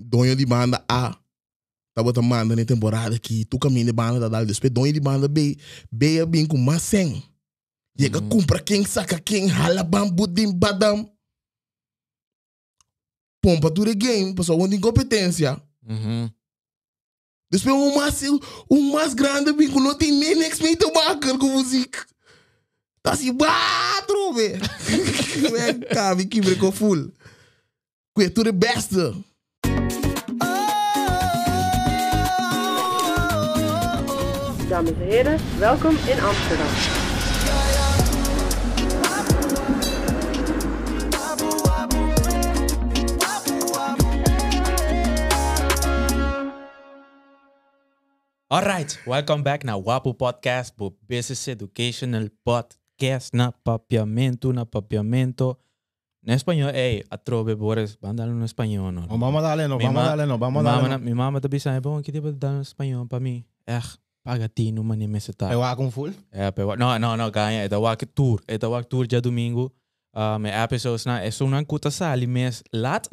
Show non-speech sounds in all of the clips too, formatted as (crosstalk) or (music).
donho de banda A. Tá botando manda na temporada aqui, tu caminha de banda da dal, depois donho de banda B. B é bem com 100. Chega, Uhum. compra quem, saca quem, rala bambu, dim, badam. Pompa tudo game, pessoal, onde incompetência. Uhum. Depois um mais, um mais grande, bem, que não tem nem next meio tabaco com música. Tá assim, bah, trove. (laughs) Vem cá, me quebra com full. Que tudo é best. Dames en heren, welkom in Amsterdam. Alright, welcome back na Wapo Podcast, po Business Educational Podcast na papiamento, na papiamento. Na espanhol, hey, atrobe, Boris, bandalo no espanhol, no? Oh, vamos darle, no, Mi vamos ma- darle, no, vamos mi darle. mama, no. mi mama também sabe, bom, que tipo dar no espanhol para mim? Eh, pagatino, mani, me se tá. Eu com full. É, pero, não, não, não, ganha. É da Wak Tour. É da Wak Tour dia domingo. Um, é episodes na. É só uma cuta sali mês lat.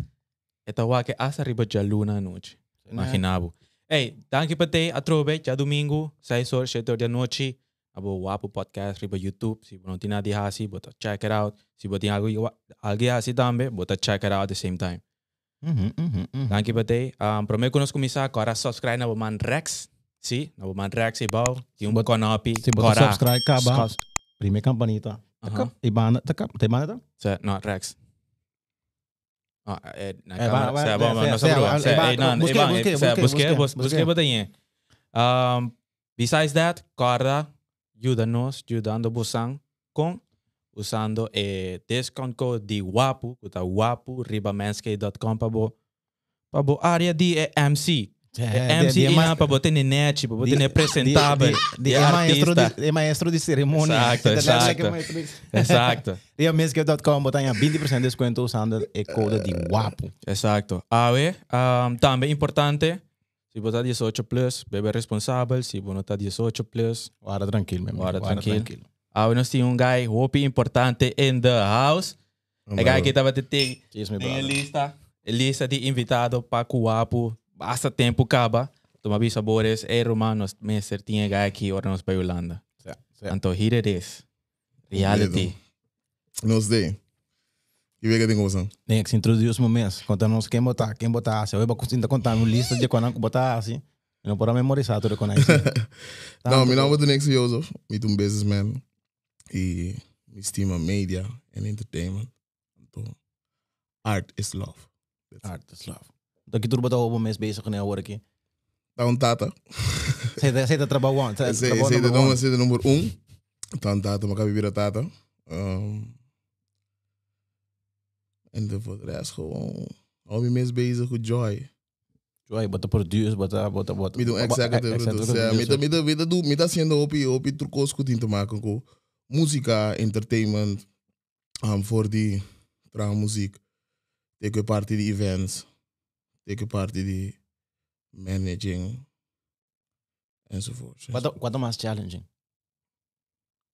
É da Wak asa riba dia luna noite. Imaginavo. Ei, danke para te. Atrobe, dia domingo. 6 horas, 7 horas da noite. Abo Wapo Podcast riba YouTube. Se não tem nada hasi, bota check it out. Se você tem algo algo hasi também, bota check it out at the same time. Uhum, uhum, uhum. Danke para te. Um, prometo que nós começar agora subscribe na Man Rex. Sim, na Man e. Tem um Bot- conopi. Se botar subscribe, acaba. Subs- Primeira campanita. Aham. E banda, tá cap, tem banda? Se, no, Rex. Ah, eh, na Eh, cámara. va- va- Se, se- vamos, se- no se- se preocupe. va- Se, va- eh, não, busque, eh, va- busque, busque, busque. Um, besides that, Corda, ajuda-nos, ajudando Busang com usando eh, discount code de WAPO, que tá WAPO, ribamanscape.com para bo, para bo área de eh, MC. Eh, MC é para botar na net, para botar na apresentável, de, É maestro de, é maestro de cerimônia. Exato, exato. Exato. (laughs) Riamescape.com, botar em 20% de desconto usando a code de WAPO. Exacto. A ver, um, também importante, se você está 18 plus, bebe responsável, se está 18 plus. Guarda tranquilo, meu amigo. Guarda tranquilo. tranquilo. Ah, nós temos um guy, hope importante in the house. É guy que estava te ter tem a lista, a lista de invitado para Cuapo, basta tempo acaba. Toma visa sabores, é romanos, mestre tinha guy aqui, ora nós para Holanda. Então, here it is. Reality. Nos day. E vê que tem como Nem que se introduz um mês, contando quem botar, quem botar, se eu vou contar uma lista de quando botar assim, eu não posso memorizar tudo quando Não, meu nome é Nex Joseph. Eu um businessman. E me estima media and entertainment. Então, art is love. Art is love. Daqui tudo botar o mês bezig com a hora aqui. Tá um tata. Você você tá trabalhando, você Esse trabalha esse é o number nome, one. esse é o número um. Tá um tata, mas vira tata. Um, en de voor de rest gewoon... Hou me meest bezig met joy. Joy, bota produce, bota bota bota. Me do executive producer. Me da me da me da do me da sendo opi opi trucos que tinha maken com música, entertainment, um, voor die tra muziek. Take parte de events. Take parte de managing enzovoort. Quanto mais challenging?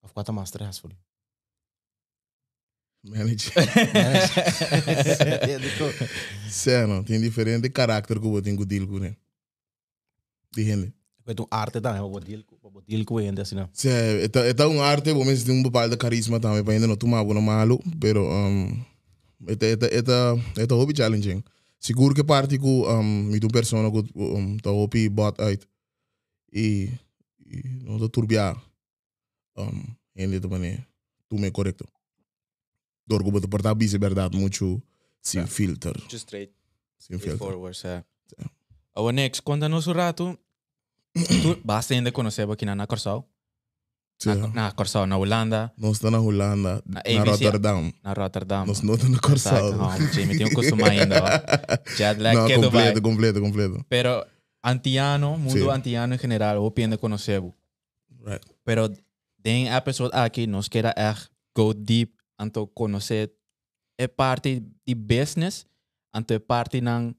Of quanto mais stressful? Manage. É, Sério, tem diferente caráter que eu tenho que deal com ele. De gente. Met een arte worden heel, we worden heel coherent, assim, não. Sim, é, é um arte, o menos tem um bepaalde carisma também, para ainda não tomar alguma malo, pero um, é é é é hobby challenging. Seguro que parte que um, me um persona que um, tá hobby bot uit e e não tá turbiar um, em de maneira tu me correto. Dorgo botar portar bis é verdade muito sem Ja. filter, Just straight. sem filter. Straightforward, é. O next, conta-nos um rato. tu basta ainda conhecer aqui na, na Corsal. Na, Sim. na Corsal, na Holanda, Nós estamos na Holanda, Na na ABC. Rotterdam. na Rotterdam. Nós não estamos na Corsal. Exacto, no, Jimmy, tengo que acostumar ainda. ó. Jet lag Não, que Dubai. completo, completo, completo. Pero antiano, mundo Sí. antiano em geral, eu pende conhecer. Right. Pero den episode aqui, nós queira echt go deep anto conhecer é parte de business, anto é parte ng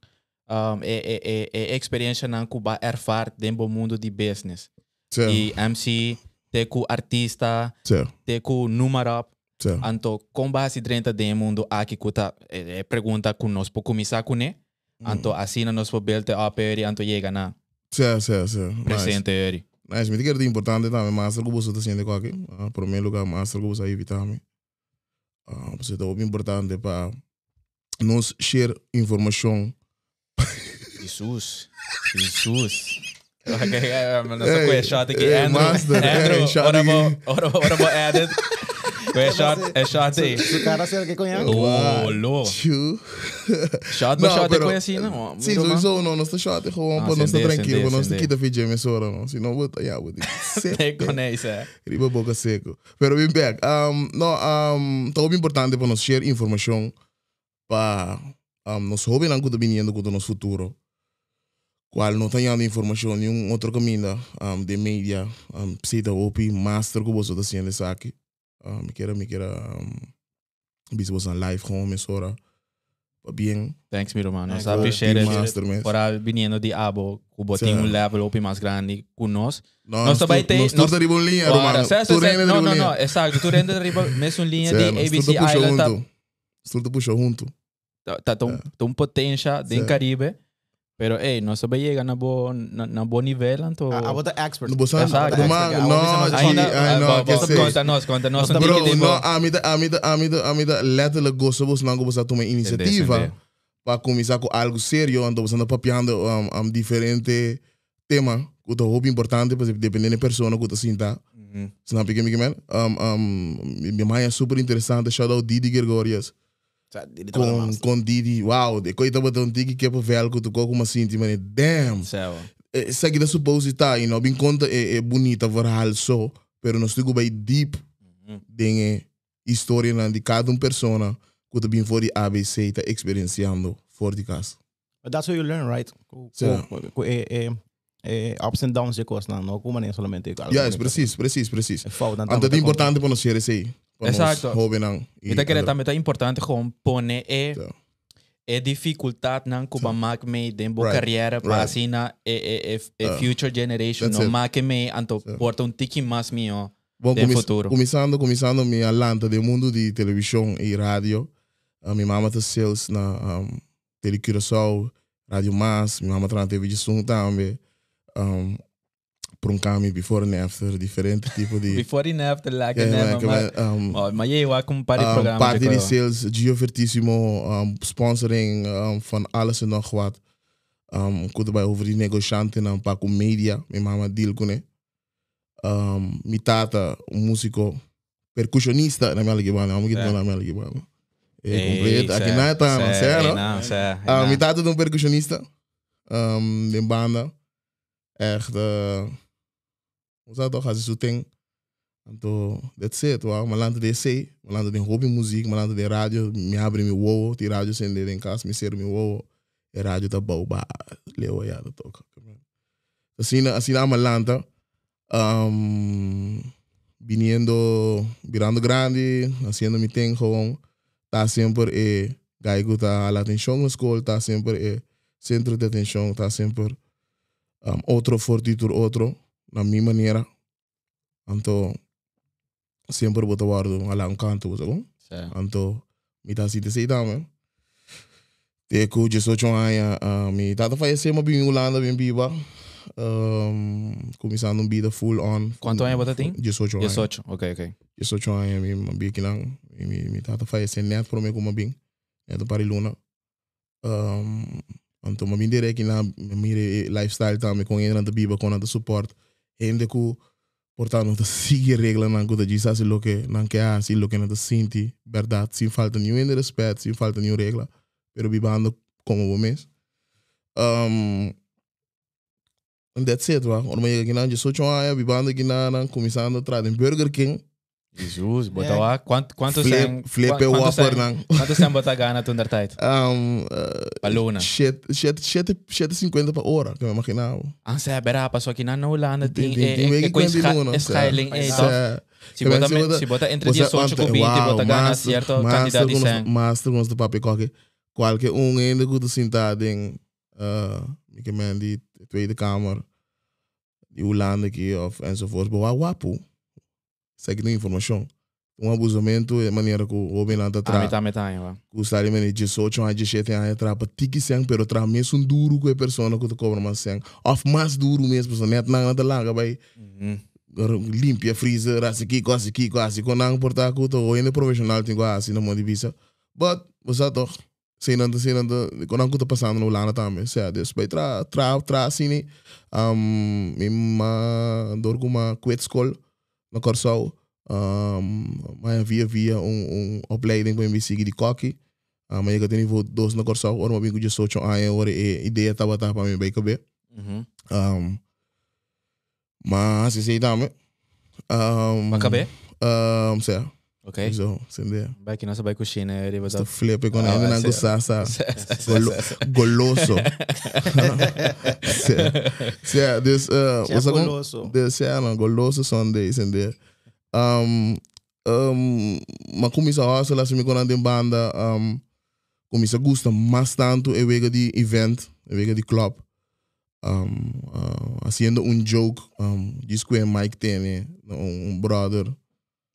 um, é, é, é, é experiência ng kuba erfar dentro do mundo de business. Certo, E MC, te ku artista, certo, número, certo. anto com base dentro do mundo aqui kuta é, é pergunta conosco por começar com né. Anto assim nos probelte aperi anto llega na Sim, sim, sim. Nice. presente eri. Nice, me diga que é importante também, master que você está sendo aqui. Uh, primeiro lugar, master que você evitar me. Uh, você está muito importante para nos share informação. Jesus. Jesus. Mas (laughs) nasa Hey, kuya shot aqui. hey, Andrew, master, Andrew, hey, shot aqui. ora, ora mo edit. Kuya shot, é shot eh. Se cara será que conhece? Oh. Shot Não, shot kuya assim, não? Sim, man. sowieso, não, nós está chato, gewoon, Ah, para nós está sende, tranquilo, nós está sende. quita feijão, essa hora, não. Se não, vou yeah, vou Tem com isso, é. Riba boca seco. Pero bem back. Um, no, um, tá muito importante para nós share informação para um, nós hobby não cuida vindo com o nosso futuro. Qual não tem informação nenhum outro caminho um, de mídia, um, precisa opi master que você está sendo isso aqui. Um, me quero, me quero, um, bis você live gewoon met Sora. Bem, Thanks, appreciate team it. master, man. Para viniendo de abo, kubo Sim. tem um level up mais grande com nós. Nós também tem- Nós arriba (laughs) em linha, Romano. Não, não, não. Exato. Tu rende arriba, mesmo linha de ABC Island. tá- junto. Nós tudo puxa junto. tá, tá tão, tão potência do. Caribe. Pero, hey, nós também chega na bo, na, na bo nível, então... A bota expert. No Bosan, Exato. no man, Exato. Ainda, I know, ah, que sei. conta nós, conta nós. não Bro, que no, dizer, a mida, a mida, a mida, a mida letterlijk gosto você não gosta de tomar iniciativa para começar com algo sério, então você anda papiando um, um diferente tema, que é muito importante, dependendo da pessoa que você sinta, snap je me, man? Um, um, minha mãe é super interessante, shout out Didi Gregorius, com, com Didi, wow, de coisa um tiki que é para ver que tu com uma sinti, man, damn, Céu. eh, segue da supositar, e não bem conta é, é bonita verhaal só, pero nós temos bem deep Mhm. dingen história na de cada uma persona que também for de ABC está experienciando fora de casa. But that's how you learn, right? Com, com, é, é, é, ups and downs de coisas, não, não como nem somente. Ja, is precies, precies, precies. É importante para nós ser esse. Exacto. Hobby não. E tá querendo também tá importante gewoon pone e Ja. e dificuldade não kuba mak me den bo Right. carreira para Right. assim na e e e, e Uh, future generation that's no mak me anto Yeah. porta um tiki mais mio Bom, Tem come- futuro. começando, começando minha lanta do mundo de televisão e rádio. A minha mama está sales na um, Tele Curaçao, Rádio Mas, minha mama está na TV de som também. Um, caminho before and after, diferente tipo (laughs) de... before and after like Yeah, never like, mas um, oh, mas eu com para um, de de coisa. sales, Gio Vertissimo, um, sponsoring um, van alles en nog wat. Um, kuda bij over die negocianten en pak media, mijn mama deal kune. Um, mi tata, un músico, percussionista, na minha ligibana, amo que É. na minha ligibana. É completo, aqui não é não, cê- Ah, tata de um percussionista, um, de banda, echt, uh, het toch, je zo denkt, então, that's it, wow. Malanda de sei, malanda de hobby música, malanda de rádio, me abre meu wow, de rádio sem em casa, me serve meu wow, e rádio tá bom, bah, leu aí, da toca. Assim, assim na malanda, um, viniendo, virando grande, haciendo mi thing gewoon, tá sempre e, gaigo tá a atenção na escola, tá sempre e, centro de atenção, tá sempre um, outro fortitur outro, na minha maneira. Então, sempre vou a lá um canto, sabe? Então, me tá assim sei também. Te ku 18 anos, uh, mi tata faleceu, mas bem Holanda, bem viva. Um, começando uma vida full on. Quanto anos você tem? 18 anos. 18 ok ok 18 anos, mi mabi kinang, mi mi tata faleceu net por mim como bem. Net para Luna. Um, então, mabi direct na mi lifestyle também com ele na biba com na support. Ainda ku portanto, te (laughs) sigue regla na coisa de sabe lo que não quer assim lo que não te sente, verdade, sem falta nenhum de respeito, sem falta nenhuma regla, pero vivando como o mês. Um, and that's it, wa. Orma chega aqui na 18 anos, vivando aqui na, na começando a trazer em Burger King, Jesus bota É. lá quanto quanto flip, sem flip quanto e sem- na. quanto sem botar gana tu der tijd (laughs) Um, uh, Baluna. shit, shit, shit, shit 50 por hora, que eu imaginava. ang sebera pasok ina na Holanda ting Ting- eh ting- eh ting- ko is ting- ting- scaling eh Sa- to si Kaya bota si me- bota- bota entre Você 18 ontem- com 20 wow, bota gana certo candidato com sem os- Master com de papel qualquer qualquer um ainda que tu sentado em uh, que die Tweede Kamer die Holanda aqui of enzovoort. Maar wapo, zeg ik nu informatie. um abusamento é maneira que o homem lá tá Ah, atrás. tá, me tá, lá. O salário meni 18 anos, 17 anos atrás, para tiki sem, pero traz mesmo duro com a pessoa que te cobra mais sem. Of mais duro mesmo, net na nada larga vai Uhum. limpia freezer, assim aqui, quase aqui, quase quando não importa que tu ainda profissional tem quase na mão de visa. But você toch sem nada, sem nada, quando não tá passando no lana também, se é Deus vai tra tra tra assim, né? Um, uma dor com uma quit school na Corsol. Um, mas havia via um, um opleiding para me seguir de coque. Um, mas eu tenho nível 2 na Corsol, ora uma bico de 18 anos, ora a ideia estava para mim bem caber. Uhum. Um, mas assim também. Um, Mas acabei? Um, sei, Ok. zo, sende. Nossa vai coxina, ele vai Sta dar. flip quando Ah, não sim. gostar, sa. (laughs) Golo, goloso. (laughs) Sei, dus, uh, Você é was gewoon, goloso. no, Sunday, sende. Um, um, maar kom eens aan, zoals ik kon aan de banda, um, kom eens gusta más tanto e wega di event, e wega di club. Um, uh, haciendo un joke, um, diz que Mike tem, um, um brother.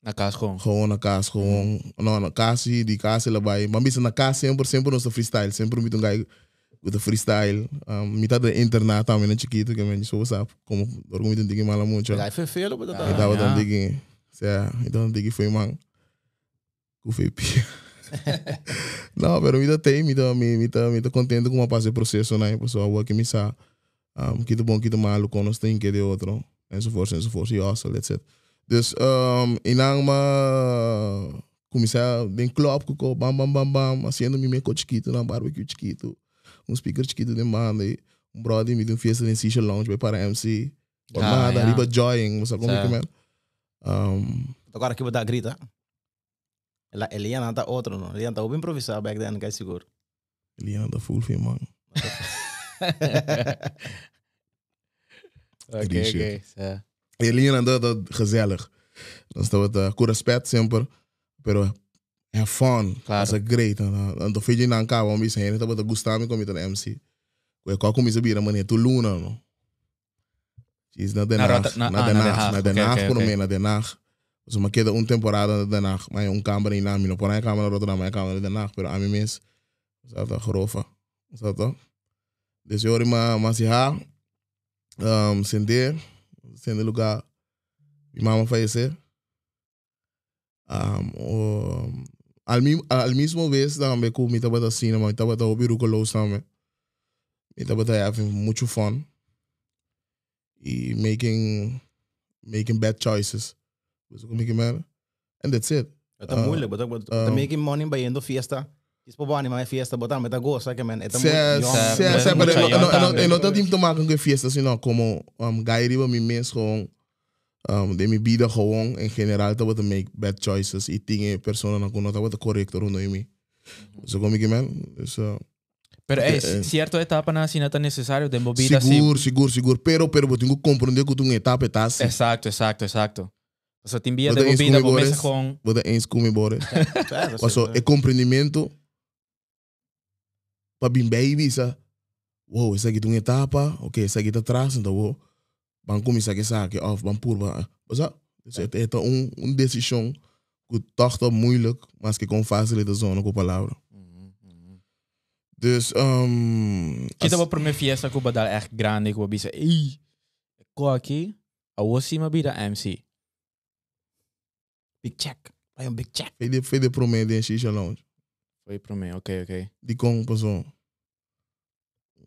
Na casa gewoon. Gewoon na casa, gewoon. No, na casa, die casa erbij. Maar bisa na casa sempre, sempre nos freestyle. Sempre um guy with a freestyle. Um, mitad de internet também (laughs) na chiquito, que men so sabe. Como dorgo mit um digi mala mucho. Hij foi feio, but E Ah, tava ja. dan digi. Ja, então digi foi man. Ku foi pia. Não, pero mita tem, mita mi mita mita contente com uma passe processo, né? Pessoal, que me sa. Um, kito bom, kito malo, nós tem que de outro. Enzovoort, enzovoort. Ja, so let's it. Dus um, inang ma começar bem club com bam bam bam bam, haciendo mi meco chiquito na barbecue chiquito, um speaker chiquito de banda e um brother me deu fiesta em Sisha Lounge para MC. Ah, nada, ja. riba joying, você como que man? Um, Agora aqui vou dar grita. Ela, ele ia não tá outro, não. Ele ia tá improvisar back then, que é seguro. ele anda full fim, man. (laughs) Ok, ok. Shit. Ja. Ele anda da gezellig. Dan staat het com respeito sempre, pero have fun. Claro. That's a great. Dan dan fez na cava, um bicho ainda tava da gustando com a MC. Kaya qual como isso vira mané tu luna no. Is na Den Na Haag, Rota- na- na ah, Den na Den Haag, Haag. na Den Oké, Haag oké, por oké. mim na Den Haag. Dus uma queda um temporada na Den Haag, mas um câmera em nami, não por aí câmera Rotterdam, mas câmera na Den Haag, pero a mim mesmo. Zata grofa. Zata. Dus eu ma masiha um sende sende lugar minha mama faleceu. Um, o, al, al mismo vez também que eu estava assim, mas estava a ouvir o Colos também. Eu estava having muito fun. E making, making bad choices. Dus como é que man? And that's it. Het is Ah, ah. uh, making money bij indo fiesta. Is po bani maar fiesta, but dan met a gosta que man. Het is Se, Sa- se, mas se, mucha pero no, no, yata, no, man. no, no tem te maken com fiesta, sino como um, guy riba mi mens gewoon um, de mi vida gewoon in general te te make bad choices e tinge persona na kuno te correcto rundo mi. So como que man, dus uh, Pero é, Eh, eh. cierto etapa na assim não tá necessário de movida seguro, seguro, seguro, pero pero eu tenho que compreender que tu um etapa tá assim. Exacto, exacto, exacto. Você tem via Wat de er eens movida, comigo começa is- com Vou eens comigo embora. é Mas só é compreendimento para bem baby, sa. Wow, essa aqui tem uma etapa, ok, essa aqui tá atrás, então vou vamos começar a saque off, vamos por, mas é é um um decisão que toch moeilijk, mas que com facilitação com a palavra. Dus um, Kita ba primeira fiesta ko ba dal echt grande ko bisa. Ei. Ko aqui, a wosi mabida MC. Big check. Vai um big check. foi de foi de prometer em Shisha Lounge. Foi pro meu, ok, ok. Die com passou.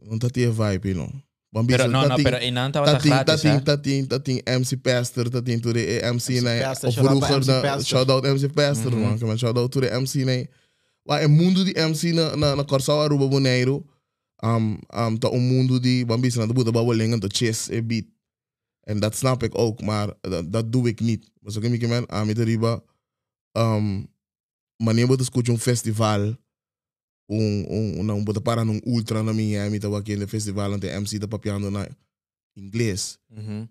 Não tá tinha vibe não. Bambisa, Pero no, tá no, tinha- pero inanta was Tá tem, tá gratis, tem, hè? tá tem, tá tem MC Pastor, tá tem tudo é MC, MC né? Pastor, Of shout out vroeger, MC da- Pastor. shout out MC Pastor, Mhm. man. Come on, shout out to the MC, né? Waar é mundo de MC na na na Corsal Aruba Boneiro. Um, um, tá um mundo de bambisa na de babbelingen, de chess e beat. En dat snap ik ook, maar dat, dat doe ik niet. Dus ik heb me aan met de riba. Um, wanneer we escutar um festival, um, um, não, para um ultra na minha, me estava aqui no festival, onde MC da papiando na inglês. Mhm.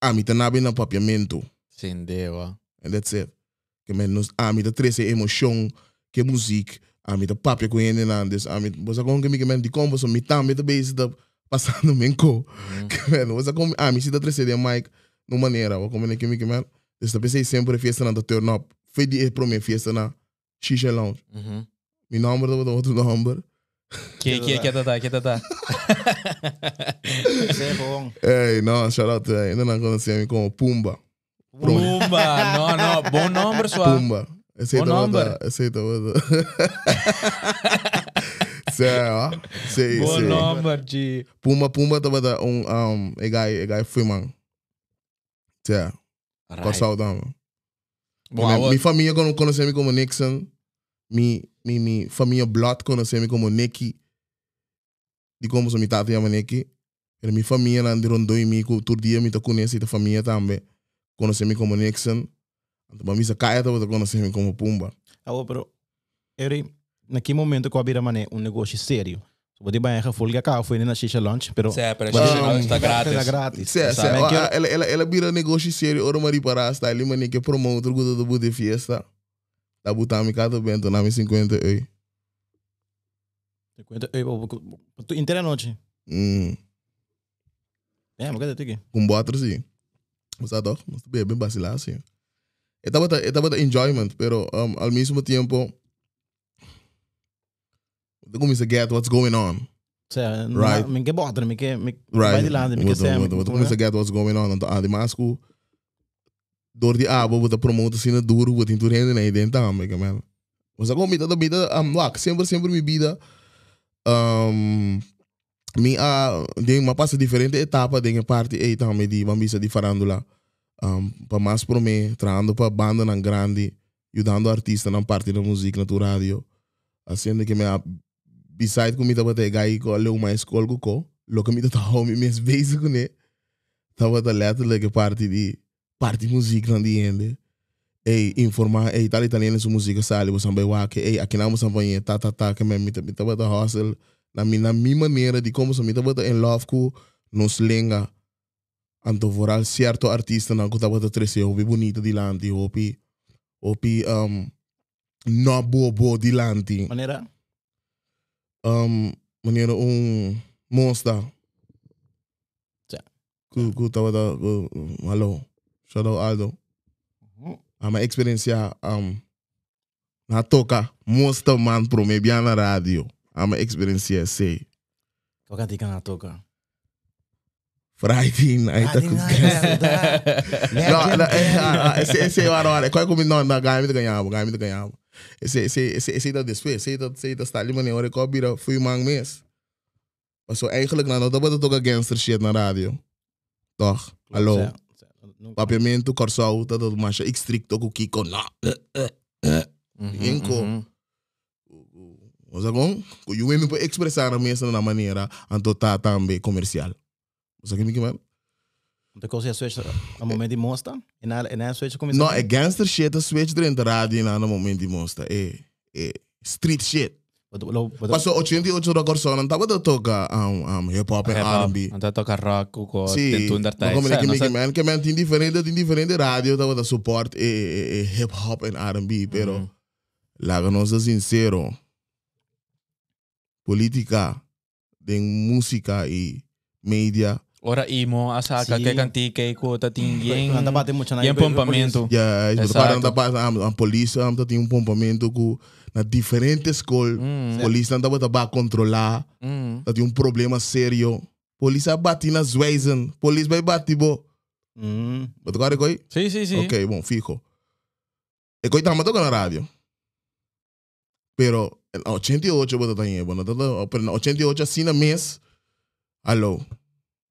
Ah, me tá nabi na papiamento. Sin dewa. And that's it. Que men nos, ah, me tá trece emoção, que música, ah, me tá papia com ele na, dus, ah, me, você com que me que men, de como, so, me tá, me tá base, tá passando menko. Mhm. Que men, você com, ah, me se tá trece de mic, no maneira, ou como é que me que men, dus tá pensei sempre fiesta na turn up, foi die pro minha festa na Shisha Lounge. Mijn nummer dat was outro number. Que que que tá que tá. Zeg gewoon. Hey, no, shout out to ainda não conhecia como Pumba. Pumba, no, no, bom número só. Pumba. Aí Bom number. esse aí tava da. Sei, ó. Sei, Bom sei. número de Pumba, Pumba tava da um, um, e guy, e guy foi man. Sei, com saudade. Bom, Minha, família quando conhecia me como Nixon. Mi, mi, mi família Blood conhecia me como Nicky. De como se me tata chama Nicky. E minha família lá de Rondônia, me todo dia me tá conhece a família também. Conhecia me como Nixon. Então, minha caia tava conhecia me como Pumba. Oh, pero, Eri, naquele momento que eu abri mané um negócio sério. Pode bem, a folga cá foi na Shisha Lunch, pero... Sé, pero está um, está grátis. Era grátis. Sim, sim. Ela, ela, ela vira negócio sério, ora mari para a style, mas nem que promote o do bude fiesta. Da botar me cada bento na minha 50 ei. Te cuento, eh, oh, oh, tu inteira noite. Hum, É, mas cadê aqui? com botro sim. Mas doch, mas bem bem vacilar sim. Estava estava enjoyment, pero um, ao mesmo tempo eu comecei a get what's going on. Right. mi che botra, mi che mi Right. vai di là, mi che Wat- sempre. wat- wat- comecei a get what's going on. Que door die abo wat promoten sina duro wat in tu rende na identa também, que man. Mas agora me dá vida um wak, sempre sempre me vida um mi a de uma passa diferente etapa de uma parte e também de uma missa de farandula. Um, para mais por mim, traindo para banda na grande, ajudando artista na parte da música na tu rádio. Assim que me a beside ko mi te gai ko leu uma escola ko, lo que mi tata home mes bezig ko ne. Taba ta letterlijke parte di parte música na di ende. Ei, informar, ei, tal italiano su música sale, você vai wake, ei, aqui não você vai tá tá tá que me mi mi taba ta hustle na mi na mi maneira de como se mi taba ta in love ko nos lenga. Anto vooral certo artista na ko taba ta trece hopi bonito di lanti, hopi hopi um no bobo di lanti Maneira? um, maneira um monster. Tja. Ku ku tawa da ku hallo. Shout out Aldo. A minha experiência um na toca monster man pro me bem na rádio. A minha experiência sei. Qual que é a toca? Friday night Friday aku night, Não, não, é, ah, ah, esse esse é o hora. Qual é que não na ganha me ganhava, ganha me ganhava. Esse esse esse esse da despe, esse da esse da style maneira hora que eu bira fui mang mes. Maar zo eigenlijk nou, dat wordt ook een gangster shit na radio. Toch? Hallo. Papiamento, corso, dat dat mas ik strikt ook kiko na. Mhm. Mas agora, eu venho para expressar a mesa na maneira anto também comercial. Mas aqui me que De cosa é switch a momento de mostra? E na e na switch começa. Não, é gangster shit, a switch dentro da rádio na no momento de mostra. É, é street shit. Passou 88 da corso, não estava a tocar um, um, hip hop e Hip-hop. R&B. Não tá tocar rock o Sim, tentu mas undertais. como é que Não me sa- man, que man tem diferente, tem diferente rádio, estava a suporte e, e, e hip hop e R&B, pero Mhm. lá nós é sincero, política, de música e mídia, Ora imo asaka Sim. que cantique ko tatingin. Anda bate muito na Yung pompamento. ja, is Exato. parang dapat ang, ang polícia am tem um pompamento ko na diferentes escola, Mm. polícia não estava a controlar, Mm. tem um problema sério. Polícia bate nas wijzen, polícia vai bater bo. Hum. Mas agora koi? Sí, sí, sí. Ok, bom, fico. E koi tama toca na rádio. Pero en 88 bota tayo, bueno, todo, pero en 88 assim na mês. Alô.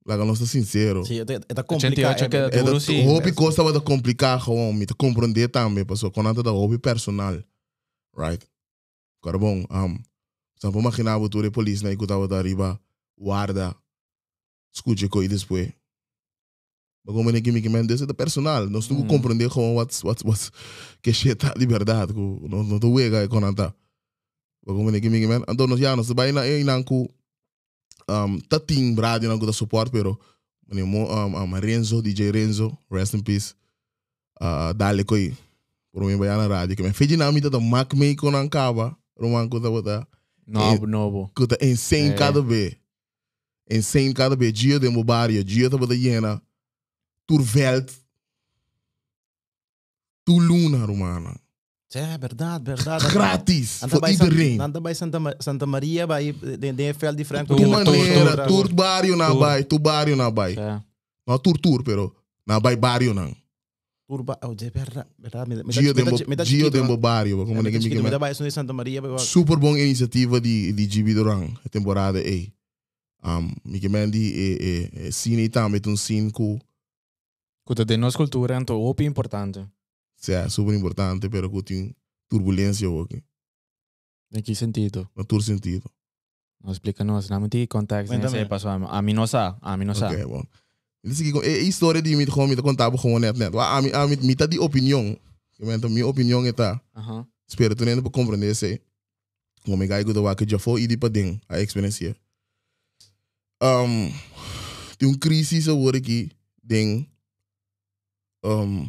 Lá que nós tá sincero. Sim, é tá 88 complicado. que É da, sim. o hobby costa vai complicar me te compreender também, pessoal, quando anda da hobby personal. Right? Agora bom, um, se eu imaginar o tour de polícia, né, que tava da riba, guarda, escute coi depois. Mas como é que me que desse é personal, nós que Mm. compreender gewoon what's, what's, what's, que shit tá de verdade, que não não tô wega quando anda. Mas como é que me que então nós já nós vai na em nanku, um, tá team rádio nanku da suporte, pero um, um, Renzo, DJ Renzo, rest in peace. Uh, dale koi. Por mim, vai na rádio. Que me fez dinâmica da Mac me com a cava. Roman kuta bota. Novo, novo. Kuta insane É. cada vez. Insane cada vez. Dia de meu barrio. Dia da bota jena. Tur Welt. Tu Luna, Romana. É verdade, verdade. Grátis, Anda voor bij iedereen. Anda bij Santa, Santa Maria, bij de, de fel de Franco. Tu Tour, maneira, tour, tour barrio na Tour. bai, tu barrio na bai. Ja. No tour tour, pero na bai barrio nang. Turba, oh, de verdade, verdade. Gio Dembo, Gio Dembo barrio, como ninguém me, me me, bij Santa Santa Maria, bij Super bom iniciativa de de GB Dorang, a temporada A. Um, Mickey Mandy e e e cine também um cine ku, Kuta de nos cultura é um opi importante. É super importante, pero ku tem turbulência aqui, Em que sentido? no todo sentido. Não explica nós, não tem contexto, Cuéntame. sei passou a mim não sabe, a mim não sabe. Ok, is é a história de mim gewoon met contábil gewoon net net. A mim a mim mita di opinião. Que mento minha opinião está. Aham. Espero tu nem para compreender se. Como me gai gudo wa que já foi idi pa ding a experiência. Um, tem um crise agora aqui ding um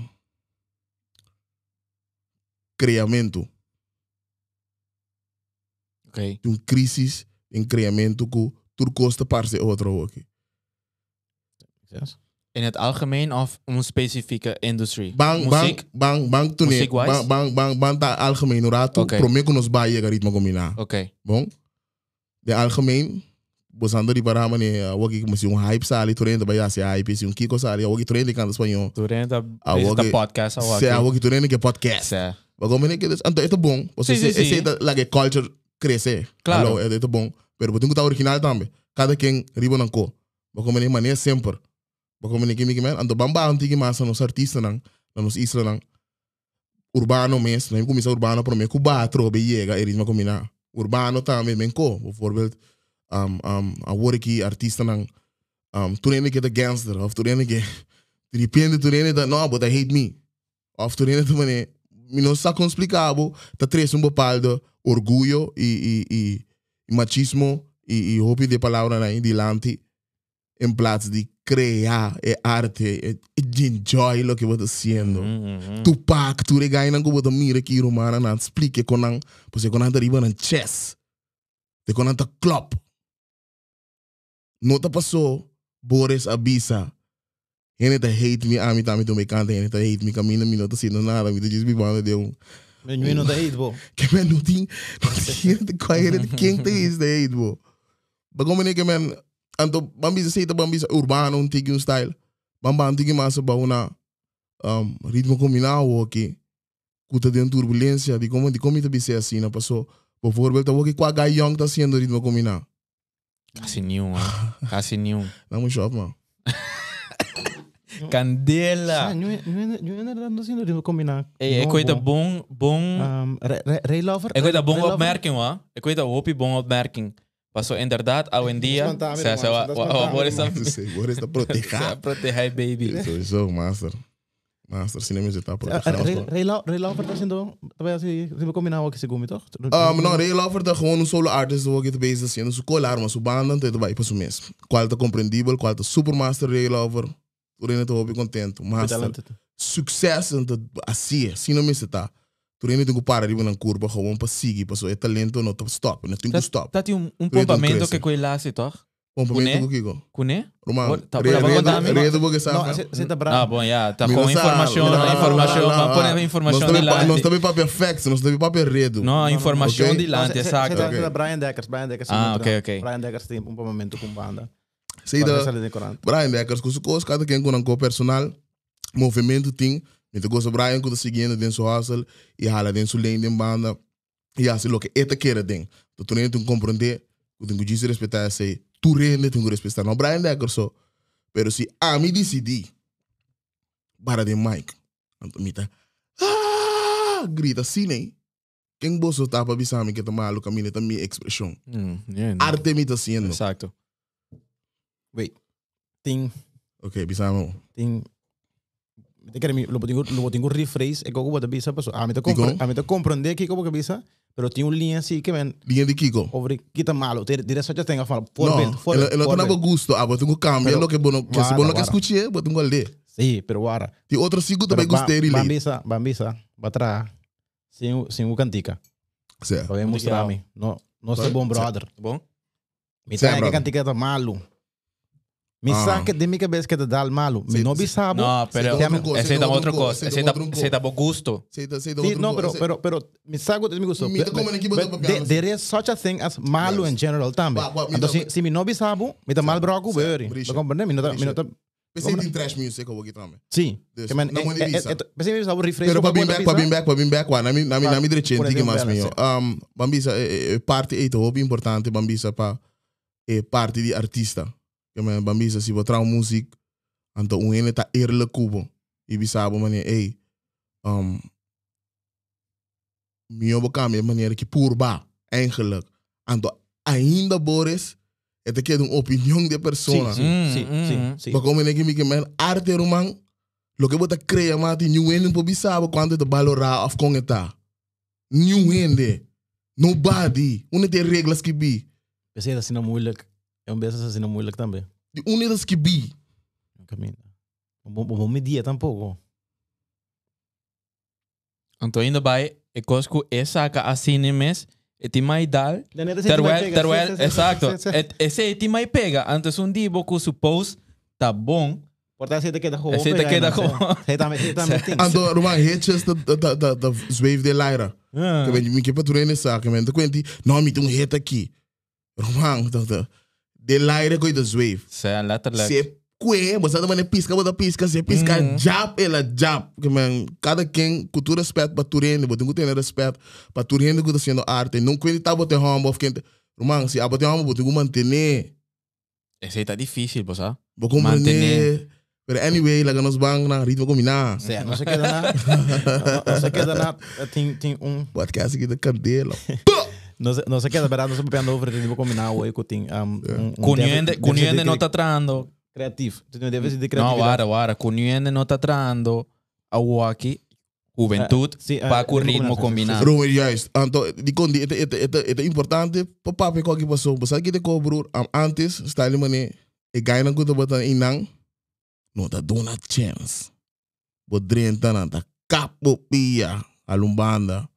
criamento. Ok. Tem um crise em criamento que tu costa parte outro aqui. In het algemeen of een specifieke industrie? Bang, Muziek? bang, bang, bang, toen Muziek-wise? bang, bang, bang, bang, ta algemeen, rato, Oké. prometo que nos baie ritmo combina. Oké. Bom, de algemeen, bosando di para mane, wagi mas yung hype sali, turente ba yasi hype, yung kiko sali, wagi turente kanta espanhol. Durante a, Ah, is oké. de podcast al Se wagi turente que podcast. Se. Mane que anto ito bom, Sí, porque sí, ese sí. ese like culture cresce. Claro. Hello, ito bom, pero botingo ta original tambe. Cada quem ribo nan ko. Bago mane mane sempre. Bago mane kimi kimi, anto bamba antigi masa nos artista nang, na nos isla nang urbano mes, na começa urbano para mim, que batro be chega e ritmo combina. Urbano também men ko, bijvoorbeeld um um a worki artista nang um turene que the gangster of turene que de repente turene da no, but I hate me. Of turene tu mane, mi non sa explicabo, ta tres un bepaalde orgullo e e e e machismo e e hopi de palavra na indilante em plaats de criar e arte e, e de enjoy lo que você haciendo. Mhm. Tupac, tu regai nang kubo mira ki romana na explique konang, pose konang dariba ng chess. De konang ta club. Nota passou, Boris Abisa. Ele tá hate me, ami tami tu me canta, ele tá hate me, camina minuto sino nada, me diz me banda de um. Men nu não daí, bo. Que men não tem, não tem de qual ele de quem tem isso de hate, bo. Bago me que men, anto bambisa seita bambisa urbano, um tigi um style. Bamba antigi massa ba una um, ritmo combinado aqui. Kuta de turbulência, de como de como te bise assim, na passou. Bijvoorbeeld, dat ook qua guy young tá sendo ritmo combinado. Quase nenhum. Quase nenhum. Não me shop, man. (laughs) (laughs) Candela! Nu nu nu não sendo de combinar. Hey, ik weet een bon, bon... Um, Ray Lover. Ik weet een bon opmerking, hoor. Ik weet een hoopie bon opmerking. Maar zo inderdaad, al in dia... Spontaan, Ze man. ze wa Dat is wa spontaan, wat is man. dat? Sei, Boris tá Ze protegado. (laughs) protege baby. Sowieso, master. Master, cinema já tá Ray protegado. Ray Lover tá sendo. Talvez assim, se combinar o que se come, toch? Um, não, Ray Lover tá gewoon um solo artist o que te bezig sendo su colar, mas su banda te vai para su mês. Qual tá compreendível, qual tá super master Ray Lover. Por aí tô bem contento. Master. Sucesso então assim, assim não me se tá. Aí tem que parar de na curva, gewoon para seguir, para é talento não tá stop, não tem que stop. Dat hij een, een Weet pompamento que coi laatste, toch? Complemento Kune? com Kiko. Kune? Roman, Wat- tá- redo, tá tá, porque Não, sabe. você tá Ah, bravo. bom, ja. Tá com não informação, não, não, informação, não, não, põe não. a informação de lá. também papel facts, nós também papel redo. Não, informação de lá, Você exato. tá Ok. Brian Deckers, Brian Deckers. Ah, ok, bravo. ok. Brian Deckers tem um momento com banda. Sei da. Brian Deckers, com coisas, cada quem com um personal, movimento tem, então gosta Brian com seguindo dentro do hustle e hala dentro do lane de banda e assim lo que eta quer den. Tu tu nem tu compreender, tu tem que dizer respeitar sei, tu rende tem que respeitar. Não Brian Deckers só, pero se a mim decidi para de Mike, então me tá ah, grita assim, né? Quem bolso tapa bisami que tá maluco, a minha tá minha expressão. Yeah, Arte me tá sendo. Exacto. Wait. Tem. Ok, bisamo. tem eu quero me lo botingo lo botingo rephrase e como da bisa paso a mim te Digo? compre a mim te compreender que como que bisa pero tem uma linha assim que vem Linha de Kiko. over kita malo ter dire só já tem a falar No, voorbeeld ela, ela tá voorbeeld na gosto, ah, botungo cambia Pero- lo que bono, que se Vara, bono que vara. escuche, botungo alde. sim pero wara Ti outro cinco também gostei dele. bambisa bambisa batra sem o- sem o cantica Certo. para mostrar a mim no no é bom brother Bom? me Sim, tá que brother. cantica tá malo Mi Ah. sa que de mi cabeça que te dá malo. Mi Sí, no sí. bisabo. No, pero Ese es otro co- ese ese es es otro otro co- cosa. ese Ese es es otro co- ese es por gusto. Aceita, aceita Sí, outro no, go- pero, ace- pero, pero, mi sago de mi gusto. Mi te como en equipo But do there- papiano, there is such a thing as malo Yes. in general também. Wa- wa- mi Então, ta- se, se mi no bisabo, mi tá mal broco, Certo, beuri. Brisha. Tá compreendendo? Mi no tá, mi no tá, Pensei em trash music ou aqui também. sim. Yes. Que man, Não eh, manda eh, visa. eh, eh, pensei mi bisabo refresh. Pero pa para bem buena back, para pizza. bem back, para bem back, wa, nami nami Pa- nami direito por que exemplo, mais ela, meu. sim. Um, bambisa é, é parte é muito importante bambisa para é parte de artista. Que man bambisa se botar um música, então um ene tá erle cubo. E bisabo mane, ei, um meu bocame maneira que por ba, eigenlijk. Então ainda Boris, é que é uma opinião de pessoa. Sim, Mm, sim, mm. sim, sim. Porque como é que me man arte rumang lo que você cria mati new end po bisaba quando te valorar of com eta. New end. Nobody. Une tem regras que bi. Pensei assim não moeilijk. É um beijo assim não moeilijk também. De une das que bi. Caminho. Bom, bom, bom dia tampouco. Então ainda vai, e cosco é saca assim nem mes, e te mai dal, terwijl, terwijl, exacto, esse te mai pega, antes um dia que suppose tá bom, Esse te queda com- Você também, você também (laughs) tem. Ando rumang hitches da da da da zwave de Lyra. Ah. Que ben me que patrulha nessa que men te quenti. Não me tem um hit aqui. Rumang da da de Lyra coi da zwave. Sei, letterlijk. Se que, você tá mandando pisca, você pisca, se pisca, Uhum. jab, ela jab. Que man, cada quem tu respeito para tu rende, você tem que ter respeito para tu rende que tá sendo arte. Não quando tá botando home of quem, Romang, se abote home, você tem que manter, Esse tá difícil, pô, sabe? você compreender. Mantener. Pero anyway, lá nos bang na ritmo combinar. Certo, não se queda nada. (laughs) Não se queda nada. Tem, tem um. Podcast aqui da candela. (laughs) Não se, não se queda, verdade? Não se pode over, tem que combinar o eco, tem um. um Cunhende, cunhende não tá trando. Criativo. Tu deve ser de Não, criatividade. wara, wara. Cunhende não tá trando a waki, juventude, sim, ah, para com o ritmo combinado. combinado. Het, het, het, het, het importante, koki paso, basa kite ko, broer, am antes, style mane, e gai na kuta bata inang, no, ta dona chance. Bo drenta na, ta kapo pia, alumbanda,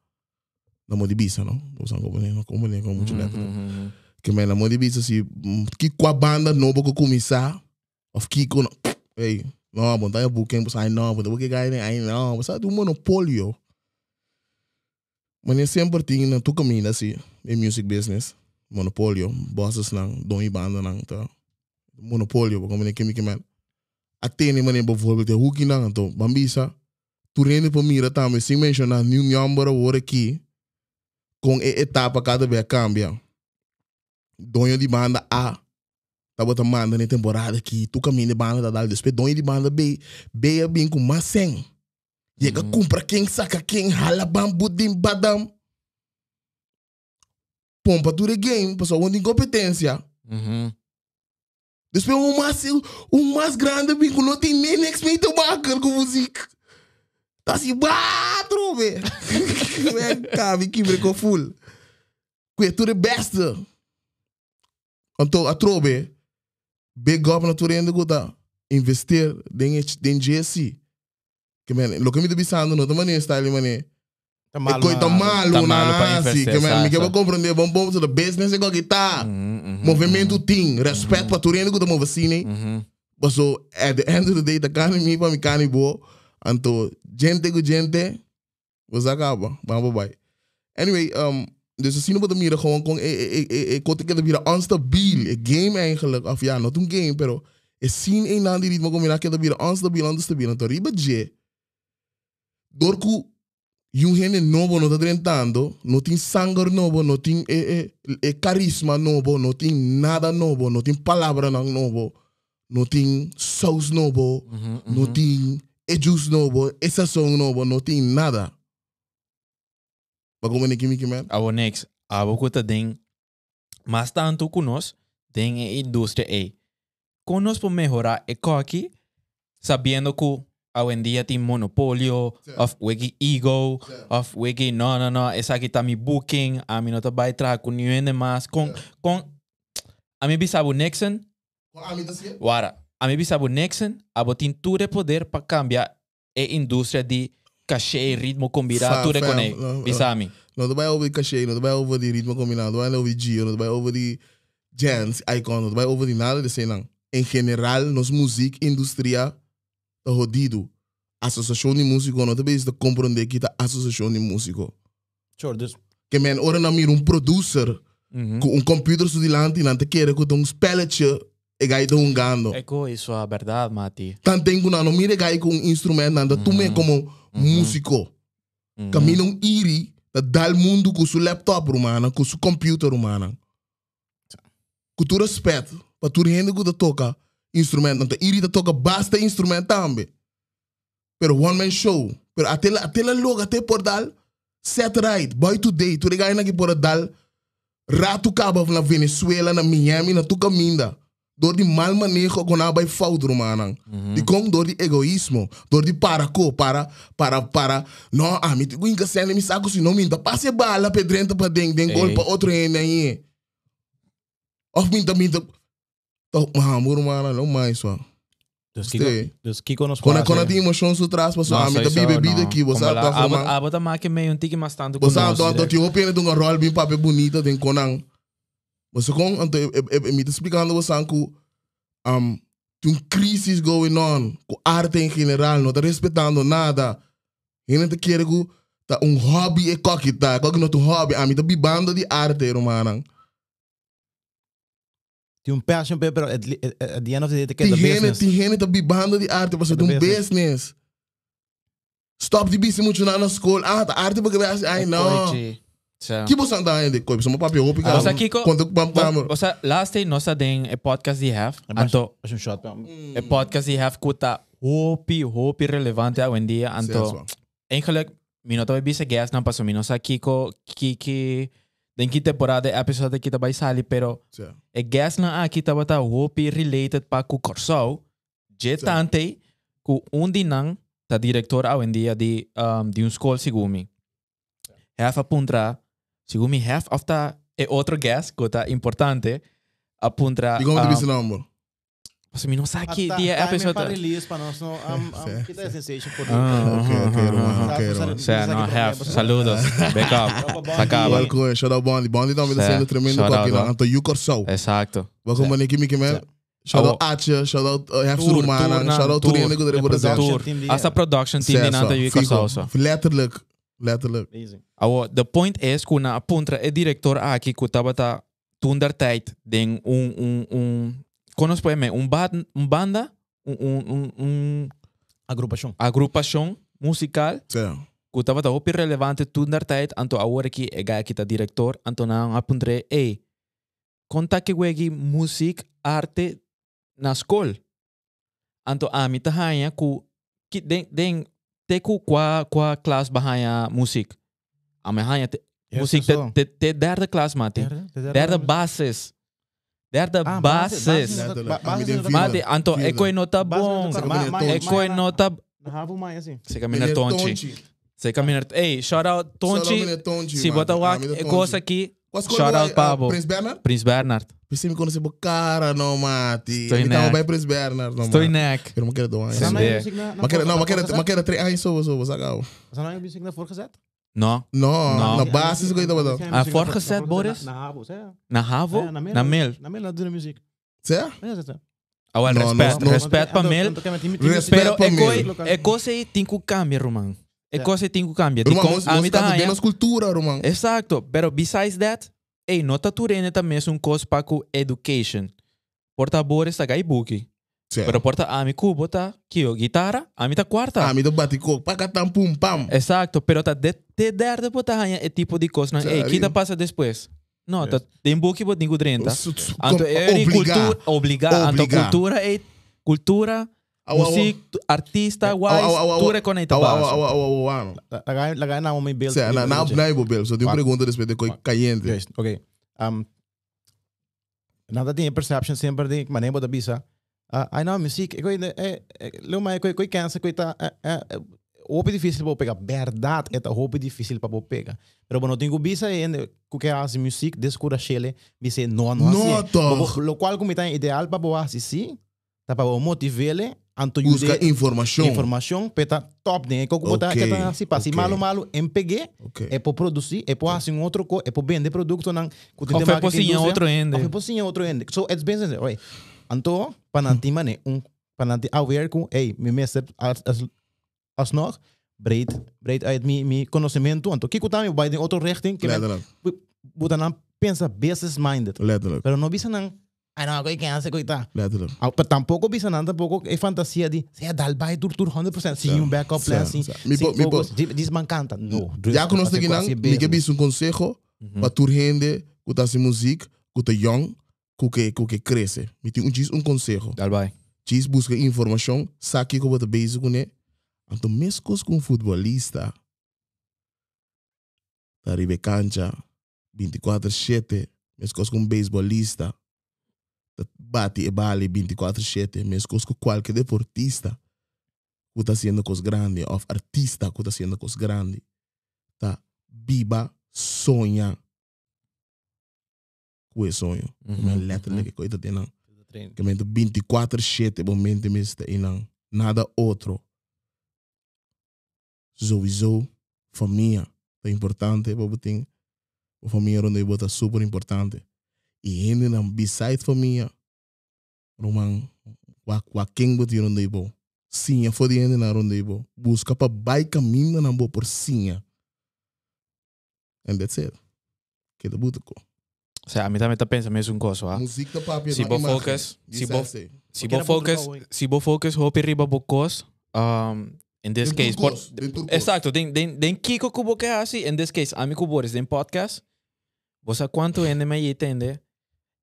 na mo di bisa, no? Bosan ko bane, no, como ne, como muito letra. Mhm. Que me na mo di bisa, si, mm, ki kwa banda, no, bo ko kumisa, of ki ko, no, hey, no, bon, tayo buking, bosa, ay, no, bo, bo, ki gai ne, ay, no, bosa, tu monopolio. Wanneer sempre ting na tu caminha assim, em music business, monopolio, bosses lang, doni banda lang ta. Monopolio, como nem kimi kemen. Atene mané bijvoorbeeld de hoekie nang to, bambisa. Tu rende pa mira tame, sem mencionar new number word aqui, com e etapa cada vez cambia. Donho de banda A, tá botando manda na temporada aqui, tu caminha de banda da dal, depois donho de banda B, B é bem com macen. Je kan Mhm. compra quem saca quem hala bambu dim badam. Pompa tu de game, pessoal, onde incompetência. Mhm. Depois o mais, o mais grande bem que não tem nem next meio de bacan com música. Tá assim, batro, velho. Vem cá, vem aqui, brinco full. Que tu de best. Então, a trobe, big up na tu rende tá investir em GSC. Que, man, lo que me tô pensando, não, também style, mané. Tá É coisa malo, Tá malo assim, investir, que man, me quer compreender, bom, bom, so the business é que tá. Mhm, mhm, Movimento tem, respeito para tu rende tá movendo assim, mhm. But so at the end of the day, the carne me para mi carne boa. Anto gente com gente, você acaba. Vamos bye. Anyway, um, dus we zien op de manier gewoon kon ik kon ik het weer onstabiel. Een game eigenlijk of ja, not een game, pero e zien een aan die ritme kom je dat weer onstabiel, onstabiel. Então riba je. Door ku yung gente novo no tá tentando, não tem sangue novo, não tem e, e, e carisma novo, não tem nada novo, não tem palavra não novo, não tem sauce novo, Mhm, não mhm. tem e juice novo, e sazão novo, não tem nada. É que me man? Abo next, abo kuta ding, mas tanto kunos, ding e industria e. Kunos por mejorar e cocky, sabiendo que hoy en día tem monopolio, Sí. of wiki ego, Sí. of wiki no, no, no, esa aqui tá mi booking, a mí no te va a traer con ni más, con, con, a mí bisabo Nixon, me assim? Wara, a mim bisabo Nixon, abo tem tudo poder para cambiar a indústria de cachê e ritmo combinado, tudo com ele. não, Bisami. Não, vai over de cachê, não vai over de ritmo combinado, não vai de giro, não vai over de jazz, icon, não vai over de nada de não. em geral, nos música indústria tá jodido. Associação de músico não também está compreender que tá associação de músico. Sure, dus Que men ora na mir um producer com um computador su dilante e não te quer que um spelletje e gai um gando. Eko, isso é verdade, Mati. Tan tengo na no mire gai com um instrumento nanda tu me como músico. Camina um iri da dal mundo com su laptop rumana, com su computer rumana. Com tu respeito, para tu rende que toca instrumento, nanta iri da toca basta instrumento também. Pero one man show, pero até la até la logo até por dal set right, boy today, tu regai na que por dal rato caba na Venezuela, na Miami, na tu caminda. Door die mal manejo com a bij fout romanang. Die komt door die egoïsmo, door die paraco, para para para. No, ah, mi tu inga sene mi saco si no minta passe bala pedrenta pa ding ding gol pa outro ene aí. Of minta minta. Toch, maar man, no mais só. dus. Kiko, dus Kiko nos faz, quando eh, tem emoção su traz pa so, ah, mi ta sowieso, bibe bide no. aqui, você tá lá, formando. Aba aba make meio um tique mais tanto Você conosco. tá tá te opene de um rol bem papel bonito tem conang. Você com anto me tá explicando você que um um crisis going on com arte em geral, não tá respeitando nada. E não te quer que tá um hobby e coquita, coque não é um hobby, a mim tá bibando de arte, romanang. Tem um passion, pe, pero at, the end of the day, te Tem business. tem gente tá bibando de arte, você É tem um business. Stop de bici muito na escola. Ah, tá arte porque vai assim, você anda ainda? Coisa, só uma papel, eu Ah, você Kiko, Quando pam pam. Você, last day, nós tem a podcast de have. Anto, um shot, pe. a podcast de have kuta hopi, hopi relevante hoje em dia. Anto, eigenlijk, minuto vai bisa guest não passou minuto sa Kiko, Kiki, den que temporada episode kita vai sali, pero e guest na aqui tava tá hopi related pa ku Corsau, je tante, ku um dinang, ta diretor hoje em dia de, um, de um school sigumi. Half a puntra, sigumi half of ta e outro guest, kota importante, apuntra. E como te disse não, Você me não sabe que dia tá, episode. para release para nós, um, um, kita é sensation por Ah, Ok, ok, ok. Cê, não, have. Saludos. (laughs) Back up. Sacaba. Welcome, shout out Bondi. Bondi também tá Certo. sendo tremendo lá. ó. Então, you Corsau. Exacto. Welcome, Mani Kimi Kimi. Shout out Atje, shout out uh, Hefs Tour, Romana, shout out. Turine que É deve represent. production Tour. team die- Essa production team de nada eu Fico, que letterlijk, letterlijk. Easy. Awo, the point is que na apuntra e diretor aqui que tava tá tunder tijd den um um um conos poeme um band um banda um um um, um Agrupação. agrupação musical tava tá hopi relevante tunder tijd anto que é gai que tá diretor anto na apuntre e conta que wegi music arte na escola anto a mi tahanya ku ki den den te ku qua qua class bahaya music a me hanya te Musik te, te, te derde klas, Mati. Derde basis. Derde Ah, basis. basis. Letterlijk. Ba- Ah, basis Mati, anto, eko nota bom. Eko nota... Na havo mais assim. Seka meneer Tonchi. Seka meneer... Hey, shout out Tonchi. Tonchi. Si bota wak, eko sa aqui. Quase Shout out Pablo. Prins Bernard? Prince Bernard. Pensei me conhecer por cara, não, Mati. Estou neck. bem Prins Bernard, não, Estou em neck. Eu não quero doar. Mas não, mas quero, mas três anos, só, só, só, só. Você não é music na voorgezet? No. Não, Não. na base, isso que eu tava dando. Ah, voorgezet, Boris? Na havo, sé. Na Havo? É, Na Mil? Na mil, na doen muziek. Certo? Ja, zet ze. Ah, well, No, respect. no, no. Respect pa Mil. Respect Pero pa eko, Mil. eko se tinko cambia, Roman. Eko se tinko cambia. Di Roman, kong nós ami estamos tahanya. bem na cultura, Roman. Exacto. Pero besides that, hey, nota turene também é um coisa para com education. Porta boa essa gai buki. Pero porta ami ku bota kio guitarra, ami ta quarta. Ah, me dá batico, pacatam pum pam. Exacto, pero ta de te dar de bota hanya e tipo de coisa, hey, Sério? kita passa depois. Não, tá tem buki bot ningu drenta. Su- su- Anto com- é cultura, obrigar, anto Obrigar. cultura é cultura, Música, artista, wise, au, tudo é au, au, au, au. Lagay, lagay na na, na, bobel, só Quatro. pergunta a respeito de coi caliente. Juist, oké. Um, nada tem perception sempre de maneira da bisa. Ah, ai não, eu ainda é, leu mais coi coi cansa coi tá Hope difícil para pegar, verdade é hope difícil para pegar. Pero bueno, tenho bisa ainda que que hace música descura chele, bisa não não Não, assim. Lo qual como tá ideal para boa assim, sim. Tá para motivar anto Busca informação. informação, peta top, né? Como botar Ok, que para se ok. malo malo MPG, Ok. é para produzir, é para fazer um outro co, é para vender produto não. Ou foi pocinha outro ende. Of je positie outro ende. So it's business, right? Anto, pananti mane, um, pananti aware com, ei, mi meester, as, as, alsnog, breed, breed uit mi, mi conhecimento. Anto, kiko tami, bij de auto richting, que Letterlijk. buta nan pensa business minded. Letterlijk. Pero no bisa nang, ay no, koi kaya se koi ta. Letterlijk. Ah, pero tampoco bisa nan, tampoco é fantasia de, se dal by tur tur 100%, sim um backup plan, Sim, sim, sim. Mi po- sim mi po- focus, di- dis man canta. No. Já que nós Assim, aqui não, quase ninguém business. visto um consejo Mhm. para tu gente que tá sem música, que tá young, que que que que cresce. Me tem um diz um consejo. Daarbij. Diz busca informação, sabe que eu vou basic com ele. Então mesmo com um futebolista, tá ribe cancha 24/7, mesmo com um bate e bale 24/7, mesmo com qualquer deportista que tá sendo coisa grande, ou artista que tá sendo coisa grande, tá biba, sonha com esse sonho. Mhm, Uma letra que coisa tem não. Treino. que mente 24-7 mesmo não nada outro sowieso família é importante para botar a família onde eu é super importante. E ainda não beside família roman wa wa quem botar onde eu sim foi de ainda na onde eu busca para vai caminho na boa por sim and that's it. Que da buta ko O sea, a mí también te pensa mesmo coisa, ah. música da papi Se vou focus, se vou- se Se Porque vou era muito focus, bom, hein? se vou focus, hope riba bocos, um, in this Den case, por, turcos, den turcos. exacto, den, den, den kiko kubo que assim, in this case, ami kubores, den podcast, você quanto ende? Me entende,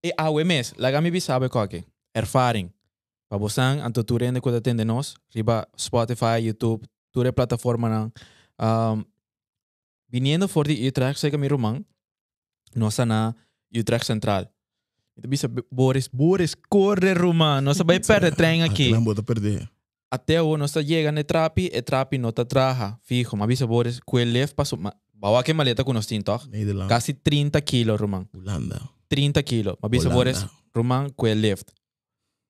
e awe mes, laga mi bisabe koke, ervaring, pa bosan, anto tu rende kuda tende nos, riba Spotify, YouTube, ture plataforma nang, um, viniendo for di Utrecht, sega mi romang, nosa na Utrecht Central. Então, bisa, Boris, Boris, corre, Roman. Nós vai perder trem aqui. não bota perder Até o nós chega no (laughs) trapi, e trapi não tá traja. Fijo, mas bisa, Boris, leve passou. Bawa que maleta com nós Nederland Quase 30 quilos, Roman. Holanda 30 quilos. Mas bisa. Boris, ele leve.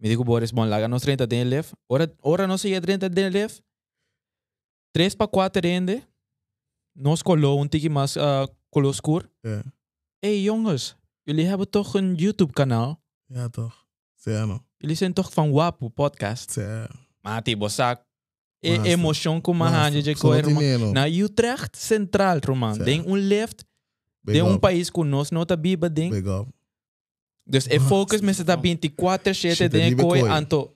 Me digo, Boris, bom, laga nós 30 tem leve. Ora, ora nós chega 30 tem leve. 3 para 4 rende. Nós colou um tique mais uh, color escuro. Ja. hey, jongens, jullie hebben toch een YouTube-kanaal? Ja, toch? Sério. Jullie zijn toch van Wapu podcast? Sério. Mati, bosak. E emotion com uma hand de coisa, não. Na Utrecht Central, Roman. Tem um left, tem um país com nós, não tá biba, tem. Big up. Dus é focus, mas você tá 24, 7, Shit, tem liebe coi, coi. anto.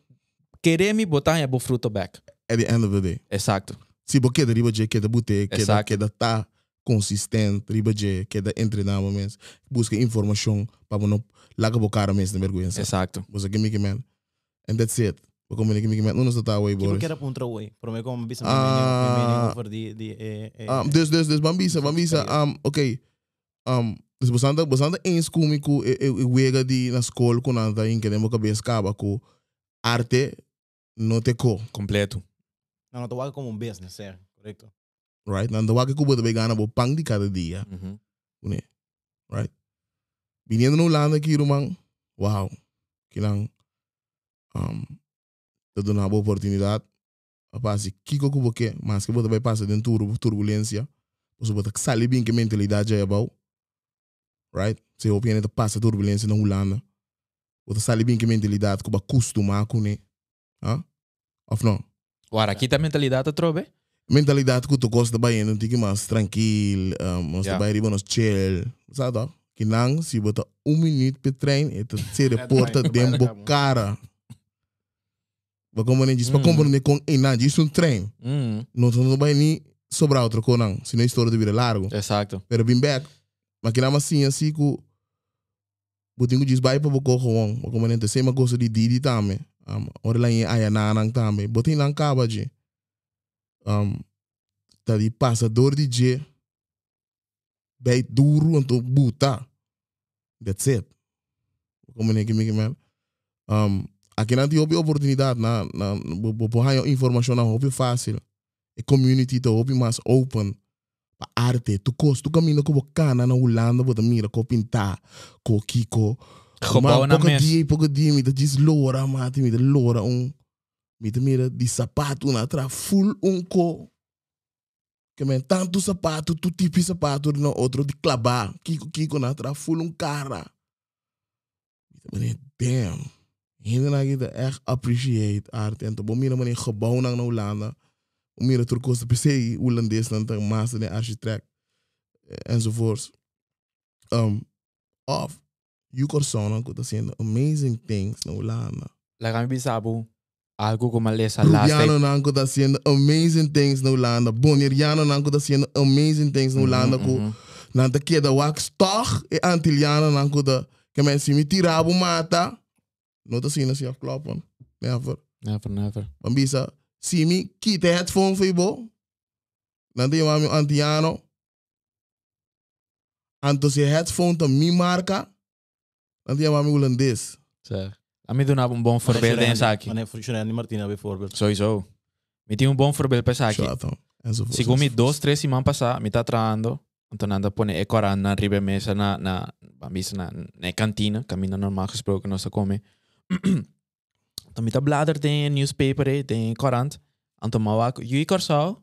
Querer me botar em bo fruto back. At the end of the day. Exacto. Se você quer riba de que da bute, que da Exato. que da tá consistente, riba de que da treinar mesmo. Busca informação para não laga bocar mesmo na vergonha. Exacto. Você que me que man. And that's it. Porque como que me que man, não nos tá away, Tipo Boris. que era puntra way. Pero me como bisa Ah. me mening over di di eh eh. Um, dus, dus, dus, bambisa, bambisa, um, ok. Um, dus bastante, bastante eens comico, e, e, e wega di na school ko nanta in que demo cabeça caba ko arte no te ko, Completo. Não, não, tô como um business, é, correto. right? Nanda wake ko bota begana bo pang di cada dia, Mhm. right? Viniendo no Holanda aqui, rumang, wow, kinang, um, te dona uma oportunidade, apa si kiko ko boke, mas que bota vai passar dentro tur turbulência, você bota que sali bem que mentalidade é about, right? Se eu penso que passa turbulência na Holanda, bota sali bem que mentalidade que ba acostumar com né, ah? Of não? Ora, aqui tá mentalidade, trobe? mentalidade que tu gosta de não tem que mais tranquilo, um, yeah. riba nos chill, sabe? Que não, se botar um minuto para treino, e tu (laughs) se reporta vai, dentro vai, do vai. cara. Para compreender disso, para Hum. compreender com e não, isso é um treino. Hum, Não não vai nem sobrar outro com não, senão a história de vida largo. exacto. Pero bem back, mas que não assim assim que Butingo diz vai para boco com, para compreender sei uma coisa de Didi também. Um, ora lá em Ayananang também. Botin lá acaba de um, tá de passador de G. Bem duro então buta. That's it. Como nem que me man. Um, aqui não tem oportunidade na na vou informação na hobby fácil. A community tá hobby mais open. Arte, tu cos, tu caminha com bacana na Holanda, você mira com pintar, com kiko. (laughs) Gebouwen na pouco mes. dia, pouco dia, me diz lora, mate, me um. Me mira de sapato na tra full um co. Que men tanto sapato, tu tipo sapato no outro de clavar. Kiko kiko na tra full um cara. Me diz damn. Hinder na kita echt appreciate arte. En toen mira manier gebouw na Holanda. Mira turcos de PC, Hollandees dan te master en architect eh, enzovoorts. Um, of you corsona que tá sendo amazing things na Holanda. Like kami bisabu, algo como lesa last Peruviano não que tá sendo amazing things na Holanda. Boneriano não que tá sendo amazing things na Holanda. Mhm, que na te queda wax toch e Antiliano não que tá que men si me tirabo mata. Não tá sendo assim afkloppen. Never. Never, never. Bambisa, si mi quita headphone voor je bo. Dan je maar antiano. Anto se headphone te mi marca. Dan doe je maar holandês. Zeg. A mim dá um bom voorbeeld em Saki. Wanneer functioneert Martina bijvoorbeeld? Sowieso. Me tem um bom voorbeeld para Saki. Se comi dois, três semanas passar, me tá traindo. Então anda pone e coran na riba mesa na na bambisa na na cantina, caminho normal gesproken nós come. (clears throat) então me tá bladder tem newspaper eh, tem corant. Então mawak, you corso.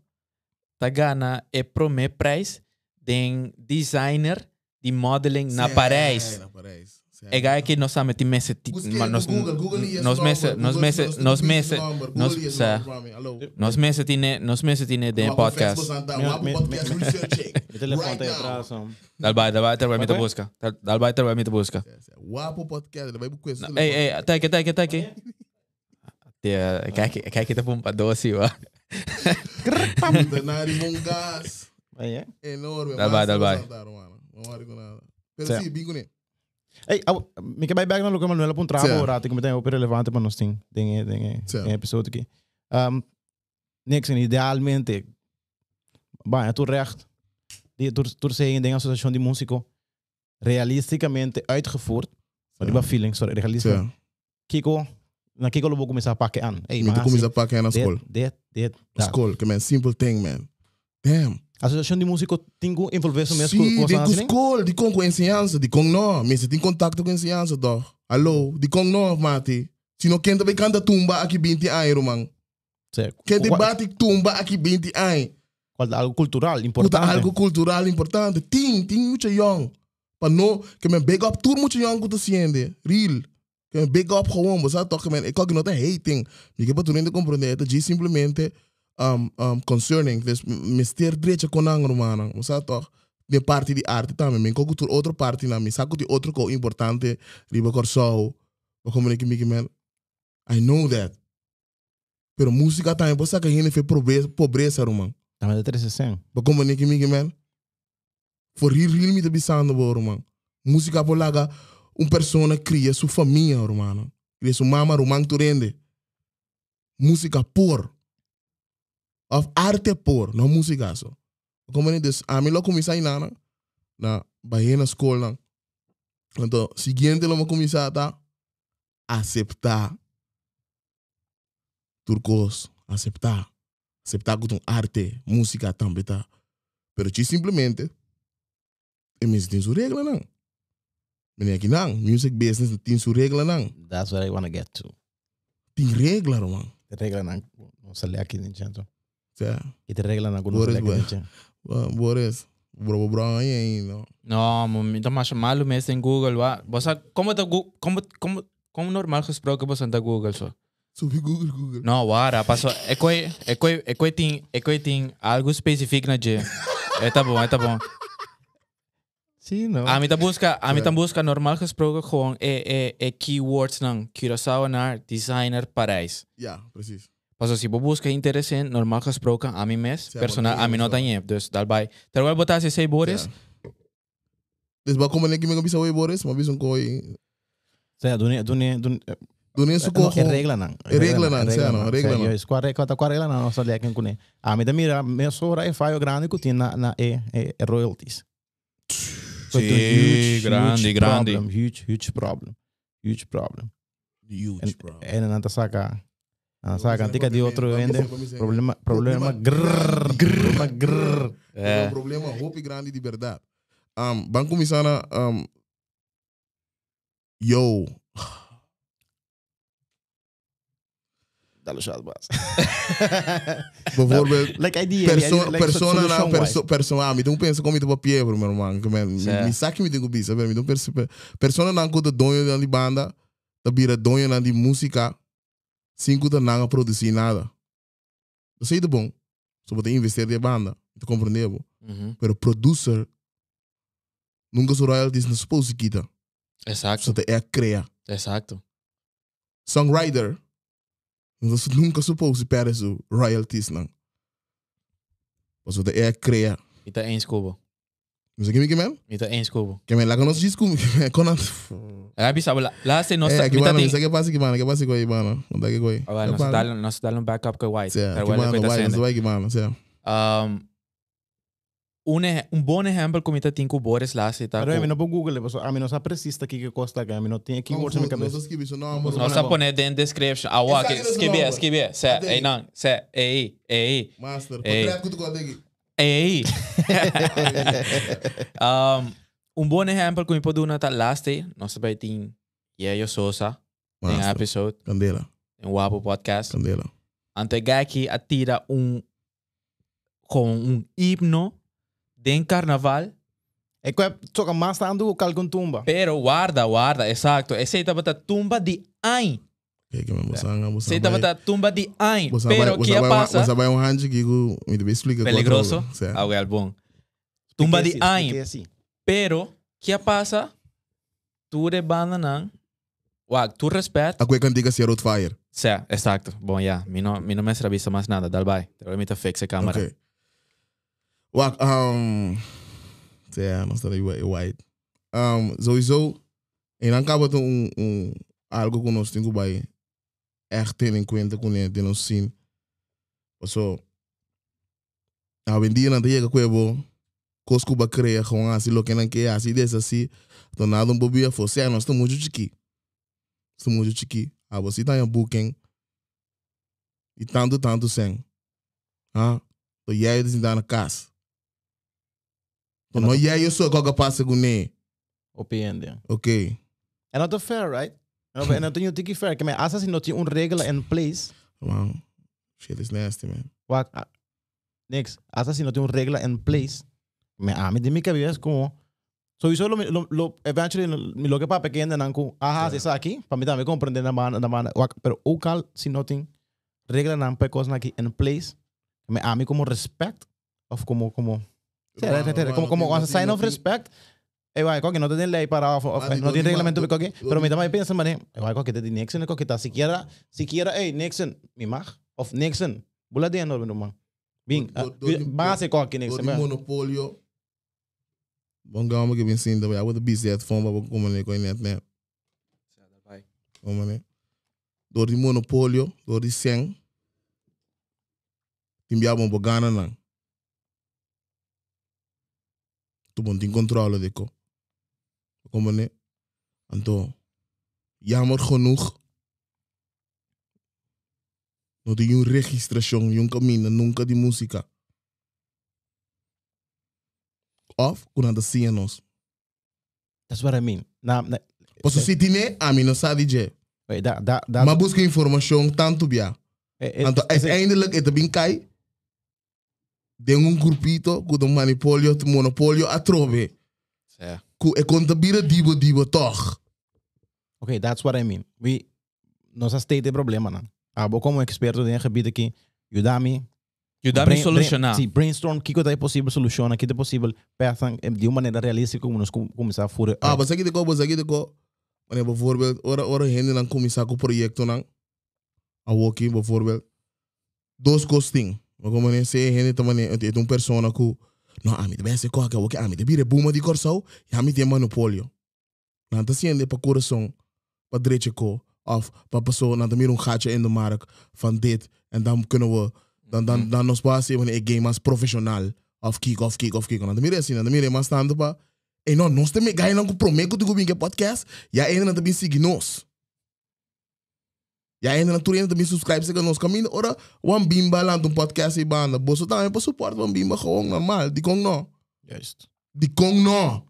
Tá gana e prome price den designer de modeling na Paris. Na Parijs. É gai que nós sabemos que messe Busquei nós no Google, Google e nós messe nós messe nós messe nós sa Hallo. nós messe tine nós messe tine de podcast. Wapo podcast research. (laughs) Je telefoon Right tá aí now. atrás. um. Dal vai, dal vai ter vai me te Ok. busca. Dal- Dal vai ter vai me te busca. Wapo podcast. Dat wij boeken is. Ei, ei, até aqui, até aqui, até aqui. (laughs) Tia, kijk, kijk kita pun pak dosi wa. Daarna die mongas. Aí é. Enorme. Dal vai, dal vai. Não há nada. Pero Certo. sim, bingo ne. Hey, au, me que vai back na lugar Manuela para um Certo. trabalho rato que me tem o relevante para nós tem tem tem Certo. tem episódio aqui. Um, niks en idealmente, bem, é tu recht. Die tu tu sei em associação de músico realisticamente uitgevoerd. Maar die Certo. feeling, sorry, realistisch. Certo. Kiko, na Kiko lo vou começar a pakken aan. Hey, maar tu começa a escola. dit, dit, dit. School, que man, simple thing, man. Damn. Associação de músico tem que envolver isso mesmo com assim. school, die com com ensinança, die com não. Mensen tem contato com ensinança, toch? Hallo, die com não, mati. Se não quer também canta tumba aqui 20 anos, man. Quem te bate tumba aqui 20 anos. Qual algo cultural importante. algo cultural importante. Ting, ting muito young. Para não, que me big up tudo muito young que tu siende. Real. Me big up gewoon, você toch, man. Ik kan não ter hating. Me que para tu não compreender, é simplesmente um, um, concerning. Dus mister com ang romano. Você toch, de parte de arte também. Me cogo tu outra parte na me saco de outro co importante. Riba corso. Como é que me man. I know that. Pero música também, você que ainda fez pobreza, pobreza, romano. Também é 360. Ba como nem que me man. For real real me te bisando bro man. Música polaga um persona cria sua família, romano. Cria sua mama romang tu rende. Música por. Of arte por, não música só. Como nem des, a mim lo começar na na bahia na. Então, seguinte lo me começar a aceitar turcos, aceitar aceitar que arte, música também tá. Pero simplesmente, e mesmo tem sua regra não. Aqui não, music business tem sua regra não. That's what I want to get to. Tem regra, man. Regla na no sale aqui no centro. Cioè, E de regla na no Boris, sale aqui boy. no centro. uh, Boris, bro, bro, aí, aí, não. Me tá mais malo mesmo em Google wa. Você como tá como como como normal gesproken você tá Google so. Subi Google, Google. No, wara, passo. É coi, é coi, é coi tem, é coi tem algo específico na G. É tá bom, é tá bom. Sim, não. A mim tá busca, a mim tá Ja. busca normal gesproken gewoon é é é keywords não. Curaçao naar designer Parijs. Ja, precies. Passo se você busca interessante, normal gesproken a mim mes, Sim, personal mas a mim não isso. tem, dus daarbij. Terwijl botar se sei Boris. Ja. Dus ba como nem que me bisa oi Boris, mas bisa koi. Sei, do ne do ne do Do nem su no, ko é regla não. É regla não, sei, não, regla não. Isso, qual é qual qual regla não, não sale aqui com ne. A mim da mira, me sora é faio grande que tem na na é é é royalties. (sniffs) It's a Sim, grande, grande. Problem, huge, huge problem. Huge problem. huge, bro. en não tá saca. Não saca, antica de outro ende. problema, Problema, problema, problema, grrr, problema, grrr. É. É. um problema hope grande de verdade. Um, van começar na um, yo, Dá-lhe shot, boss. bijvoorbeeld persona na persona ah, deu um pensa como tu papier meu irmão que me saque me tenho bisa me deu perso persona na coisa dono da banda da bira donha na de música, cinco da não produzir nada. Eu sei de bom. Só você investir de banda, tu compreendeu? Uhum. Pero producer, nunca sou royalties não supposed quita. Exacto, Só te é criar. exacto. Songwriter, nunca nunca supposed to perder su royalties não. Só te é criar. Ita eens kubo. Mas aqui me que mesmo? Ita eens kubo. Que me lá que nós diz como que não. Eh, bisa wala. Last no É, sa que mita mano, ting. isso aqui passa que mano, que passa com aí mano. Onde é que foi? Well, nos dal nos dal un backup kay white. Sim, Pero que wala mano, ko ita vai, sende. isso vai que mano, sim. Um, un, un bom exemplo como ita ting ko Boris last ita Pero ko. eu não vou Google, mas a mim não sabe precisa aqui que custa, a mim não tem keywords na minha cabeça. Nós escrevi seu nome. Nós sa pone den description. Ah, escrevi. Se, Até aí. ei não, se, ei, ei, Master, contrato que tu coloca aqui. ei. um, un bom exemplo como pode una ta last day, nós sabay ting Yeyo Sosa, em Master, episode, Candela, em Wapo Podcast. candela. Ante Gaki atira um com um himno de carnaval, É que toca mais tanto o calcun tumba. pero guarda, guarda, exacto. Esse estava a tumba de Ain. Que que me busanga, Esse busanga. estava a tumba de Ain. Você Pero vai, que você vai, passa? você vai um hand que eu me deve explicar. Peligroso. Sim. Ah, well, bom. Tumba de Ain. É assim. Pero que passa? Tu de banda não. Wag, tu respeito. A coisa cantiga ser fire. Sim, exacto. Bom, já. Mi no, mi no me serviço mais nada. Dal vai. Te voy a fixe a câmera. Ok. Um... Nós estamos aí white. Um, sowieso, en dan acaba het um, algo que nós temos que echt ter em conta com ele, de nós sim. So, a vendia não tem que bo cosco ba crea gewoon assim, lo que não quer assim, desse assim. Então nada um bobia fosse, nós estamos muito chiqui. Estamos muito chiqui. Ah, você tá em booking. E tanto, tanto sem. Ah, então jij is daar na casa. Então não jij só que passa com ele. Opende. Ok. É not fair, right? É não tem tiki fair. Que me asa se não tem um regra in place. Man, shit is nasty, man. Wat? ah, Niks. Asa se não tem um regra in place. Me a mí de mi cabeza como Sowieso lo, lo, lo eventually lo, lo que para pequeno nan ko aha Yeah. yeah. aqui para mim também compreender na mana na mana wak- pero ook al se não tem regra nan pe coisa aqui in place me a mí como respect of como como Sí, Mano, re- re- re- mano, como, como não as a tem- sign não of tem- respect. Eh, vai, que não tem lei para, of, of, Ah, não do- tem do- regulamento do- para que, do- pero me do- também pensa, mané, vai, que tem Nixon, que tá siquiera, siquiera, hey, Nixon, me mag, of Nixon, bula de ano, no man. Bing, Do- do- do- base ko que Door Nixon, die man. monopolio. Bom, gaan we even zien dat we hebben de busy het van wat we komen nee kon net net. Kom nee. Door die monopolio, door die seng. Tim bia bom bagana nang. Tu bon tin controle de ko. Kom nee. Anto. Jammer genoeg. No die een registración, yung camino, nunca die música. Of, kuna da CNOs. That's what I mean. Na, na, Posso si tine, a mim não sabe je. wait, da, da, da, Maar busca informação tanto bia. eh, eh, Anto, eh, uiteindelijk, het bin kai. De un grupito, ku de monopolio, te monopolio a trove. Sim. Ku e conta bira dibo dibo toch. Okay, that's what I mean. We, nossa state tem problema, não. Abo como experto de gebied aqui, Udami, a solucionar. Sim, brainstorm, que é possível solucionar, que é possível pensar de uma maneira realística como nós com- começar a furar. Ah, mas aqui de ko, mas aqui de ko. Wanneer bijvoorbeeld, ora ora hen dan commissar ku projecto nang. A walking bijvoorbeeld. Dos costing. Maar como nem sei hen também é um persona ku. No, a mim deve ser coca, o que a mim deve ir buma de corso, e a mim tem monopolio. Não tá sendo para coração, para direito of para pessoa não tem um gaatje in de markt van dit en dan kunnen we dan dan dan nos base wanneer ik game als professional of kick of kick of kick. Dan mire assim, dan mire mas tanto pa E não, nós também ganhamos com prometo de que podcast. E ainda não também seguir nós. E ainda não também também subscribe se nos caminho. Ora, one bimba lá um podcast e banda. Bosso também para suporte one bimba gewoon normal. Die kong não. Juist. Die kong não.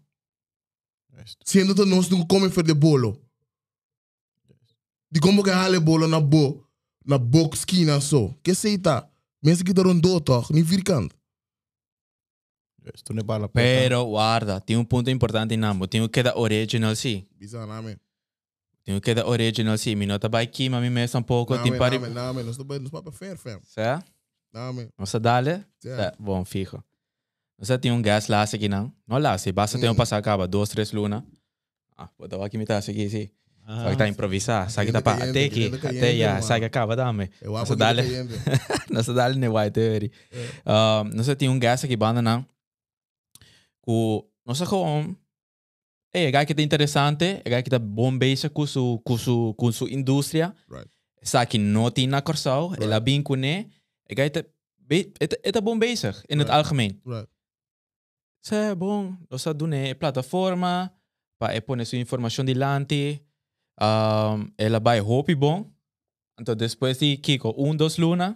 Juist. Sendo que nós não comem voor de bolo. Die como que hale bolo na bo. Na box esquina so. Que sei tá? Mensen que daar rondou toch? Niet vierkant. Juist. Toen ik bala Pero guarda, tem um ponto importante em Nambo. Tem que da original sim. Bizar namen. Tenho que dar original sim, mi nota vai aqui, mas mi mesmo um pouco, Não, man, pari... não, man, não, man. Não estou não para fair, fam. Certo? Não, man. Nossa, dale? Yeah. Tá, bom, fico. Você tem um gas lá aqui não? Não lá, se basta ter um Hum. passar acaba, duas, três luna. Ah, vou dar aqui me tá aqui, sim. Só que tá improvisar, sabe que tá para caliente, até aqui, caliente, até já, sabe que acaba, dame. Eu Nossa, amo dale. que (laughs) Nossa, dale ne white theory. Um, nossa tem um gas aqui banda não? Ku, nossa com eh, gai que tá interessante, gai que tá bom base com su com su com su indústria. Right. Sa que não tem na Corsau, Right. ela bem com né, gai tá be- het het bom bezig in het Right. algemeen. Right. Ze é bom, nós doen plataforma para pôr sua informação dilante. Um, ela vai hopi bom. Então depois de Kiko, um, dois luna.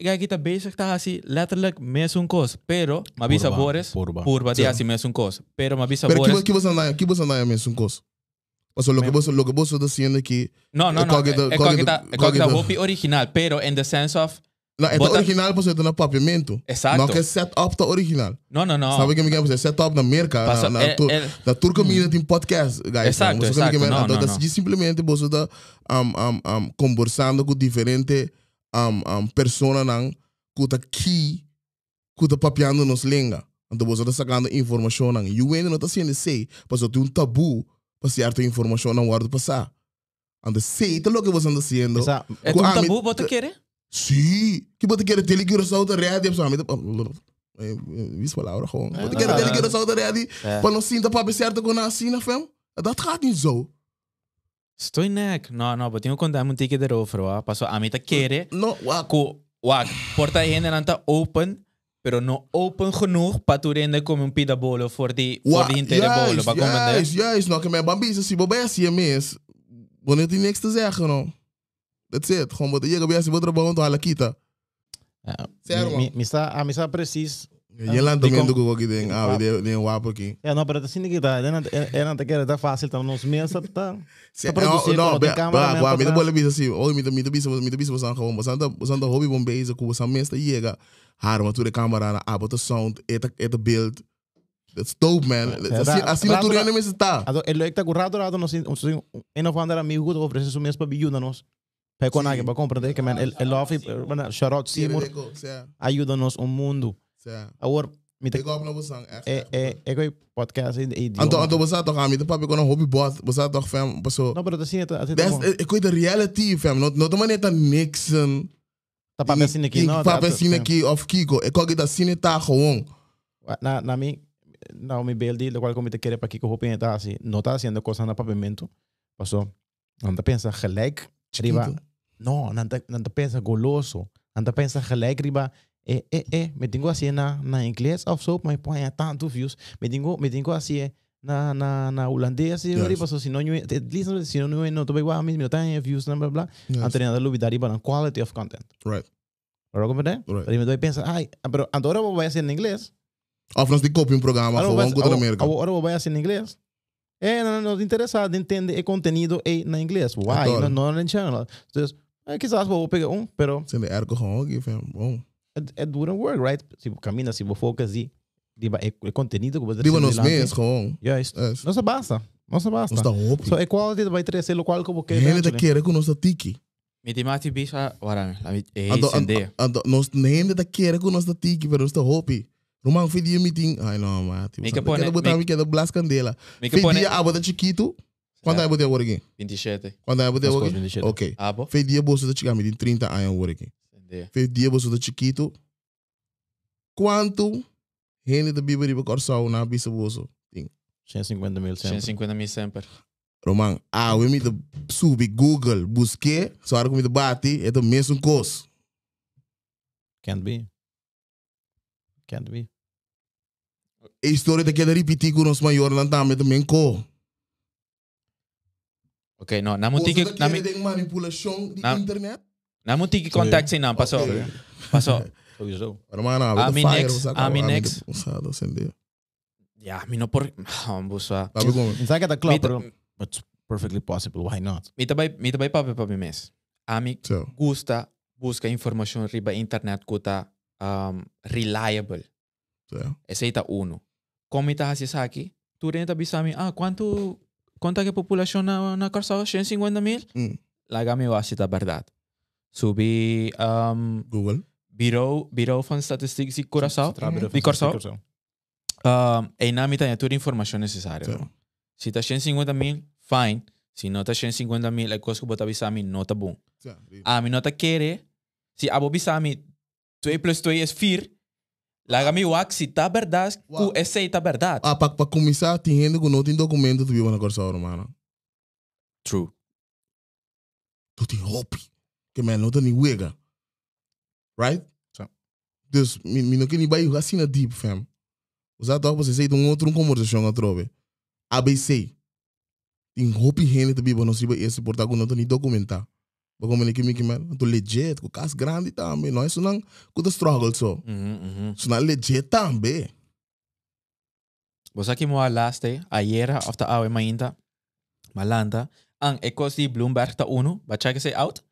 E kita bezig tá assim, letterlijk mesmo coisa. Pero, mabisa Purba, bores, purba. purba Sim. dia assim mesmo coisa. Pero mabisa Pero bores. que que você anda, que você anda mesmo com coisa? Mas lo que você lo que você está dizendo aqui, Não, não, É não. cogita- É cogita- cogita, é cogita cogita- hopi original, pero in the sense of não, é Bota- original você tá no papiamento. Exato. Não que é set up tá original. não, não, não. Sabe que me quer set up na merca, Passa- na na é- tu- é- na turca mina tem podcast, guys. Exato, Você exato. que me Não, então não, decidi não. simplesmente você tá um, um, um, conversando com diferente um, um, persona que tá aqui que tá papiando nos língua. Então você tá sacando informação. E o ainda não tá sendo sei, mas tem um tabu para certa informação não de passar. Então sei, louco que você anda sendo. É um tabu, bota querer? Sim, que ter que outra rede, pessoal. Isso palavra gewoon. Você quer ter que usar outra rede para não sinta para certo com a assina, fam? Dat gaat niet zo. Estou nek. Não, não, but tenho que contar um ticket erover, wa. Passou a meta querer. No, wak. Ku, wak, porta ainda não tá open, pero não open genoeg para tu render como um pida bolo for die, for die inteira bolo. Para como juist, juist. Nou, ik mijn bambis, zie je zie je mis. Wanneer die niks te zeggen, no. That's it. Gewoon wat je gaat zien wat er bij halen kita. Sério, mi, mi sa, a mi sa precis. Je laat die também kom- do que aqui tem. Ah, de de wapen aqui. Ja, no, pero assim que tá, é não te quer tá fácil, tá nos meses tá. Se- produzir, No, coloca ba- em câmera, ba- ba- pra me dá trás. bola bisa assim. Oi, me dá me dá bisa, me dá bisa gewoon. Você anda, você anda hobby bom bezig, com você mesmo chega. Har, maar toen de camera na abot de sound, eta eta beeld. That's dope, man. Assim, assim natuurlijk da- niet meer tá. Also, ele é que tá currado, rado, nós, nós, um of andere amigo que oferece isso mesmo para ajuda nos. Para conagem, para compreender que, man, ele oferece, mano, shout out Seymour, Sim, ajuda nos um mundo. Sim. Agora, me Ik wat zang. Echt. é, é, é que podcast é idioma. Anto, anto, você toch aan de papi kon een hobbybot. Você toch fam. Não, pero assim, tá, assim, That's, tá, ik weet de reality, fam. Not, not maar net Nixon. tá para assim aqui, não? Papi zien aqui of Kiko. Ik kan dat zien daar gewoon. na, na mi, na mi beldi, lo cual como te quiere para que cojo está así, no está haciendo cosas el pavimento. Pasó. No te piensa gelijk, riba. No, no no te piensa goloso. No te piensa gelijk, riba. Eh, eh, eh, me tengo así na, na inglés of so, mas põe tanto views. Me tengo, me tengo así na, na, na holandês, assim, Yes. riba, so, se não, at least, se não, não, tô bem, ah, me tem views, blá, blá, blá. Yes. Antes de lubi riba, na quality of content. Right. Ahora, como te? Right. Pero me doy pensa, ay, pero agora vou fazer em inglês. Of nos die kopie een programma, Ahora gewoon vou- goed in ahora- Amerika. Ahora vou fazer em inglês. É, não, não, interessado em entender o conteúdo é na inglês. Why? Adoro. Não, não em channel. Então, é, quizás vou pegar um, pero Zijn de erke gewoon aqui, fam. Bom. É, é duro work, right? Se camina, se vou focus e diba, é, é conteúdo que você we nos mees gewoon. Juist. Yes. Não se basta. Não se basta. Ons dat hoop. So, é quality vai trazer o qual que eu quero. Hele de keren kun ons dat tiki. Miti mati bisa, warame. Lami, eh, Ando, sende. ando, nos hele de keren kun ons dat tiki, pero ons dat hopi. Romang video meeting. Ai no, mati. Mika Ik pone- heb botar mi- mi queda blas candela. Mi que pone Fedia abo de chiquito. Quando é botar working? 27. Quando é botar As working? coisas de Ok. Abo? Fedia bolso de chiquito, me 30 anos Fedia bolso de chiquito. Quanto? Hele de biber die corso na bisa bolso. 150 mil sempre. 150 mil sempre. Romang, ah, we moeten subir Google, busquei, só que me bate, é do mesmo coisa. Can't be. Can't be. A história de que ele repetir com os maiores não tá, mas também co. Ok, no. Namun tiki, Você nami, tem manipulação de internet? Namun tiki contact sin nam. Paso. Ok. Paso. Sowieso. Romang, não, Ah, with mi next, ah, acaba, mi ah, next. Usado, acender. Ja, mi no por... Oh, buswa. Sabe como? Sabe que tá claro, pero it's perfectly possible. Why not? mita bay, mita bay papi papi mes. Ami So, gusta busca informação riba internet kuta um, reliable. so. Esse ita uno. Como ita hasi saki, tu sa amin, ah, quanto quanto é que a população na, na Corsao? 150 mil? Mm. Laga mi wasi ta verdade. Subi um, Google. bureau, bureau van statistiek si Curaçao. Trabalho De Curaçao. Um, e na mitad toda a informação necessária. Sim. no? Se tá 150 mil, fine. Se não tá 150 mil, é coisa que botar avisar mim, não tá bom. Ja, A mim não tá querer. Se a bobi sami 2 plus 2 é 4, laga mi wak se tá verdade, Wow. ku esse tá verdade. Ah, para começar, tem gente que não tem documento de viver na Corsao, mano. True. Tu tem hope. Que, man, não tem nem wega. Ah. Right? Sim. Dus, mi, mi não quer nem baixo assim na deep, fam. Usar toch, você sei, um outro conversação a trove. ABC. Tem gente de viver, não se vai esse portar com não tem nem documentar. Porque como é que me que, man, tu legit, com cas grande também. Não é isso não, com the struggle, so. Uhum. Isso não é legit também. Você aqui mo last eh, day, ayer of the hour mainda, malanda, ang ekos di Bloomberg ta uno, ba check say out?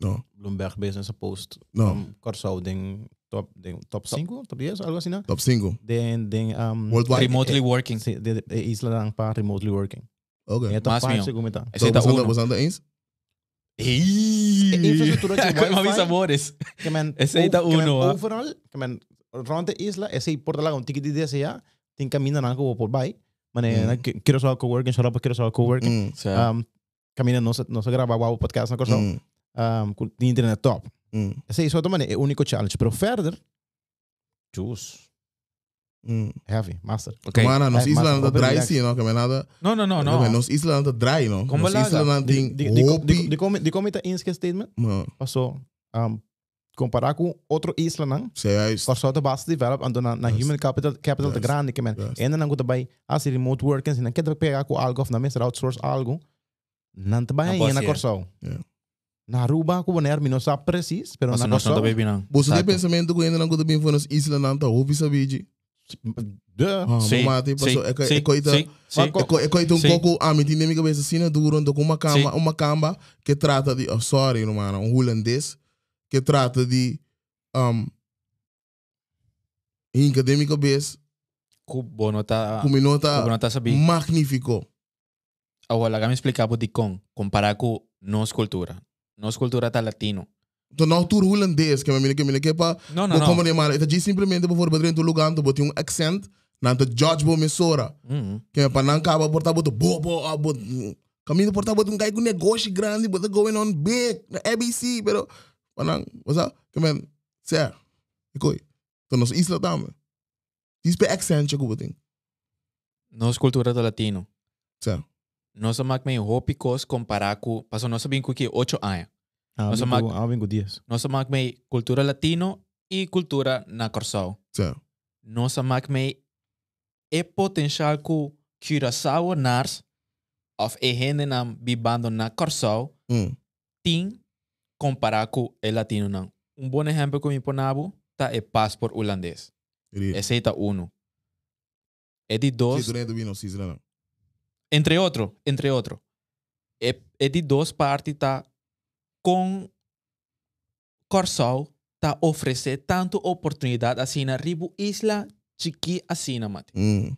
Não, Bloomberg Business Post. não. Um, Corsao, den top, den top 5, top 10, algo assim, né? Top 5. Den, den, um, Worldwide. Remotely working. Sí, de, de, isla lang pa remotely working. Ok. É top Mas 5 minha. según tá. Esse tá Você anda- uno. você anda eens? Infraestructura de Como (laughs) wifi. mis amores. Que men, (laughs) Esse aí tá que men uno, ah. overall, que men, rond de isla, esse aí porta lá um ticket de desse já, tem caminho na rua por baixo. Mane, Mm. na quero só coworking, só para quero só coworking. Mm. O sea, Um, caminho não se não se grava o podcast na Corsao. Mm. Um, de internet top. Mm. Esse aí só também é o único challenge, pero further, juice, Mm. heavy, master. ok. Mana, nos isla mas anda open dry sim, não? Que men nada. No, no, no, No. no. Nos isla anda dry, não? Como Nos laga? isla não De, tem de, de, como, de como tá inske statement, passou, um, comparar com outro isla, não? Sei é isso. De base develop, ando na, na Yes. human capital, capital de Yes. grande, que men. Yes. Ainda não gosta bem, assim, remote working, se não quer pegar com algo, na mesa outsource algo, não te Não vai na ser. Corsao. Yeah. Na Aruba, com o Nermi, não sabe preciso, pero Mas na tá não. Você tem pensamento que ainda não gosta bem foi nos isla não tá hope sabe Duh. Sim, mama, tipo, sim, so, é é coisa é é um pouco a mim tem na minha cabeça assim na duro ando com uma cama, uma cama que trata de, oh, sorry, no mano, um holandês que trata de um em que de minha cabeça Kubo no ta... com minota Kubo no ta sabi. magnífico. Agora, kami explicava de com. Comparar com nossa cultura. Nossa cultura tá latino. Então não tour holandês que me que me que para Não, Bo não, como não. ne mala, ita simplesmente por favor dentro do lugar, tu botar um accent, na tu judge bo mesora. Mm. Que é para não acabar por botar bo bo ah, bo caminho por botar um com negócio grande, botar going on big, ABC, pero para não, what's up? Que man, sé. E coi. Então nós isla também. Diz pe accent que botem. Nossa cultura tá latino. Sé. Nós mag may hopi kos comparar com... Paso nós sabem que 8 anos. Ah, Nossa, bingo, mag- ah, bingo dias. Nós mag may cultura latino e cultura na Corsao. Sé. Nós mag may e potencial ku Curaçao nars of e gente na bibando na Corsao Hum. tin comparar com o latino não. Um bom exemplo que me ponabo tá é passport holandês. Iri. Esse aí tá uno. É de Sim, dois, tu nem tu vino isla não. Entre outro, entre outro. É, é de duas partes tá com Corsal tá oferecer tanto oportunidade assim na ribu isla chiqui assim mate. Hum.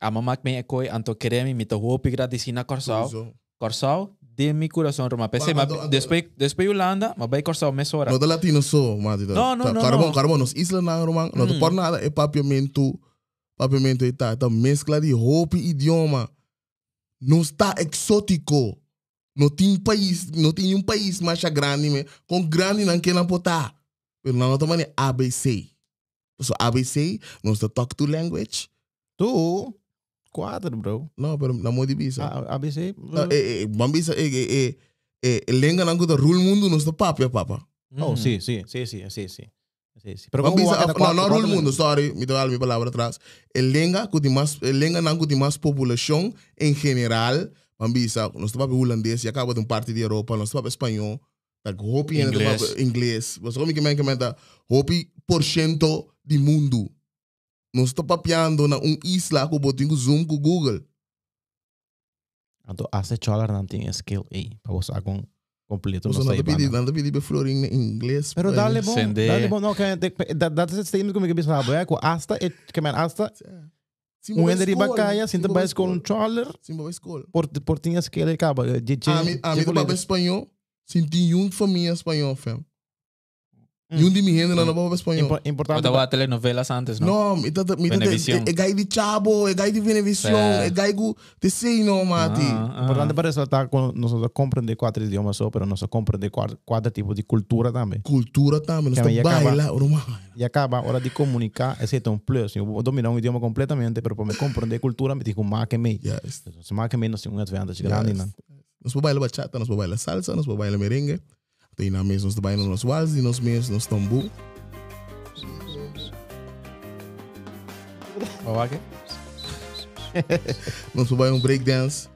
A mamak me ekoi anto queremi me to hopi gratis na Corsal. So, Corsal de mi coração Roma. Pensei, Mas, depois depois Holanda, mas vai Corsal mesora. No da latino so, matita. No, no, no, Carbon, no. carbon, nos isla na romang, no Mm. por nada é papiamento, papiamento e tá, tá mescla de roupa e idioma. Não está exótico. Não tem país, não tem um país mais grande, me, com grande não quer não botar. Pero não também é ABC. So ABC, não está talk to language. Tu, quatro, bro. Não, pero na moda bisa. Ah, ABC, Ah, eh, eh, bambisa, eh, eh, eh, eh, lenga não kuda rule mundo, não está papia, papa. Oh, Mm. sí, sí, sí, sí, sí, sí. sí. Pero bisa, guaca no, no rule quatro- mundo, sorry, me deu minha palavra atrás. El lenga mais, el lenga não kuti mais população em geral, bambisa, nós estamos holandês, e acaba de um parte de Europa, nós estamos espanhol, tá hopi Inglês. inglês. Você como que me comenta, hopi por cento de mundo. Nós estamos papiando na um isla que botinho zoom com Google. Então, hace cholar não tem skill aí, para você com completo. Você não banda. não está pedindo florim em inglês. Pero pues. dale bom, Sende. dale bom, não, que dat dat is het statement que me bisa, é que hasta, é- que man, hasta, Simba Um vai ende de escola, bacaia, sinta Simba vai vai com um troller, Simba vai escola. por por tinha que ele acaba. DJ. A mim, a mim, baba espanhol, senti um família espanhol, fam. E um de mim ainda não baba espanhol. Importante. Bota a telenovelas antes, não? Não, me tá, me tá, Venevisión. é gai de Chabo, é gai de Venevisión, Certo. é gai gu, te sei não, mati. Ah, Importante para ressaltar que nós compreender quatro idiomas só, mas nós compreender quatro, quatro tipos de cultura também. Cultura também, nós Que aí tá acaba- baila, urumai. E acaba a hora de comunicar, esse é um plus. Eu vou dominar um idioma completamente, mas para me compreender cultura, me tenho que mais que meio. Yes. Se mais que meio, nós temos um advantage grande. Yes. não? Nós vamos bailar bachata, nós vamos bailar salsa, nós vamos bailar merengue. Tem na mesa, nós bailar nos waltz, nós mesmos, nos tambu. Wawake? Nós um breakdance.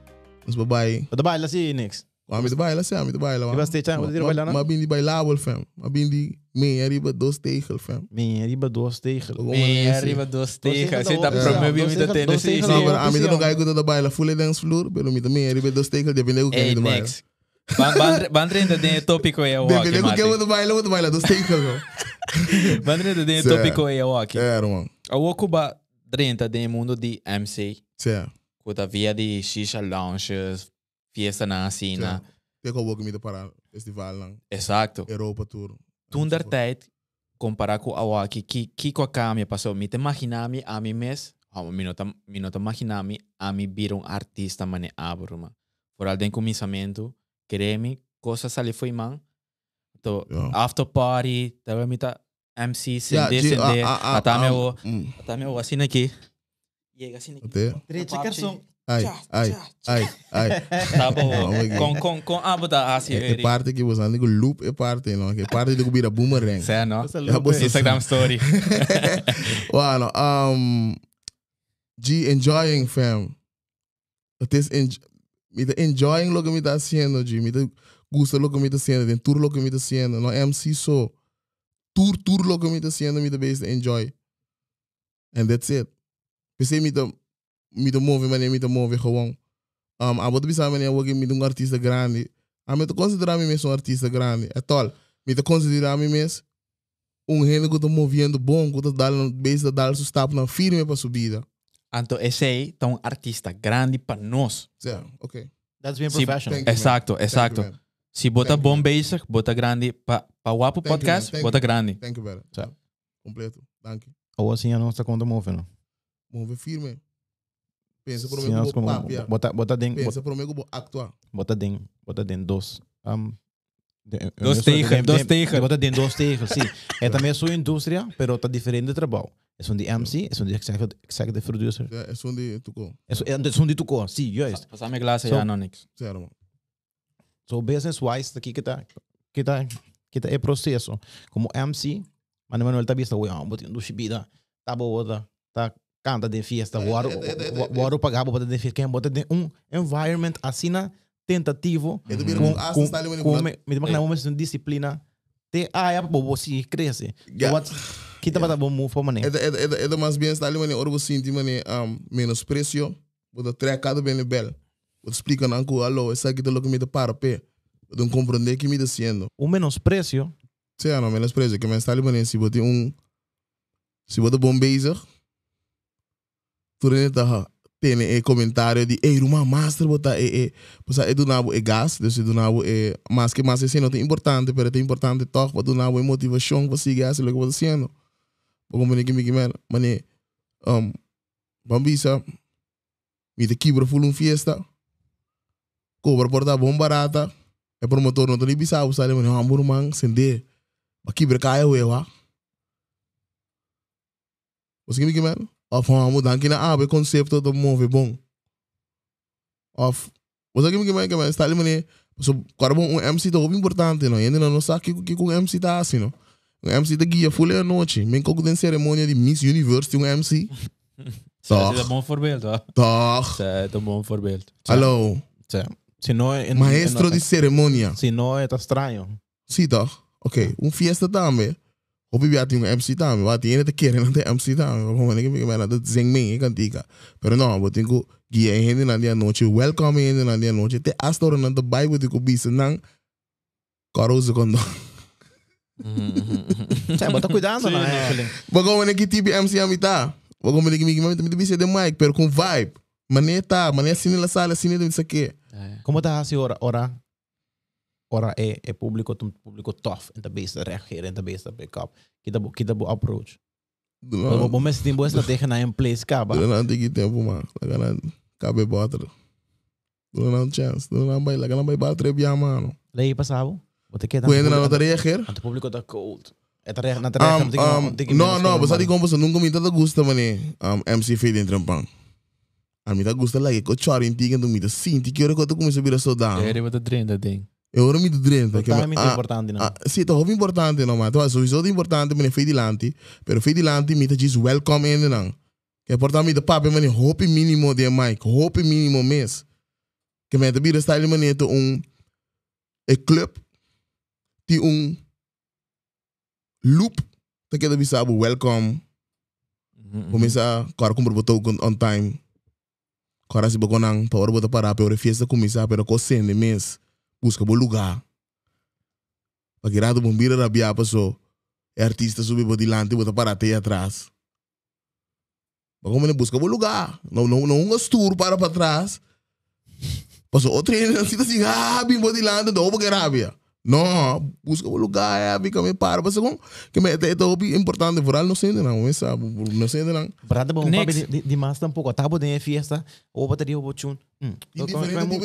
Nós vamos bailar. Wat baila si Nix? Wami de baila, sim, wami de baila. Je was steeds aan, wat is er bailar, no? Maar ben die bailável, fam. Maar ben die mee, arriba dos tegel, fam. Minha riba duas tegen. Como Me é arriba tejas. dat Você tá promovendo dois muita dois tegels, Não, pero a mim não gai gusta da baila full dance floor, pero mi também arriba dos tegel, depende do que é do tem que é Mati. do baila, o do baila dos tegel, não. Bandre ainda tem Certo. tópico aí, Wawake. É, irmão. A Wakuba drenta tem mundo de MC. Certo. Kuta via de shisha lounges, fiesta na cena. Tem eu vou comigo para o festival, não. Exacto. Europa tour. Toen der tijd, comparar com a Waki, que que com a Kami passou, me te imaginami a mim mes, ah, me não te me não te imaginami a mim vir um artista mane abruma. Por alguém com quereme, coisas ali foi man. To Yeah. after party, tava me tá MC Yeah, sende sende, ah, ah, até ah, meu, até meu assim aqui. Chega assim aqui. Três garçom. Ai, ai, ai, ai. Tá bom. Com com com abo da assim, É, parte que você com loop, é parte, não. É parte do que vira boomerang. Certo, não? É, Instagram story. (laughs) Bueno, um, G, enjoying, fam. Het is en, me tá enjoying lo que me está haciendo, G. Me tá gusta lo que me está haciendo, den tour lo que me está haciendo. No MC so. Tour, tour lo que me está haciendo, me tá best enjoy. And that's it. Pensei me tá, me tá move, mas me tá move gewoon. Um, a botar pensar, mas eu me um artista grande. A me tá considerar me mesmo um artista grande. É tal. Me tá considerar me mesmo um rende que está movendo bom, que está dando, base da dar sustento na firme para subida. Então, esse aí tá um artista grande para nós. Yeah, ok. That's being professional. thank you. Exacto, exacto. Thank you. Se bota Thank you. bom basic, bota grande. Para pa Wapo you, Podcast, bota you. grande. Thank you, velho. Certo. Completo. Thank you. Ou assim a nossa conta move, não? Move firme. Pensa por mim como vou papia. bota bota den Pensa por mim vou actuar. bota den bota den dos um Dos eu sou- tegen, dos tegen. Bota den dos tegen, sim. É também a sua indústria, pero tá diferente de trabalho. É um de MC, é um de executive, producer. Ja, é só de tu com. É é um de tuco, sim, juist. Passar minha classe So- já, não, Nix. Sério, mano. So business wise, aqui que tá que tá que tá é processo. Como MC, Mano Manuel tá vista, ué, botin do chibida, tá boa, tá canta de fiesta, é. waro pagava bota de fiesta, quem bota de um environment assina tentativo É do com um asta com ali com manipulando. me me demanda uma disciplina. Te ah, é bobo se cresce. Yeah. Kita bata bom move for mané. É da- é da- é da- é da mais bem está ali, mano. Ora você sente, mano, um, menosprecio. Vou trecado bem bel. Vou explicar não que alô, essa aqui tá louco me dá para pé. Vou compreender que me está sendo. O menosprecio Sim, não, menosprecio. Que me está ali, mano, se tem um... Se é bom bezig, tu nem tá tem eh, comentário de ei, uma master bota eh eh pois é do nabo é gas, dus do nabo é mas que mais assim não tem importante, pero tem importante toch, para do nabo é motivação para seguir assim que você fazendo. Como me que me que man, mané um bambisa me te quebra full um fiesta. Cobra porta bom barata. É promotor não tem usar ele, mano, amor man, sende. Ba quebra caia o eu, ah. Você me que man? Of ha mo dan kina abe concepto do move bom. Of você que me que man que man está ali mane so cara bom um MC do importante não ainda não sabe que que com MC tá assim não. Um MC da guia full a noite, men coco den cerimônia de Miss Universe um MC. Een voorbeeld. Dat is een mooi voorbeeld. Hallo, Cioè, se no è maestro di cerimônia. se no è estranho. Sim, toch? Ok, um fiesta também. Biati um MC vai ter te querer não ter MC ver que me manda de zeng me cantica. Pero não, vou ter que guia gente na dia noite, welcome gente na dia noite. Te astor na de Bible de ko bisa nang caroso quando. (laughs) Cioè, bota cuidado, no? no. Actually. Bago man que tipo MC amita. Vou como que me me me de mic, pero com vibe. Mané tá, mané assim na sala, assim não sei o quê. Como está assim ora ora ora é é público um público tough em base de reageren in base de pick up. Kita bu kita bu approach. Não, Bom mas tem boa estratégia na em place caba. não não tem tempo, mano. Lá na cabe bota. Não não chance, não não vai, lá não vai bater bem, mano. Lei passava. Você quer Quando não tá reagir? Ante público tá cold. É tá na Um, tarefa um, no, no, você sabe como você nunca me tá gusta, mané. Um, MC Fade dentro do pão. A mim tá gusta lá, que eu choro em tiga do me, sim, que hora que eu tô começando a virar soldado. Eri wat de drink dat ding. Eu ora me do drento, O que timing é ah, importante não. ah, sim, tá muito importante, não, mas então sowieso importante, mané, Fade dilante, pero Fade dilante me tá diz welcome ainda não. Que é importante me da papo, mané, hope mínimo de mic, hope mínimo mês. Que me tá vira style mané, to um e club, ti um loop, tá que da sabe welcome Começa, agora compro botou on time. Agora se botou não, para hora botar parar, para hora fiesta começar, para cocendo mês. Busca bom lugar. Para que rado bombira rabia passou. É artista subir por dilante, botar parar até atrás. Mas como ele busca bom lugar. Não, não, não um tour para para trás. Passou outro treino, assim, assim, ah, bim por dilante, não, porque rabia. Não, busca bom lugar, é, fica me para. Mas como, que me, é, é importante, por não sei não, não sabe, não sei não. Brada bom Next. papi di di mas tampoco. Tabo de fiesta. O bateria o bochun. E.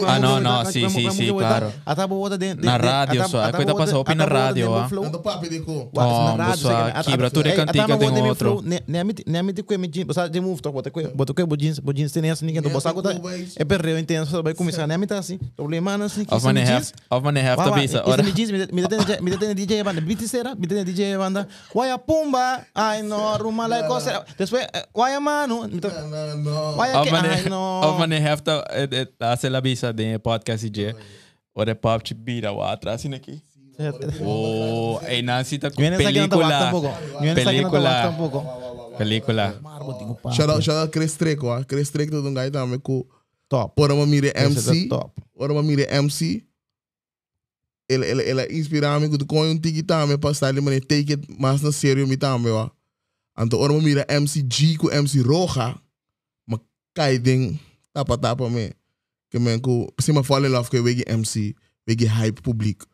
Ah, no, no, sí, sí, sí, claro. Atabo outra de Na rádio só, é coisa passa open na rádio, ah. Ando papi de ko. Oh, bosa, quebra tudo é cantiga tem outro. Ne mi ne mi de ko mi jeans, bosa de move to, bota ko, bota ko bo jeans, bo jeans tem assim ninguém, bosa ko tá. É perreo intenso, vai começar ne mi tá assim. Problema não assim. Of man have, of man have to be sa. Ora. Mi jeans, tem tem DJ banda, beat será, mi tem DJ banda. Waya pumba, ai no, ruma la cosa. Después, waya mano, No, no. waya Of que, ai no. of man have to hace la visa de podcast DJ. Ora pop te bira o atrás aqui. Oh, ei Nancy tá com que película. que Película. Película. Shout out, shout out Chris Treco, ah. Chris Treco todo um gajo também com Top. Ora uma mire MC, ora uma mire MC. Ele ele ele inspira me com com um tiki também para estar ali mas take it mais na sério me também, ó. Então ora uma mire MC G com MC Roja. Mas cai ding tapa tapa me. Que me com se me fall in love com o MC, wege hype público.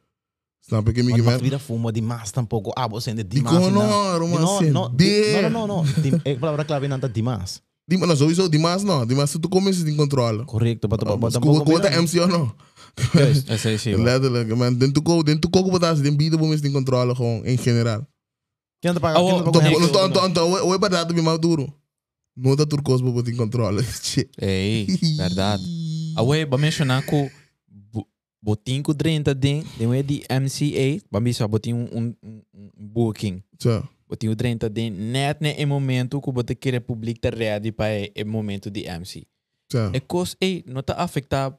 Snap je que me Mas man? vida fuma demais tampouco. Ah, você é Di demais. ko no, não, romance. não, De. não, não, não. Dim- É palavra clave não tá demais. Di mas sowieso demais não, demais tu começa a controlar. Correto, para tu Mas tampouco. com com MC ou não? Essa aí sim. Letterlijk, man. Den tu den tu koken wat als den bieden we mensen in controle gewoon in general. Quem tá pagando? Oh, Quem tá Então, Next. pagando? então, então, então, o é barato me maduro. Não dá turcos botar em controle. (laughs) Shit. Ei, verdade. (laughs) Awe, ba mencionar que botin ko 30 din, din di MCA, ba bisa botin um, um, um, um booking. Tja. Botin o 30 din, net ne e momento que bote querer public tá ready para e, e momento de MC. Tja. E cos, ei, não tá afetar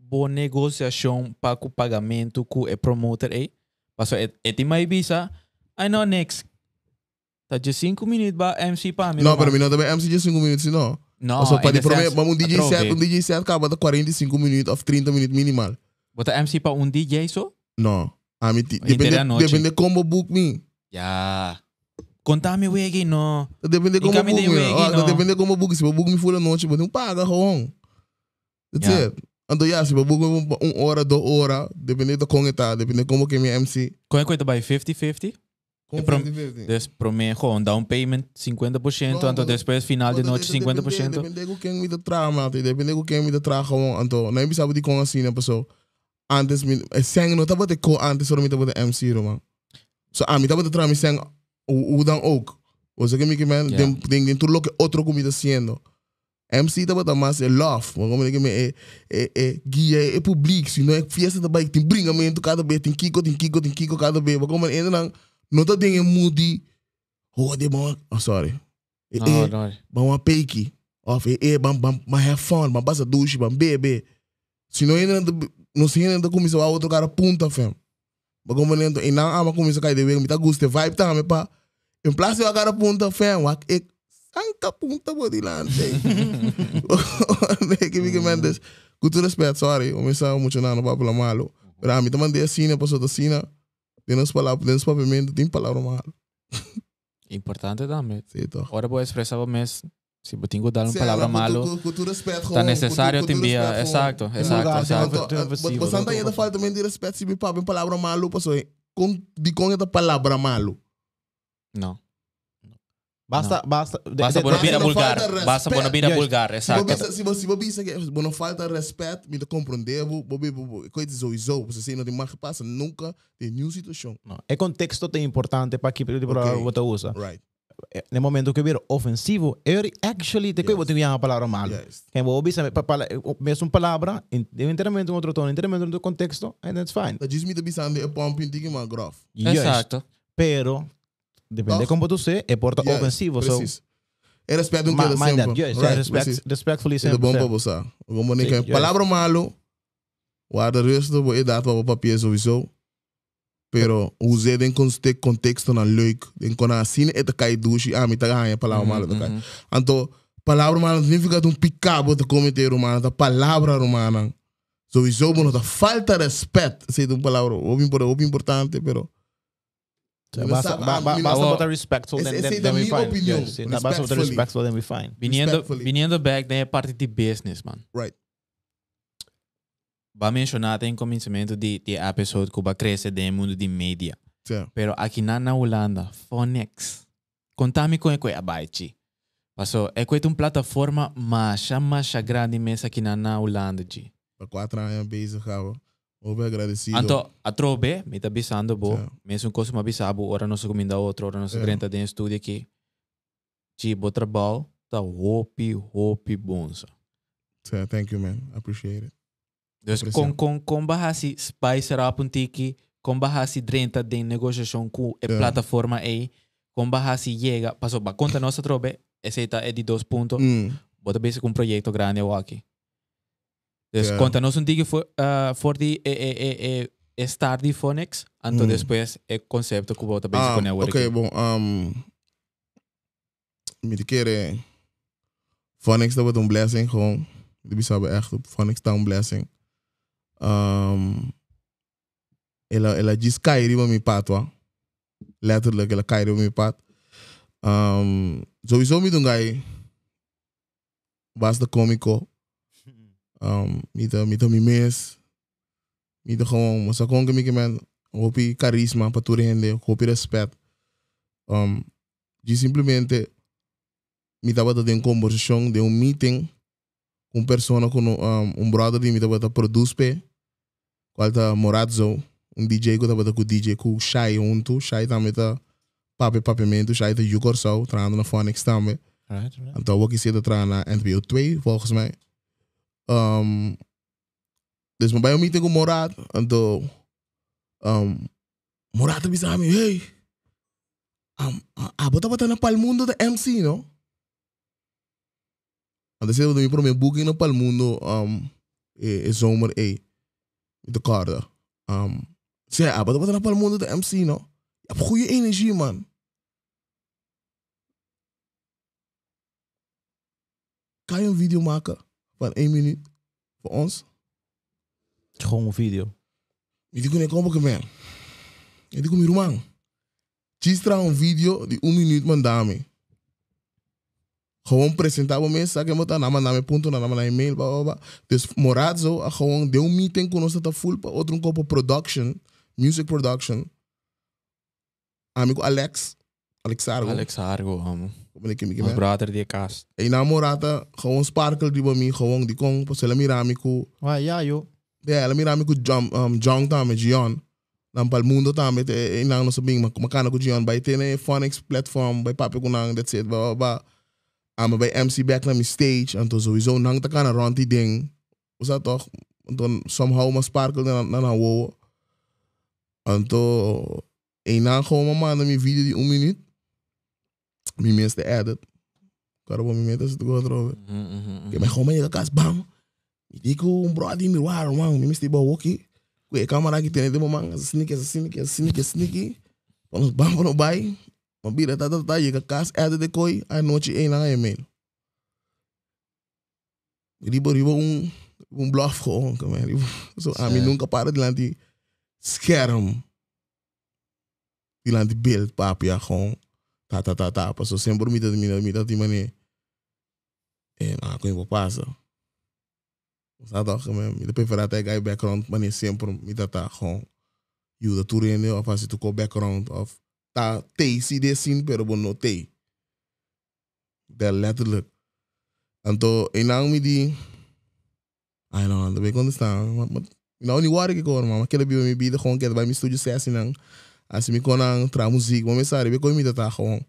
boa negociação para o pagamento com o promoter, ei. Passo, e, e ti mai bisa, I know next tá de 5 minutos bij MC pa. não né, pero mi não bij MC je 5 não não é só para prometo, vamos um DJ set, um DJ set acaba de 45 minutos ou 30 minutos minimal. Wat MC pa um DJ só não ah, A mi depende depende como book me. Ja. Contame wege no. Depende como book me. ah depende como book, se book me for a noite, não paga gewoon. That's yeah. it. Ando ya, se book um hora, do horas depende do como tá, depende como que minha MC. Como é que tá by 50 50? Para mim, é down payment 50%, no, então depois final de noite 50%. Depende de quem me tra, mate. Depende de quem me tra, gewoon. Então, nem me sabe de como assim, né, pessoa. Antes, me, sang não estava de co antes, só me estava de MC, mano. So, ah, mim estava de tra, me sang, o, o dan ook. ou seja que me que me, eh, eh, yeah. den, tudo o que outro comida sendo MC estava da mas é love, mas como é que é é é guia é eh, público, se não é fiesta da bike, tem bringamento cada vez, tem kiko, tem kiko, tem kiko cada vez, mas como ainda não não tá tem moody. Oh, de bom, oh sorry. Eh, No, eh, no. bam uma peiki of eh eh bam bam bam have fun bam passa douche bam bebe se não ainda não se ainda começa a outro cara punta fam. Mas como não e não ama começa a cair de ver me tá gosta vibe tá me pa. Em place o cara punta fam wa e sanka punta por dilante que (laughs) me mendes com todo respeito sorry o me sa muito não para falar malo. Mas a mim também de assim passou da cena palavras tem nos papiamento tem palavra malo Importante também. Sim, toch. Ora vou expressar o mês. Se eu tenho dar uma palavra malo, está necessário te enviar. Exato, exato, exato. doutor. ainda falta também de respeito se me papo em palavra malo, passou com de com essa palavra malo. Não. Basta, basta. de- Basta de- bueno basta vir a não vulgar. falta Basta bueno vir a respeito. vulgar, Se exato. você se você se você que não falta respeito, me compreender, bobe coisas sowieso, você sei não tem mais que passa nunca tem nenhuma situação. No, El contexto é importante para que para Ok. você usa. Right. No momento que vier ofensivo, er actually te Yes. yes. botar uma palavra mal. Yes. Quem vou ouvir mesmo palavra, de inteiramente um outro tom, inteiramente um outro contexto, and that's fine. Dat is me de bisande een pomp in tiki maar grof. Exato. Pero depende como tu se, é porta Yes, ofensivo. Precies. É respeito um So, é that. sempre. Yes, Right, respect, precies. respectfully É sempre. bom para você. Como nem Sim, que yes. palavra malo, guarda resto, vou dar para o papel sowieso. Pero use den conte- contexto na leuk, den kon assim é cai dushi, ah, me tá ganhando palavra malo tá cai. Então, palavra malo significa um picabo de cometer romana, da palavra romana. Sowieso, bueno, da falta de respeito, sei de uma palavra, ou importante, pero So, Basta, ba, ba, basta botar respectful, then, then, é then we opinião. Yes, basta botar respectful, then we fine. Viniendo, viniendo back, daí é parte de business, man. Right. Vai mencionar em começamento de, de episode que vai crescer no mundo de mídia. Sim. Pero aqui na, na Holanda, Phonex. Contame com é abaixo. Passou, é que uma plataforma mais, mais grande mesmo aqui na, na Holanda. Há quatro anos bezig gaan we. Ook weer agradecido. Anto, a trobe, me tá avisando, bo. Sim. Mesmo coisa me avisava, ora não se comenda outro, ora não se Sim. grenta de estúdio aqui. Bo trabalho, tá hopi, hopi, bonza. Sim, thank you, man. Appreciate it. Dus com, com, com bahasi spicer up um tiki, com bahasi drenta de negociação com a Yeah. plataforma aí, com bahasi chega, passou ba conta nossa trobe, esse tá é de dois pontos, Mm. bota bem com um projeto grande aqui. Dus Yeah. conta nosso um tiki for uh, for the e e e e start de Phonex, então Mm. depois é conceito que bota bem Ah, com network. Oké, bom. Um, me. Phonics, dat wordt een blessing. Gewoon. Die hebben echt op Phonics dat een blessing. Um, ela, ela diz kairi op mijn pad, wa. Letterlijk, ela kairi op mijn pad. Um, sowieso me doen guy. Was de comico. Um, mita, mita mi mes. Mita gewoon, mas gewoon que man. Hopi carisma para tu rende, hopi respeito. Um, de simplesmente me estava dando uma conversação de um meeting com uma pessoa com um, um brother de me estava produz pe qual tá Morazzo um DJ que estava com o DJ com o Shai junto Shai também tá pape papamento Shai tá Jukor Sau treinando na Phonics também Right, right. então eu quis ir trabalhar na NPO 2 volgens mij dus me bij een meeting com o Morad então um, Morad bisa kami hey. Um, ah, bota bota na palmundo da MC no? Antes eu me prometi booking na palmundo um, e, e zomer e de karda um, zei ah bota bota na palmundo da MC no? Je hebt goede energie man. Kan je een video maken van één minuut voor ons? Gewoon een video. Hindi ko na ikaw man. Hindi ko mirumang. Gistra een video die een minuut man dami. Gewoon presentava me, sabe mo ta naman namin punto na na email ba ba. Dus Morazzo, a gewoon deu um meeting com nós tá full outro copo production, music production. Amigo Alex. Alex Argo, amo. Como é que me Ons brother die cast. E namorata, gewoon sparkle di ba mi, gewoon di kong pa sila mirami ko. Ah, ja, joh. Yeah, alam mirami ko jump um jong tame Gion. Nang palmundo tame te inang no sabing mak makana ko Gion by tene phonics platform by papi ko nang that's it ba ba. Ama by MC back na mi stage anto sowieso nang ta kana ronti ding. Usa toch anto somehow mas sparkle na na na wo. Anto ina ko mama na mi video di 1 minuut. Mi mes de edit. Karo mi metas to go through. Mhm, mhm, Que me como llega casa, bam. Me digo um brother me war, man, me misti ba woki. Que câmera que tem de mamãe, sneaky, sneaky, sneaky, sneaky. Vamos bam no bai. Mabira tá tá tá chega casa, é de coi, a noite é na email. Ribo ribo um um bluff gewoon, como é. (laughs) So a mim Certo. nunca para de lá de scherm. De lá de beeld, papi, ja, gewoon. ta ta ta ta, paso sempre mita mita mita ti mani. En ah, ko yung pasa. Sa toch, me, mita preferat ay guy background mani sempre mita ta gewoon you the tour in of as to go background of ta te si de sin pero bon no te. Dat letterlijk. En to inang mi di I don't know, dat weet ik onderstaan. Maar, maar, nou, niet waar ik hoor, maar ik heb bij me bieden gewoon, ik heb bij mijn studio sessie dan. Als ik kon aan tra muziek, maar mensen ik kon niet dat gewoon.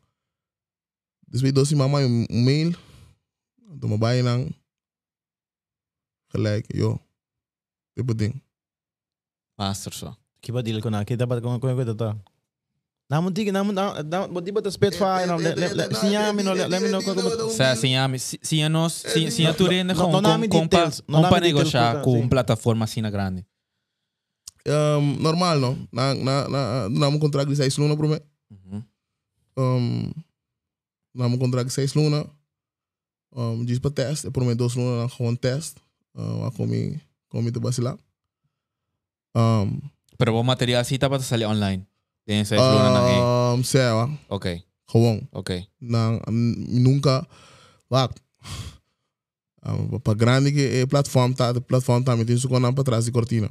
Dus weet je, mama een mail, doe me bij. Gelijk, joh. Dit ding. Master zo. Kiba dili ko na kita ba ko ko ko to. Namun tigi namun na mo di ba ta spet fa no le le sinya mi no le le mi no ko ko. Sa sinha sinha nós sinha turene no- com no nami com com details, no com nami para details negociar puta, com sim. plataforma assim na grande. Um, normal, no? Na, na, na, na mijn contract die 6 luna, bro. Uhum. Um, na mijn contract 6 luna. Um, diz para teste, mim 2 luna na gewoon test. Um, a comi, comi te vacilar. Um, Pero o material assim tá para sair online. Tem essa luna na um, será, Ok, gewoon. ok. na nunca wacht um, para grande que é plataforma tá plataforma me tem isso com para trás de cortina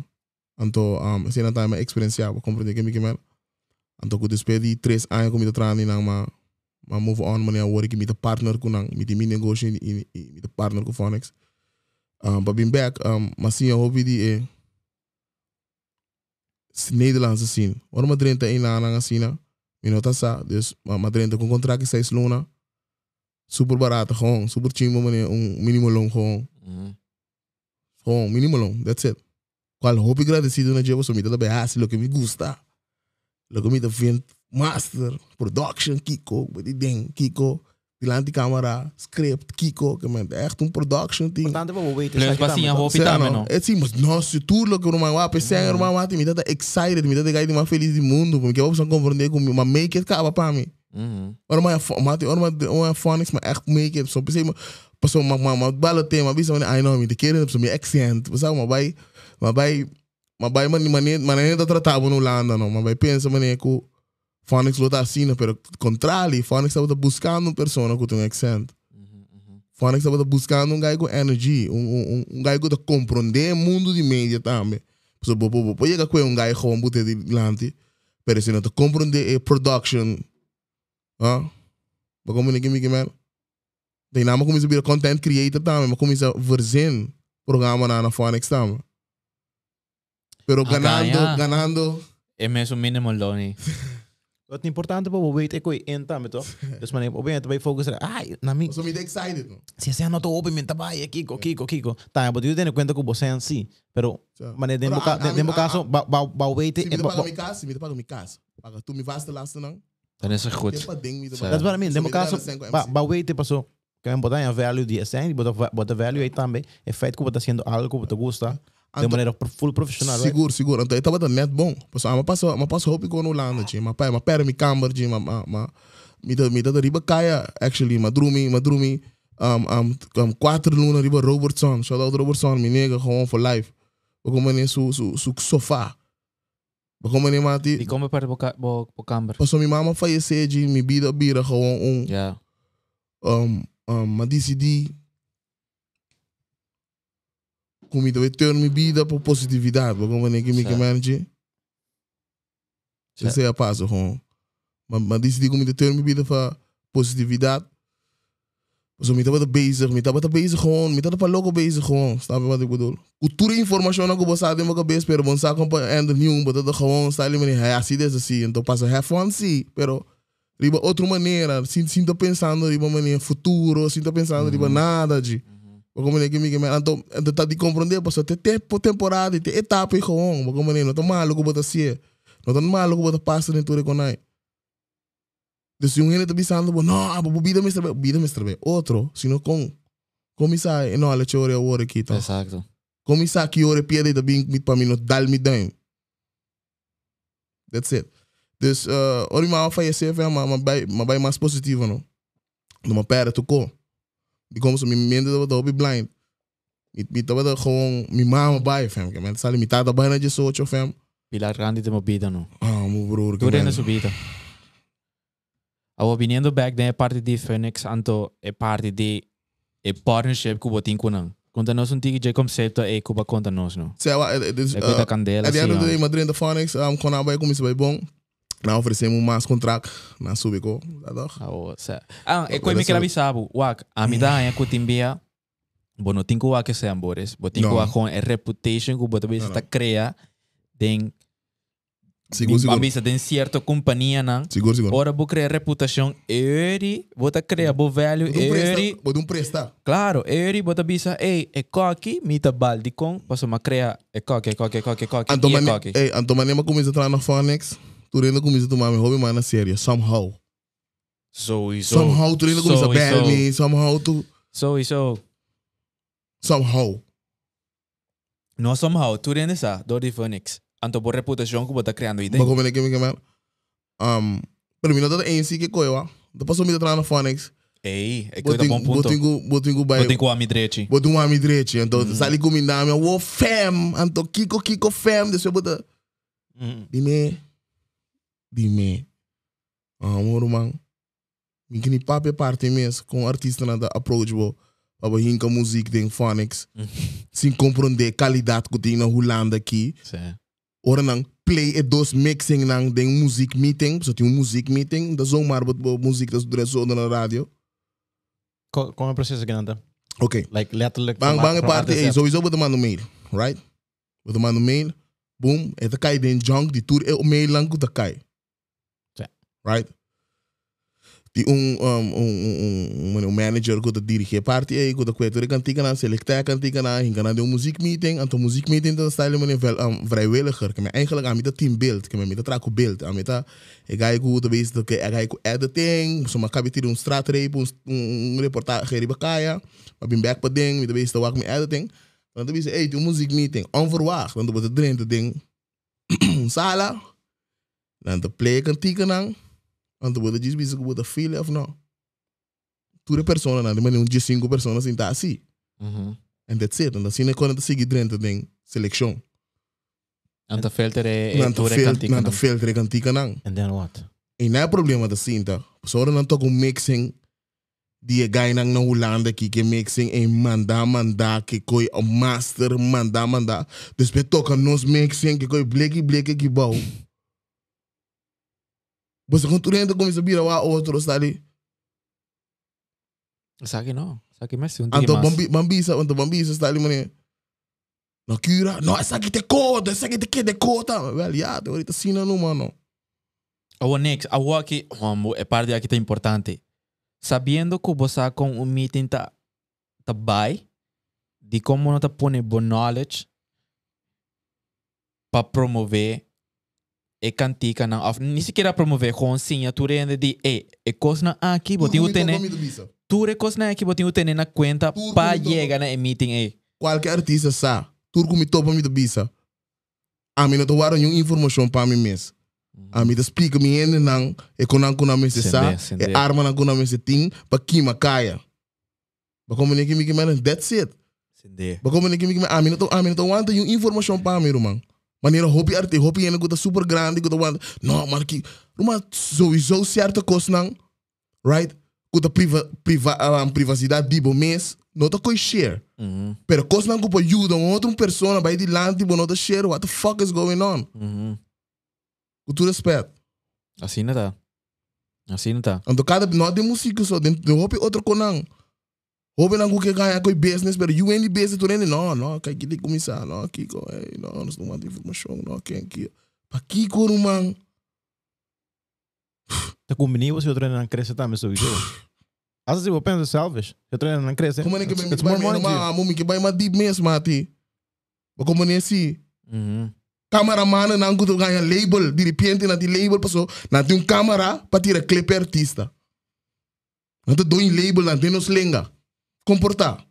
então um, assim não tá me experienciar compreender que me que mer então com despedi três anos com me trani na ma ma move on mania work que me the partner com nang me me negócio e me the partner com Phoenix um, but being back um, mas sim eu hobby die é Nederlandse scene waarom me drenta in na na scene Minota sa, dus ma madrente com contrato de 6 luna. Super barato, gewoon. Super chimbo, meneer. Um minimum gewoon. Uhum. Gewoon, minimum. That's it. Qual hoop ik agradecido so me dat bij haast, lo que me gusta. Lo que me da vind, master, production, Kiko, die ding, Kiko. Dilanti camera, script, Kiko, que man, echt een production team. Portanto, vou wait. Plus assim a roupa Sei, também não. não. É sim, mas nossa, tudo que eu não vou pensar, eu não vou me dá excited, me dá de mais feliz do mundo, porque eu vou compreender comigo, mas make it acaba para mim. Uhum. Maar maar ora maar ora phonics maar echt make it so pensei maar passou maar maar maar bala tema bisa I know me de querer so me accent passou maar vai maar vai maar vai man maneira maneira de tratar no Holanda não mas vai pensa maneira que phonics lo tá assim pero contrário phonics estava buscando uma pessoa com um accent phonics estava buscando um gajo com energy um um um gajo que compreender o mundo de mídia também so bo bo bo chega com um gajo com um bote de lante pero se não te compreender a production Ah, maar kom ik niet meer. De naam kom je weer content creator dan, maar kom je verzin programma na na Phoenix dan. Pero Ah, ganando, ganha. ganando. É mesmo mínimo Loni. Wat importante pa wait ko in tama to. Dus man op ben tabay focus ra. Ay, na mi. So me excited. No? Si se ano to open min tabay kiko kiko kiko. Ta, but you didn't cuenta ko bosen si. Pero So, man den Pero, boka ah, ah, den boka ah, so ba ba ba wait Si me it. te paga mi casa, si me te paga mi casa. Paga tu mi vaste laatste nang. Dan is het Je goed. pa ding mi te So, paga. That's what I mean. So, Den me boka te so paga cinco ba MC. ba wait it paso. Kan botar a value di essência, botar botar value aí também. É feito que botar sendo algo que você gosta. De maneira full profissional, right? Seguro, seguro. Então, estava dando net bom. Passo, ah, mas passo, mas passo hope com no Holanda. Mas pai, mas pera camber, chi, mas mas mas mi da mi da riba kaya actually, mas drumi, mas drumi um um um quatro luna riba Robertson. Shout out Robertson, mi nega gewoon for life. Om meneer su su su sofá. Ook om meneer E mati. como para o o camber? Passo mi mama faleceu, chi, mi bida bira gewoon um Ja. um um ma decidi come deve ter mi vida por positividade, como nem que me Certo. que manage. Certo. Isso é a passo com. Mas mas decidi como de ter mi vida para positividade. So, me estava bezig, me estava bezig gewoon, me estava logo bezig gewoon, snap je wat ik bedoel? Cultura e informação que você sabe, mas cabeça, pero você sabe como é nenhum, mas estava gewoon, está ali, mas é assim, desse assim, então passa have fun, pero riba outra maneira, tô pensando riba maneira futuro, sim, tô pensando riba nada de, como é que me que me, então, então tá de compreender, passou até tempo, temporada, até etapa e gewoon, como é, não tô maluco, bota assim, não tô maluco, bota passa dentro de conai. Dus yung hindi pensando, no, abo bida Mr. B, bida Mr. B. Outro, sino com komisa e no ala chore ore kita. Exacto. Komisa ki ore piede da bing mit pa minut dal mi daim. That's it. Dus uh, ori ma fa yese fa ma ma bai ma bai mais positivo no. No ma pera tu ko. Di como so mi mente da da blind. Mi mi tava da gewoon mi mama bai fam, que man sali mi tata bai na je socho fam. Pilar grande de movida no. Ah, mo bror, que Tu man. na subida. A Awa viniendo back then é parte de Phoenix, anto é parte de é partnership que botin com não. Conta nós um tique de conceito é que conta nós não. Sei lá, é, é, É vai bom, na oferecemos mais contrato, na sube ko, tá dog? Ah, sa. Ah, é Wala coisa que sa- ela sabe. Wak, a mi dá é que timbia. Bueno, tinko wa que sean bores. Bo tinko No. wa com a reputation que bota vez No, no. crea den Seguro, seguro. Bambisa den certa companhia não. Seguro, seguro. Ora bo crea reputação eri, crea bo value Bota um eri. bota um presta. Claro, eri bota bisa, ei, é coque, mita baldi com, passo uma crea, é coque, é coque, é coque, é coque, e é mane ma começa a entrar na Phonics, tu ainda começa a tomar hobby, mas na série, somehow. So e so. Somehow tu ainda começa a so e bad me, somehow tu, So e so. somehow. Não somehow, tu rende sa, do de Phoenix. Anto por reputação que bota criando Mas ideia. como é que me chama? Um, pero não tá em si que coisa, depois eu me entrar na Phonics, Ei, é coisa bom ponto. botingo, botingo vai, Botem com a midrete. botingo um amigo direito, então sali com minha dama, o fam, anto kiko kiko fam, deixa eu botar. Dime, dime, ah, moro man, me que ni papi parte mesmo com artista nada approachable, para hinka música tem phonics, (laughs) sem compreender qualidade que tem na Holanda aqui, ora não play e dos mixing nang den music meeting, so tem um music meeting, da zomaar wat muziek das dresso na radio. Co- Como é o processo que anda? Oké. Like, letterlijk. Bang bang parte é sowieso man no mail, right? Man no mail, boom, eta kai den junk die tour mail lang ku ta kai. Ja. Right? Die um um um um um manager ku ta dirige parte e ku ta kweto de kantika na selecta kantika na hinga na de um muziek meeting, anto muziek meeting dan style meneer wel um, vrijwilliger. Ik eigenlijk aan met dat team beeld, ik met dat traco beeld, aan met dat ik ga ik de base dat ik ga ik editing, so maar kabiti een straatrape, een een reportage riba kaya, maar bin back pa ding, met de base dat ik editing. Dan de base hey, die muziek meeting onverwacht, dan wordt het erin te ding (clears throat) sala. Dan de play kan tiken dan. Dan wordt het just bezig met de feel of no. Toere personen dan, die manier een cinco personas in tasi. Uhum. En that's it. En dan zie je gewoon dat ze erin te ding selection. Anta filter é Dan é te tour veel, cantica. dan te veel trekken kan tiken dan. And then what? E não é problema da cinta. Só não tô com mixing die guy nang na Holanda que que mixing em manda manda que coi o master manda manda. Dus we toca nos mixing que coi bleki bleki que bau. Você quando tu entra começa a virar o outro está ali. Sa akin no. Sa akin mas. Hindi Anto mas. bambi bambisa, anto bambisa está ali mané. Na cura, não, essa aqui te cota, essa aqui te que de cota. Well, ja, te ahorita sina no mano. Awa next, awa aqui, um, é parte aqui tá importante. Sabendo que você com um meeting tá tá vai, de como não tá pone bom knowledge para promover e cantica não, of, nem sequer promover com sim, a tu rende de e e coisa aqui, tem comigo, bisa. tu re coisa aqui, botinho tem na conta comigo. chegar na meeting e. qualquer artista sa, turco me topa me da bisa. A mim não tô guardando nenhuma informação para mim mesmo. A mim explica me ainda não, é com não com a mesa sa, é arma não com a mesa ting, para queima caia. Para ninguém me queima, that's it. Sende. Para ninguém me queima, a mim não tô, a mim não tô guardando nenhuma informação para mim, irmão. Maneira hobby arte, hobby ainda que super grande, que tô guardando. Não, mas que, uma sowieso coisa não, right? Tá priva, priva, um, privacidade bibo mês, não tá com share. Mhm. Pero coisa não que ajuda uma outra pessoa vai de lá tipo não tá share what the fuck is going on? Com todo respeito. Assim não tá. Assim não tá. Então cada não de música só de de hope outro conang. Hope não que ganha com business, pero you ain't business tu nem não, não, que que começar, não, aqui co, ei, não, nós não manda informação, não, quem aqui. Pa aqui co man. Tá com menino, se eu treino não cresce também, sowieso. Às vezes eu penso selfish. Eu treino não cresce. Como é que vai me to uma mumi que vai mais deep mesmo, mati. Mas como nem assim. Mhm. cameraman não que ganha label, de repente na de label passou, na tem um câmera para tirar clipe artista. Não te dou um label na tem nos lenga. Comportar.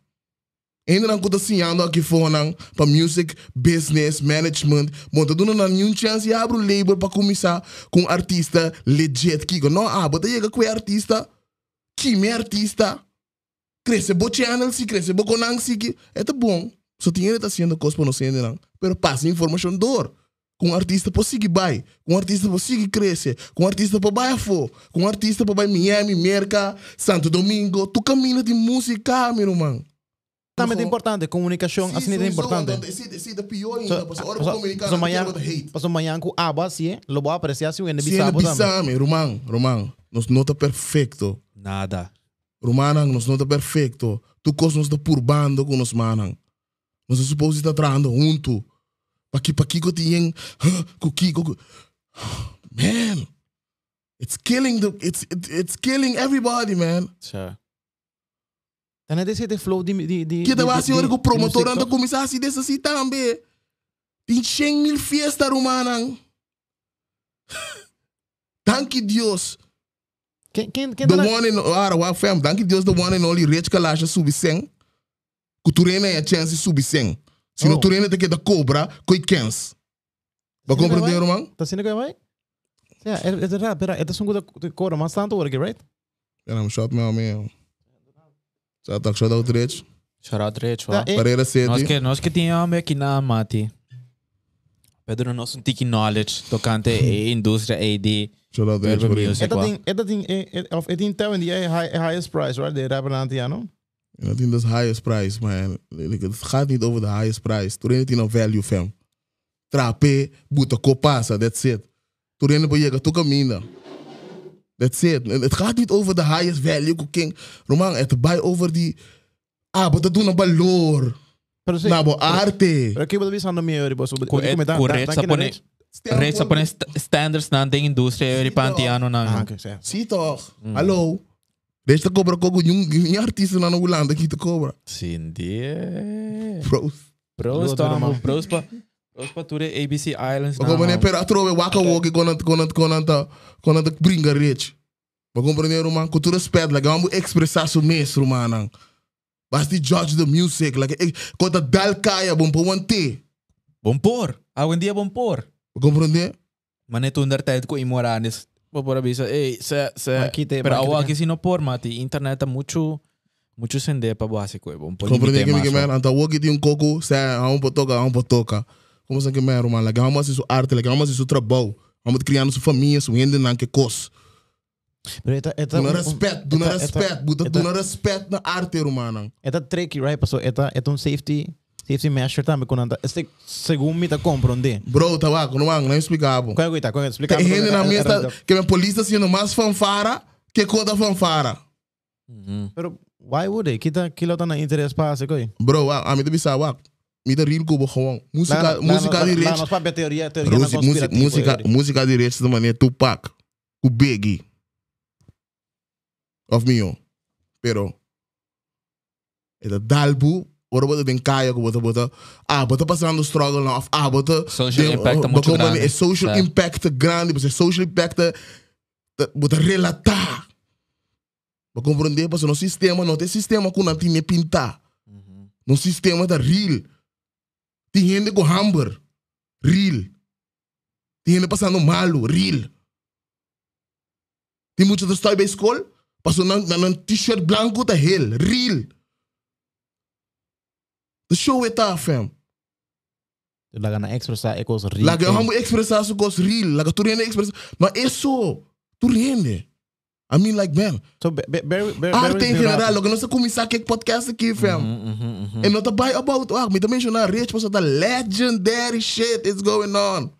Ainda não que sinhando aqui fora para music, business, management, monta dando na nenhum chance e abre o label para começar com artista legit que não ah, bota chega com artista, que me artista, cresce bo channel se cresce bo conang se que é tá bom. Só tinha ele tá sendo coisa para não ser não, pero passa informação dor. Com um artista para seguir vai, com um artista para seguir crescer, com um artista para vai fo, com um artista para Miami, Merca, Santo Domingo, tu caminha de música, meu irmão. Também é importante, comunicação, assim é importante. Sim, sim, é pior ainda, porque hora comunicar, não quero hate. so amanhã com aba, sim, lo vou apreciar Sim, bisabo também. bisame, Romão, Romão, nós não tá perfeito. Nada. Romanang, nós não tá perfeito. Tu cos nós tá purbando com nós manang. Nós é suposto estar trando junto. Paki paki ko tiyeng, kuki ko. Man, it's killing the, it's it, it's killing everybody, man. Tja. Dan é desse flow de de de. Kita de- ba de- si ora de- ko promotor de anda música. começar assim dessa assim também. Tem 100 mil fiesta romanang. Thank (laughs) you Deus. Quem quem quem The tá na- one and ara wa fam, thank you Deus the one and only rich kalasha subiseng. Kuturena ya chance subiseng. Se não Oh. turena te que da cobra, coi kens. Ba Sim, compreender, vai. man? Tá sendo que vai? Ja, é é rap, pera, é som de cor, mas tanto work, right? Ja, I'm shot meu man. Sa tak shot out rich. Shout out Rich, Ja, wa? eh, Parera Nós City. que nós que tínhamos aqui na Mati. Pedro nós um tiki knowledge tocante (laughs) a indústria AD. Shot out rich. Verba buddy. music. É da wa? ding, é da ding, é é of é ding tell in the high highest price, right? De rapper Antiano. I think that's highest price, man. Like, Het gaat niet over the highest price. Turena tem no value, fam. Trape, buta kopasa, that's it. Turena pa jega, tu camina. That's it. Het gaat niet over the highest value, cooking. Roman, het bij over die... Ah, but dat doen een valor. Pero sí. Nabo arte. Pero que vou avisando me eu depois sobre Co- é- correto, sa pone- Rich sa pone st- standards na ang indústria e pantiano Ah, na. okay, certo. Zie toch? Hallo? Deze cobra kogo, yung, yung artiesten na Holanda kita cobra. Cindy. Bro. Pros Ludo, tamo, man. pros pa. Pros pa ture ABC Islands Ako na. man pero atro we waka woki konan konan konan ta konan ta bringa rich. Ma compreender man, com todo respeito, like vamos expressar su mes romanang. Basti judge the music, like eh, kota dal kaya bom po te. Bompor. Awan dia bompor. Ma compreender? Manetundar tijd ko imoranes. Por avisa, eh, sa sa Makite, pero makite awa ka. que sino por mati internet a mucho mucho sende pa básico e bompor. Compreender que me que man, anta woki ti un coco, sa a un potoka, a un potoka. Como se que man roman, like vamos su arte, like vamos su trabalho. Vamos criando su família, su gente nan que cos. Pero eta eta Duna respeito, duna respeito, duna respeito na arte romanang. Eta tricky, right? Paso eta eta un safety safety measure também quando anda. Este segundo me tá compreender. Bro, tá lá, não não explicava. Qual é que tá? Qual é que explica? Tem gente na mesa que a polícia sendo mais fanfara que coda fanfara. Pero why would they? Kita kilo tá na interesse para se coi. Bro, a mim também sabe, me dá real cubo gewoon. Música, música de Lá rich. nós para teoria, teoria na Música, música, música, de rich da maneira Tupac, o Biggie. Of mio. Pero, é da dalbu, ora bota den kaya ko bota bota. Ah, bota passando struggle na of ah, bota Social impact é muito grande. É social Tá. impact grande, você social impact da- bota relatar. Para compreender, porque no sistema não tem sistema que não tem pintar. No sistema da real. Tem gente com hamburger, real. Tem gente passando malo, real. Tem muitos que estão na escola, passando na, na, na t-shirt branco da hell, real. The show é tá, fam. Laga na expressar é coisa rica. Laga vamos expressar su cos real, laga tu rende expressar. Mas isso, tu rende. I mean like man, So bear bear arte with em Rafa. logo nós começar aqui podcast aqui, fam. Mm-hmm. And not about about ah, me também mencionar rich, mas the legendary shit is going on.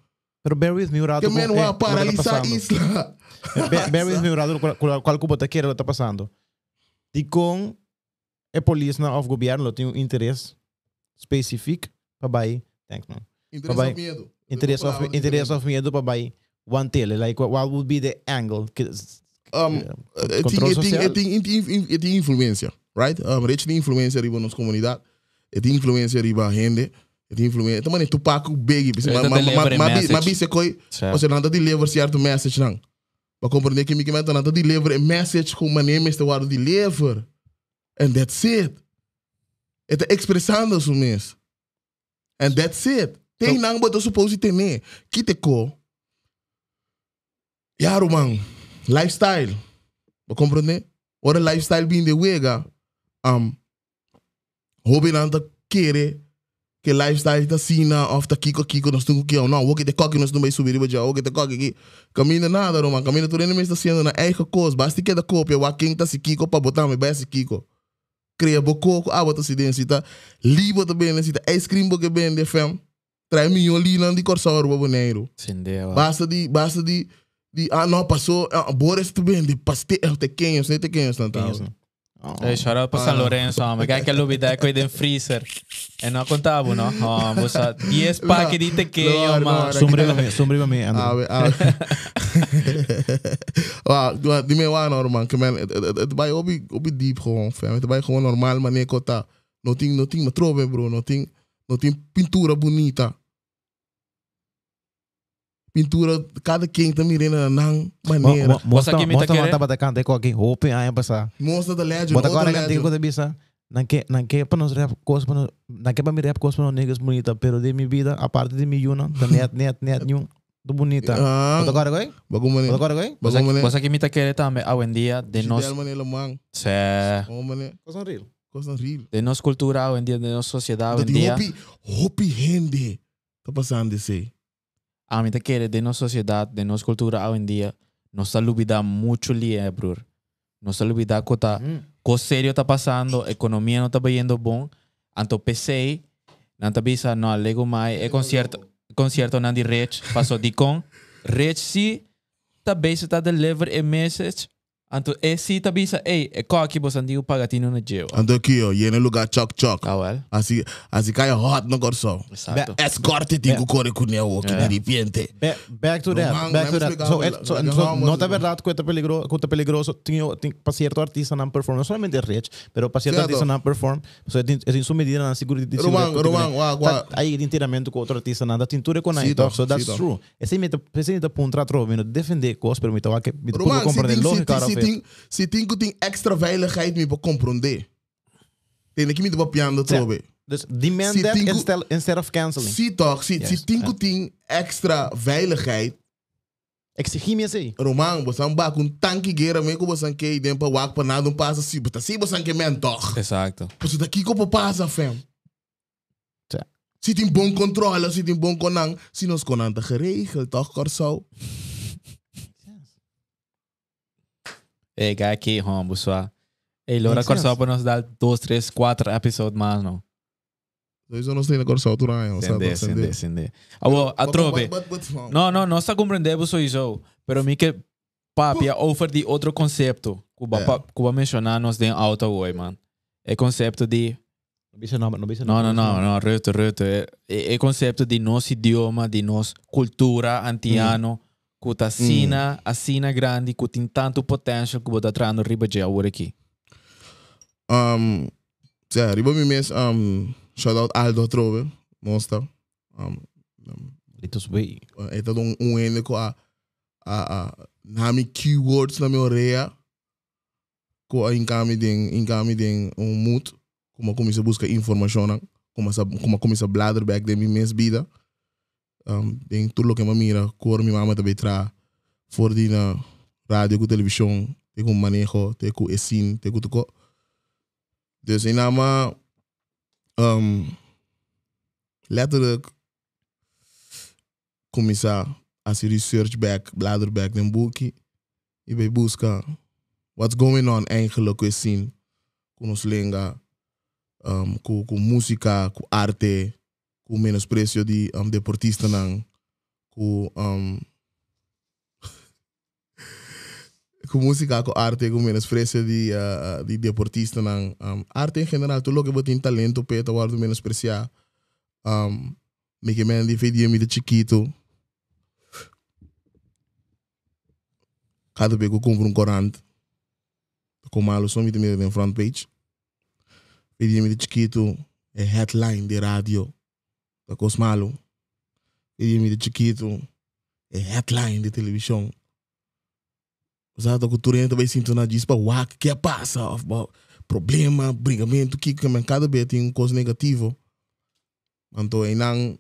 Pero bear with me, Rafa. Que man tá paralisar isla. Bear, with me, Rafa, qual- cubo te quer tá passando. Di com a polícia of governo tem um interesse específico para vai. Thanks man. Interesse of medo. Interesse of interesse of medo para vai one tail. Like what, what would be the angle? Que- Um, eh, tem, social. it tem, it tem, it tem influência, right? Um, rich tem influência riba nas comunidade, tem influência riba gente, tem influência. Então, mano, Biggie, Ele mas tá mas mas você coi, você não tá deliver certo message não. Para compreender que me que não tá deliver a message com maneira este word deliver, and that's it. É tá expressando isso mesmo, and that's it. Tem nada que eu suposto ter? Que te co? Yaro man, lifestyle. Para compreender? Ora lifestyle bem de wega, um, hobby não tá querer que lifestyle tá sina of tá kiko kiko nós temos que não o que te coque nós não vai subir riba já o que te coque aqui caminha nada Roman caminha tu nem está sendo na eigen coisa basta que da cópia o quem tá se kiko para botar me bem se kiko cria bococo ah bota se dentro tá libo também necessita ice cream porque bem de fem trai milhão lina de corsauro para boneiro Entendeu? basta de basta de de ah não passou ah, Boris tu bem de pastel pequenos nem pequenos não tá Hey, shout out para San Lorenzo, homem. Kijk, eu lobby daar, ik freezer. En nou komt abu, no? Oh, bosa, 10 pakken die tequila, Claro, man. claro. Sombriva me, sombriva me, Ah, Andrew. we- ah. (laughs) ah, doe- die me waar nou, man. Que man, het- het- het- Het bij obi obi diep gewoon, fam. Het bij gewoon normaal, maar nee, kota. Nothing, nothing, matrobe, bro. Nothing, nothing pintura bonita. Pintura, cada quem tá mirando na nang maneira. Basta que me Mostra taquere. mata bata kante ko aqui. Hope ay pasa. Mostra da legend, Bota agora tingko legend. de bisa. Nanke nanke pa nos rap cos pa nanke pa mi rap cos pa nos niggas bonita, pero de mi vida, aparte de mi yuna, da net (laughs) net net nyung do bonita. Ah, Bota agora goi? bago man Bota eh. agora goi? Bosa que me taquere também, a en dia, de lamang. se, Oh, man eh. Cos real. Coisa real. de nos cultura, a en dia, de nos sociedade, a en die dia. hopi, hopi gente. Tá passando desse. A mí te quiere de nos sociedade, de nos cultura, a en dia, nos está olvidar mucho li, eh, bror. Nos está olvidar que tá, coisa sério está passando, economia não está indo bom. Anto PC, não está bisa, não alego mais, é concerto, concerto não de rich, passou de com, rich se tá bisa tá deliver a message, anto é se tá bisa, ei, é qual que você andigo pagatino na jail. Ando aqui, ó. E no lugar choc choc. Ah, well, Assim, assim cai hot no coração. exato. Escorte tingo core com o que É. de repente. Back, back to that. Romang, back to vamos that. explicar So, algo, it, so, like, so how much no tá is- verdade que é peligroso, que é peligroso, tinha, tinha para certo artista não perform, não somente rich, pero para certo Certo. artista não perform, so é em sua medida na segurança de Romang, Romang, wa, wa. aí inteiramente com outro artista nada tintura com Sim, nada, toch, so that's sim, toch. true. Esse me esse me tá pontra trove, no defender coisas, pero me tá que me tá Roman, se compreender tem, se lógica tem, cara se tem, se tem que tem extra veiligheid me para compreender. Tem que me para piando trobe. Dus demand Se that tingo- instead, instead of canceling. Se toch, se Yes, se tem ja. que tem extra veiligheid. Exigir me assim. Roman, você não vai com tanque guerra, me que você quer ir dentro para wak para nada, não passa assim. Mas assim você quer men toch. Exato. Você daqui que passa, fam. Ja. Se tem bom controle, se tem bom conang, se nós conang tá geregeld, toch, Corso? Gai aqui. Ei, Laura Makes sense. Corsal para nos dar dois, três, quatro episódios mais, não. Isso não tem na Corso, tu não Entender, entender, entender. Well, a no, no está compreendendo só isso. Pero me que papi offer de outro conceito. Cuba, É. pa, Cuba mencionar nos den auto hoje, man. É conceito de Não não, não não, não, não, não, reto, reto. É, é, é conceito de nosso idioma, de nossa cultura antiano. Que tá sina, a sina grande, que tem tanto potencial que está trazendo riba de agora aqui. Um, ja, riba mi mes, um, shout out Aldo Trove, monster. Um, um, Litos way. é todo um, um ene com a, a, a, nami keywords na minha orelha. Com a encame de, encame de um mood. Como a buscar informação, como a, como a bladder back de mi mes vida. Um, tem tudo que eu mira, cor minha mama também traz. Fora de na rádio, com televisão, tem com manejo, tem com esin, tem com tudo. Dus in nama um, letterlijk começar a se research back, bladder back in boekje. Je bij busca what's going on eigenlijk we zien. Com ons lenga, um, com, com música, com arte, com menosprecio de um, deportista não, com um, com música, com arte, com menosprecio de, uh, de deportista não, um, arte em geral, tudo que você tem talento, peta, guarda menospreciar. Um, me que me de fedia me de chiquito. Cada vez que eu compro um corante, com malo, só me na front page. Fedia me de chiquito, é headline de rádio, da cos malo. Fedia me de chiquito, é headline de televisão. Usado que o turento vai sintonar disso para o que é passa, problema, brigamento, que que cada vez tem um coisa negativo. Então, aí não,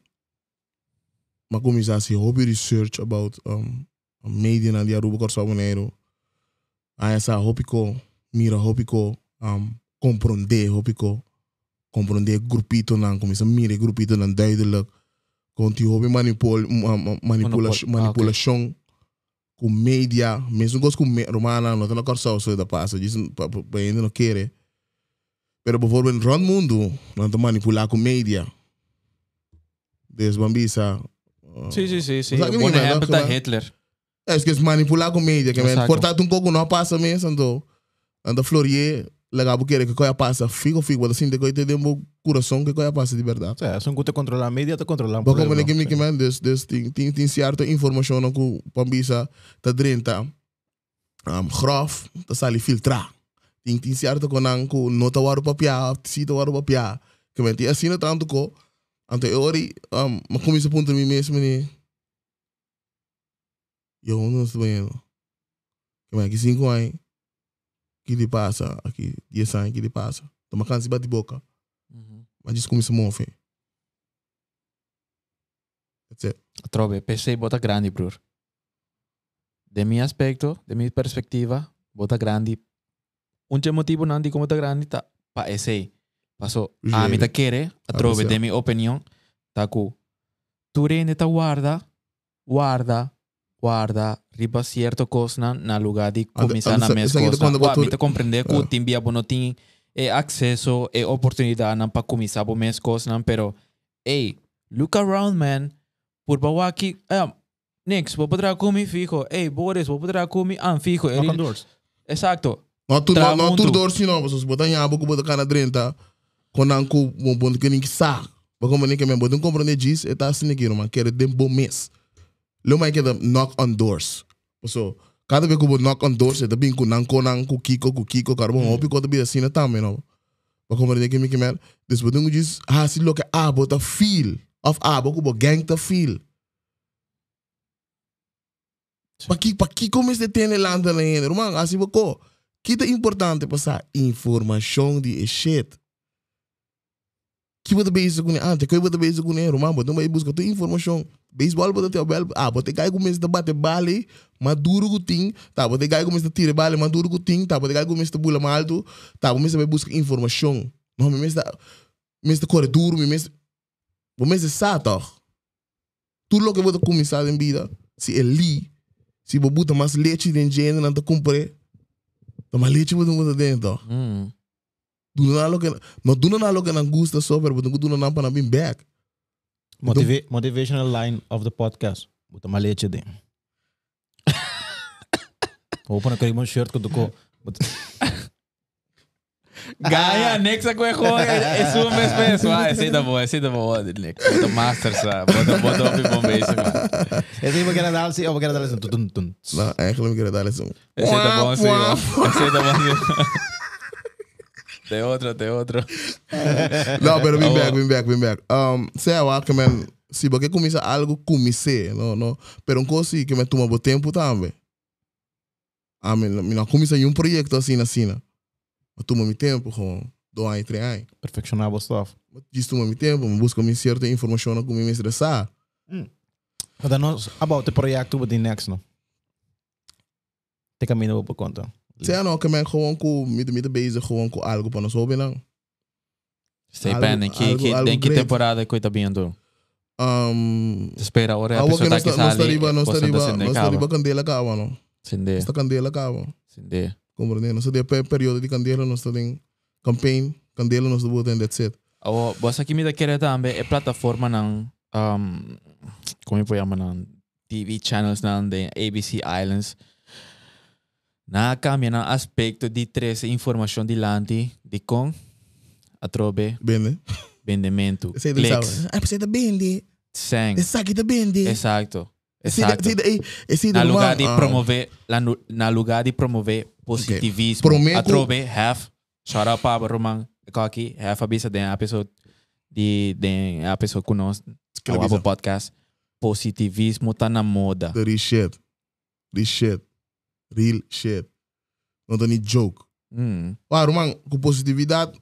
mas começar a se hobby research about um, media na dia Aruba Corso Abonero. Aí essa hobby ko, mira hobby um, compreender hobby ko, compreender grupito nan, começa a mirar grupito nan duidelijk. Conti hobby manipul, ma- ma- manipula, ah, manipulação com media, mesmo coisa com romana, não tem na corção, so da passa, diz para ainda não querer. Pero bijvoorbeeld rond mundo, não te manipular com media. Des bambisa. uh, sí. Sabe que Bom ninguém exemplo da Hitler. É, esquece manipular com media, que cortar um pouco não passa mesmo, ando. Ando florier, legal porque que coisa passa, fico fico, assim de coisa tem um coração que coisa passa de verdade. Sea, son que te controlan media, te controlan Porque como ninguém Sí. me man, des des tem tem tem certa informação no que pambisa tá drinta. Um grof, tá sali filtrar. Tem tem certa com não que não tá waro papia, se tá waro papia. Que tem assim tanto co. Ante ori, um, mas como isso ponto mim mesmo ni. Eu não estou bem. Que men aqui cinco anos. Que lhe passa aqui, 10 anos que lhe passa. Toma cansa bate boca, Uhum. mas isso a mover. That's it. Trove, PC bota grande, bror. De mi aspecto, de mi perspectiva, bota grande. Un motivo não de como tá grande, tá pa esse. Passou. A mim tá querer, a trove, de mi opinião, tá cu. Tu rende tá guarda, guarda, guarda, riba certo coisa na, lugar de começar na mesma coisa. botou- me compreender que Ah. o timbia não tem é, acesso e oportunidade para começar a mesma coisa, pero, hey, look around, man. Por bawa aqui, ah, Nix, vou poder comer fijo. Hey, Boris, vou poder comer ah, Ele- doors. Exacto. Não tu não não tu dor se não, você botar em abo que botar cana drenta, quando não com bom bom que nem que sa. Porque como que me botar compreender disso, é tá assim aqui, não quer de bom mês. Mais que da knock on doors. So, cada vez que eu knock on doors, é bem com não com kiko com kiko, cara, bom, hopi quando bem assim na também, não. Como nem que me que me, des botar diz, ah, se lo que ah, botar feel of ah, botar com gang ta feel. Pa que pa que como este tem landa na ainda, irmão, assim bocô. Que é importante passar informação de shit. Que você base com ante, que você base com ele, irmão, você vai buscar tua informação. Baseball você tem o bel, ah, você cai começa a bater bale, maduro que tem, tá, você cai começa a tirar bale, maduro que tem, tá, você cai começa a bula malto, tá, você vai buscar informação. Não, me mesmo, me mesmo duro, me mesmo, me mesmo sato. Tudo o que você começar em vida, se é ali, se você botar mais leite dentro de não te comprar, tá mais leite você botar dentro. Mm. Do na lo que no do na lo que não gusta só, pero do do na para bem back. Motiva- motivational line of the podcast. Buta malete din. (coughs) Open na kayo mo shirt ko duko. But (laughs) Gaya, next ako ako. É sua mesmo peso. Ah, esse da boa, esse da boa. Nick. Bota master sa. Bota bota op bom base. esse aí magana dal si o magana dal si tutun tun. Não, é que eu me quero dar isso. Esse da bom sim. Esse Tem outro, tem outro. Não, pero Oh. back, bem back, bem back. Um, sei lá que man, se você começa algo comecei, não, não, pero um coisa que me toma bom tempo também. Ah, me me não começa em um projeto assim assim, né? Mas toma meu tempo com dois anos, três anos. Perfectionable stuff. Diz toma meu tempo, me busca minha certa informação como me estressar. But then nos about the project with the next no. Te camino por conta. Sei não, que man gewoon me me bezig gewoon com algo para não. Stay Algo- pending. Que, algo- que, algo tem que temporada que tá vindo. Um, Espera, ora a que pessoa não tá que está não está sali. riba, não está Você riba, não está riba candela cava não. Sinde, Está candela cava. sinde. Compreende? Nós temos período de candela, nós temos campaign, candela nós temos and that's it. O, boss aqui me da querer também é plataforma ng um, como eu chama ng TV channels ng de ABC Islands na cambia ng aspecto de tres informação de lante de com né? vendimento Sei do clicks sabe. Ah, precisa bende. sang Esse aqui tá bende. exato esse na lugar de promover na lugar de promover positivismo Prometo- atrobe half shout out para Roman aqui half a bisa de den episode kunos Aquela o bisa. Apple Podcast positivismo tá na moda The real shit. Real shit. Real shit. Não tem nem joke. hum. Ah, man, com positividade,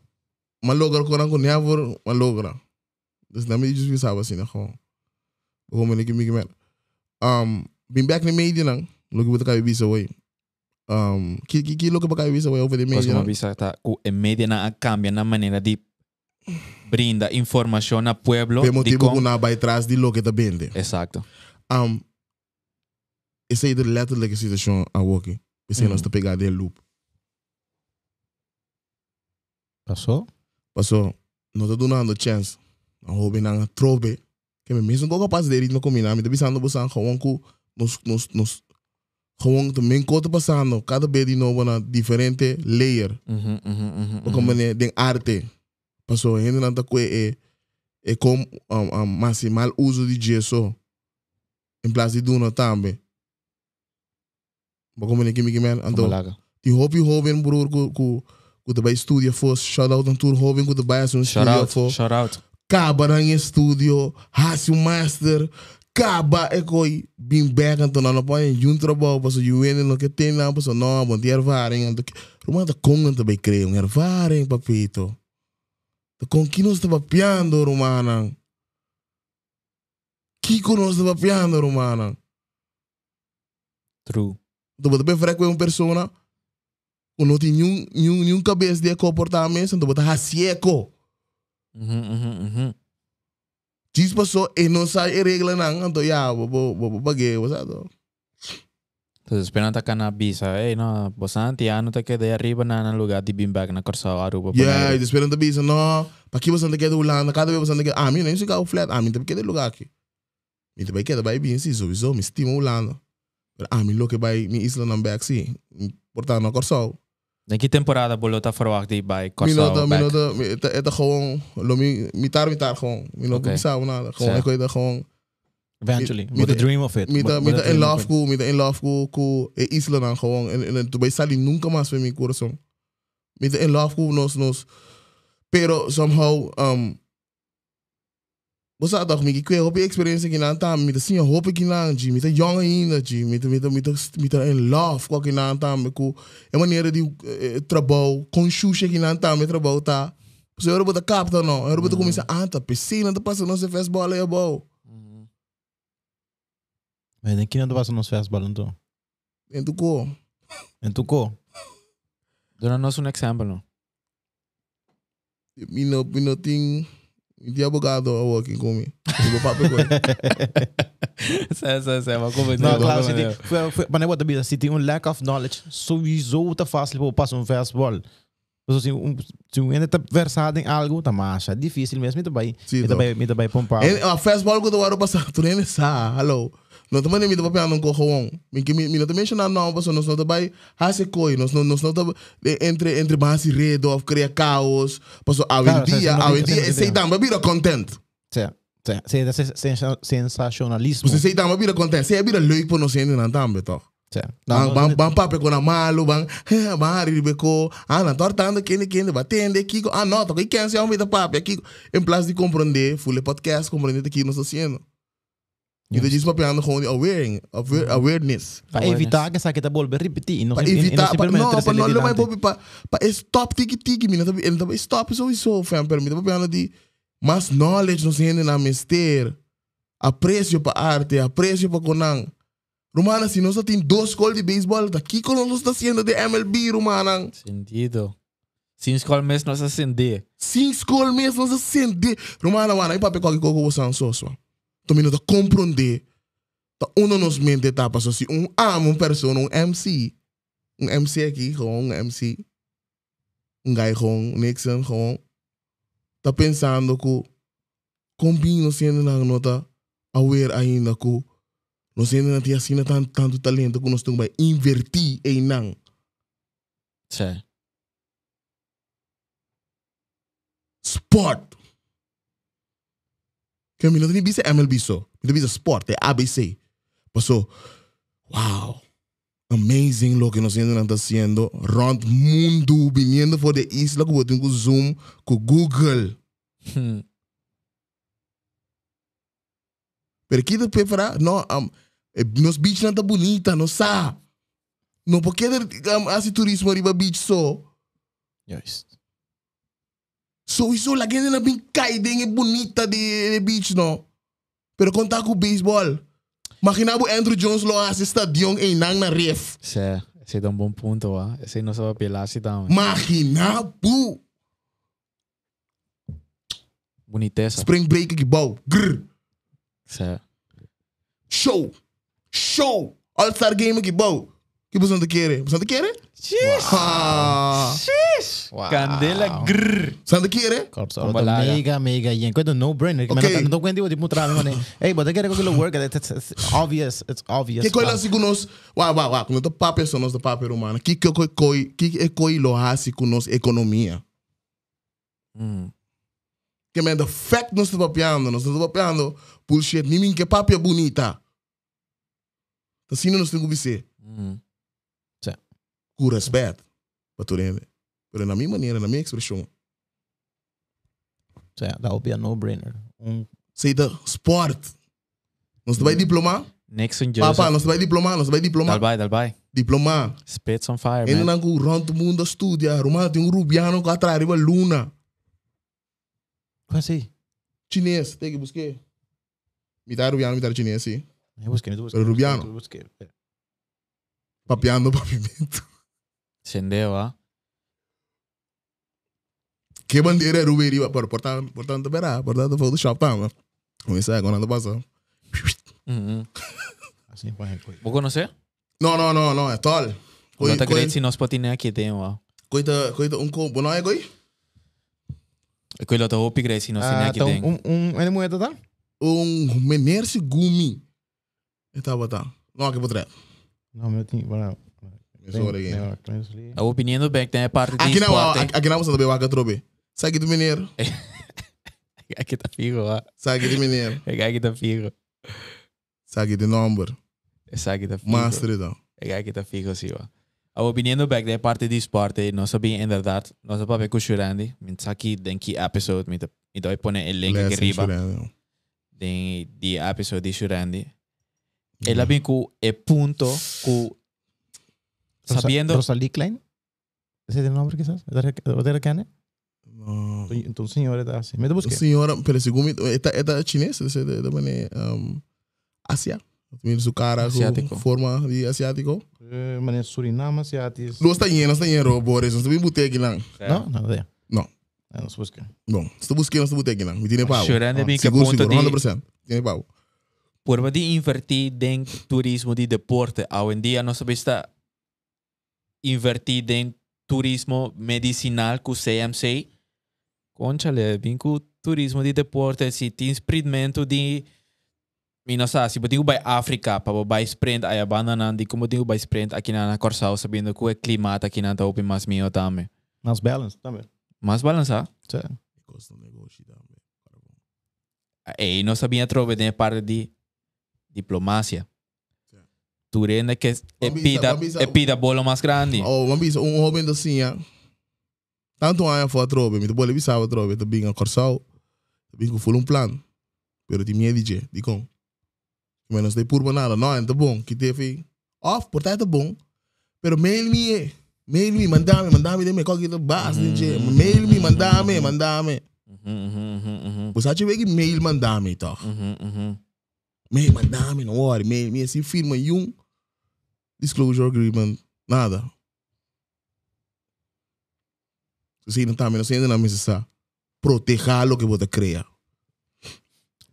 malogra com com never, malogra. Dus na me just sabe assim, né? Gewoon. Como nem que me que Um, been back in media nang. Look what the bisa way. Um, ki ki ki look pa kayo bisa way over the Mas media. como nang. bisa tá o em media na cambia na maneira de brinda información al pueblo. Pe de motivo con- que na bij trás die lo que te bende. Exacto. Um, essa é de letterlijke situação a Woki. Pensei nós te pegar de loop. Passou? Passou, não tô dando chance. A hobby na trobe. Que me mesmo tô capaz de ritmo combinar. Me pensando buscar gewoon ku nos nos nos gewoon também coisa passando. Cada vez de novo na diferente layer. Ujú, ujú, Ook ujú. een manier den arte. Passou, ainda não tá com é é como um, um, maximal uso de gesso. Em place de doen também. É que me queimar? Então, Malaga. die hobby jovem broer ku ku ku de bij studio voor shout out aan tour jovem ku de bij zo'n Shout studio voor Shout out. kaba na in studio hasi um master kaba e koi bin back toen aan op een jun trabalho pas je weet nog que tem na pas no want die ervaring en de rumah de kong te bij krijgen ervaring papito de kong kinos te papiando rumana Kiko nos te papiando rumana True. Bota bem frequente uma pessoa que não tem nenhum, nenhum, cabeça de comportamento, tu bota rasieco. Ujú, ujú, ujú. Diz pessoa e não sai a regra não, então já, vou vou vou pagar, você sabe? Entonces, esperando acá na visa. Hey, no, vos antes ya no te quedé arriba na na lugar de beanbag na Corsao Aruba. E esperando bisa, não, para que você não quer Holanda, cada vez você quer, ah, mim nem se o flat, ah, mim também quer lugar aqui. Mim também quer vai bem, sim, sowieso, me estima Holanda. Pero ah, mim lo que vai, me isla não back, sim, portanto, não Corsao. En que temporada bolota verwacht die bij Mim Corsao não, mim back? não, é é gewoon, lo mi, mitar, mitar gewoon, mim não Oké. pensava nada, gewoon, Certo. ik weet gewoon, Eventually. Met- With the met- dream of it. me da With- me with da the in dream of love it. com me da in love com com e isla não gewoon en en tu vai salir nunca mais para mi coração me da in love com nos nos pero somehow um você toch me que eu hope experiência que não tá me da sim hope que não de me da young me me da me da me da in love com que não tá me com é maneira de trabalho com xuxa que não tá me trabalho tá Você era bota capta não, era bota começar a anta, piscina, tá passando no festival é bom. Maar denk je dat was ons fastball en zo? Então, co. En toen ko. Doe un ejemplo, no? mi no mi no ting mi ti abogado a working com me. Tipo papo com. sí, sí, sí, va como Nou, klaar. zit die- voor- voor- Maar wat dat zit een lack of knowledge sowieso te vast op pas um fastball. Dus se um se um ainda tá versado em algo, tá mais é difícil mesmo, me também. Sim, então. também, me também pompar. A fastball ko do waro pasa (laughs) tu nem sa. Hello. No te mane mi te papiano ko gewoon. Mi que mi mi no te menciona não, paso nos no te vai hase coi, nos no nos no te de- entre entre base redo of cria caos. Paso a sí, dia, a sí, dia sei digo. dan, ba bira content. Ja, ja, se dat is sensa- sensationalismo. Você sei dan, ba bira content. Sei bira leuk po no sendo nan tambe toch. Bang bang bang pape ko na malo bang bang hari beko ah na tortando kende kende batende kiko ah no to que quem se homem da pape kiko em place de compreender full podcast compreender que nós haciendo e De diz papeando gewoon die awareness aware, awareness que essa que tá bolsa repetir, não para evitar pa, no pa no lo mai popi pa pa stop tiki tiki mina tabi en tabi stop sowieso fam permita papeando di mas knowledge nos hende na mister aprecio pa arte aprecio pa konang Romana, si nós tem dois escolas de beisebol, daqui que nós está haciendo de MLB, Romana. Sentido. Sin escola mes no se sentí. Cinco escolas mesmo, nós acender. Romana, mano, aí para pegar qualquer coisa você só só. Me não compreender. Tá um nos mente tá passando se um amo uma pessoa, um MC. Um MC aqui, com um MC. Um guy com Nixon, com. Tá pensando que combina sendo na nota aware ainda que nós ainda não tinha assim tanto, tanto talento que nós estamos a invertir em não. Sí. sport. Que mi não tem bisa MLB só. Mi tem bisa sport, é ABC. Passou, wow. Amazing lo que nós está haciendo. Round mundo, viniendo por de isla, que botem com Zoom, com Google. Hmm. Pero aqui de prepara, no, um, nos beach não tá bonita, não sa. Não porque um, assim turismo arriba beach só. Juist. Sowieso, la gente na bem caidinha bonita de, de beach, no? Pero contar com o beisebol. Imagina o Andrew Jones lo hace stadion em nang na ref. Sí. Ese es un buen punto, ¿va? Ese no se va a pelar así también. Imagina, bu. Boniteza. Spring break que bom. Grr. Sim. Show. Show. All-Star game que bom. Que você não quer? Você não quer? Ah. Wow. Candela grrr. Quer? Corps, Como laga. mega, mega yen. Kwento no-brainer. Okay. Okay. Não kwento di mo trabe man. Hey, (laughs) but gotta go get work. It's, it's obvious. It's obvious. Que coisa assim conosco? Uau, uau, uau. Quando o papel são nós do papel humano. Que que que que que é coi lo hasi conosco economia? Mm. Que men the fact nós estamos papeando, nós estamos papeando bullshit. Nem que papel bonita. Assim nós temos que ser. Mm. Para tu entender. Pero na minha maneira, na minha expressão. So, yeah, that would be a no-brainer. Um, Sei da sport. Nós vai diplomar? Nixon Papa, Joseph. nós vai diplomar, nós vai diplomar. Dalbay, dalbay. Diplomar. Spits on fire, Ainda man. não com rond o mundo estudia. Romano tem um rubiano que atrás riba luna. Quase. Chinês, tem que buscar. Mitar rubiano, mitar chinês, sim. Eu busquei, eu busquei. Pero Rubiano. Eu busquei. Papeando pavimento. Sendeu, ah. Que bandeira é Rubi riba? Por, portanto, portanto, verá. Portanto, Photoshop, tá, mano. Começa agora, não passa. Mm-hmm. Assim, põe coisa. Vou conhecer? Não, não, não, não, é tol. Não tá Coi, great se nós patinar aqui tem, ó. coita, coita, um combo, não é, coi? Eu quero outra hopi great se nós Ah, patinar aqui então, tem. um, um, ele moeda, tá? Um meneer-se gumi. Eta bata. Não, que potre. Não, meu tinha, bora. Não. A opinião do Beck tem parte de Aqui não, aqui aqui não você também vai trobe. Sabe do meneer. Aqui tá figo, ó. Sabe do meneer. Aqui tá figo. Sabe de number. Essa aqui tá figo. Master então. Aqui tá figo, sim, ó. A opinião do Beck tem a parte de esporte. Nós sabemos, inderdaad, nós sabemos que o Shurandi, mint aqui, tem que episode, mint então eu pone o link aqui riba. de, de episode de Shurandi. Ela vem com o ponto, com sabiendo, Rosalie Klein? Ese es el nombre quizás? ¿O te recanes? No. Entonces, señor, está así. Me te busqué. Senhora, pero segundo, esta esta chinês, esse de também um Ásia. Mira su cara Asiático. com forma de asiático. Eh, mané Suriname, Asiatis. Não está lleno, está lleno, Boris. Não está bem botei lá. No, no, de. No. Ah, no se busca. Bom, estou buscando, estou botei lá. Me tiene pau. Shurandi vem com o Seguro, ponto seguro, de 100%. Tiene pau. por de invertir em turismo de deporte. Hoje em dia nós sabemos está invertir em turismo medicinal com CMC. Conchale, vem com turismo de deporte, se tem experimento de Minasa, se botinho by África, para by sprint, ay abandonan, di como botinho by sprint, aqui na Corsao, sabendo que o clima aqui na Taupi mas mio também. Más balance también. Mas balança. Sí. Costa negócio também. E não sabia trover de parte de diplomacia. Turena que é Vamos pida, é pida bolo mais grande. Oh, uma vez um homem assim, ah. Tanto ano foi a trobe, me boleh bisa a trobe, tu binga corsal, tu binga full um plano. Pero ti medo de, di com. Menos de por nada, não, é bom, que teve off, portanto é bom. Pero mail me, mail me, mandame, mandame de me, qual que é base, Mhm. de mail me, mandame, mandame. Você acha que mail mandame, toch? Mail mandame, não worry, mail me, assim firma um disclosure agreement, nada. Assim, não tá, mas não sei ainda não, mas está. Proteger lo que você cria.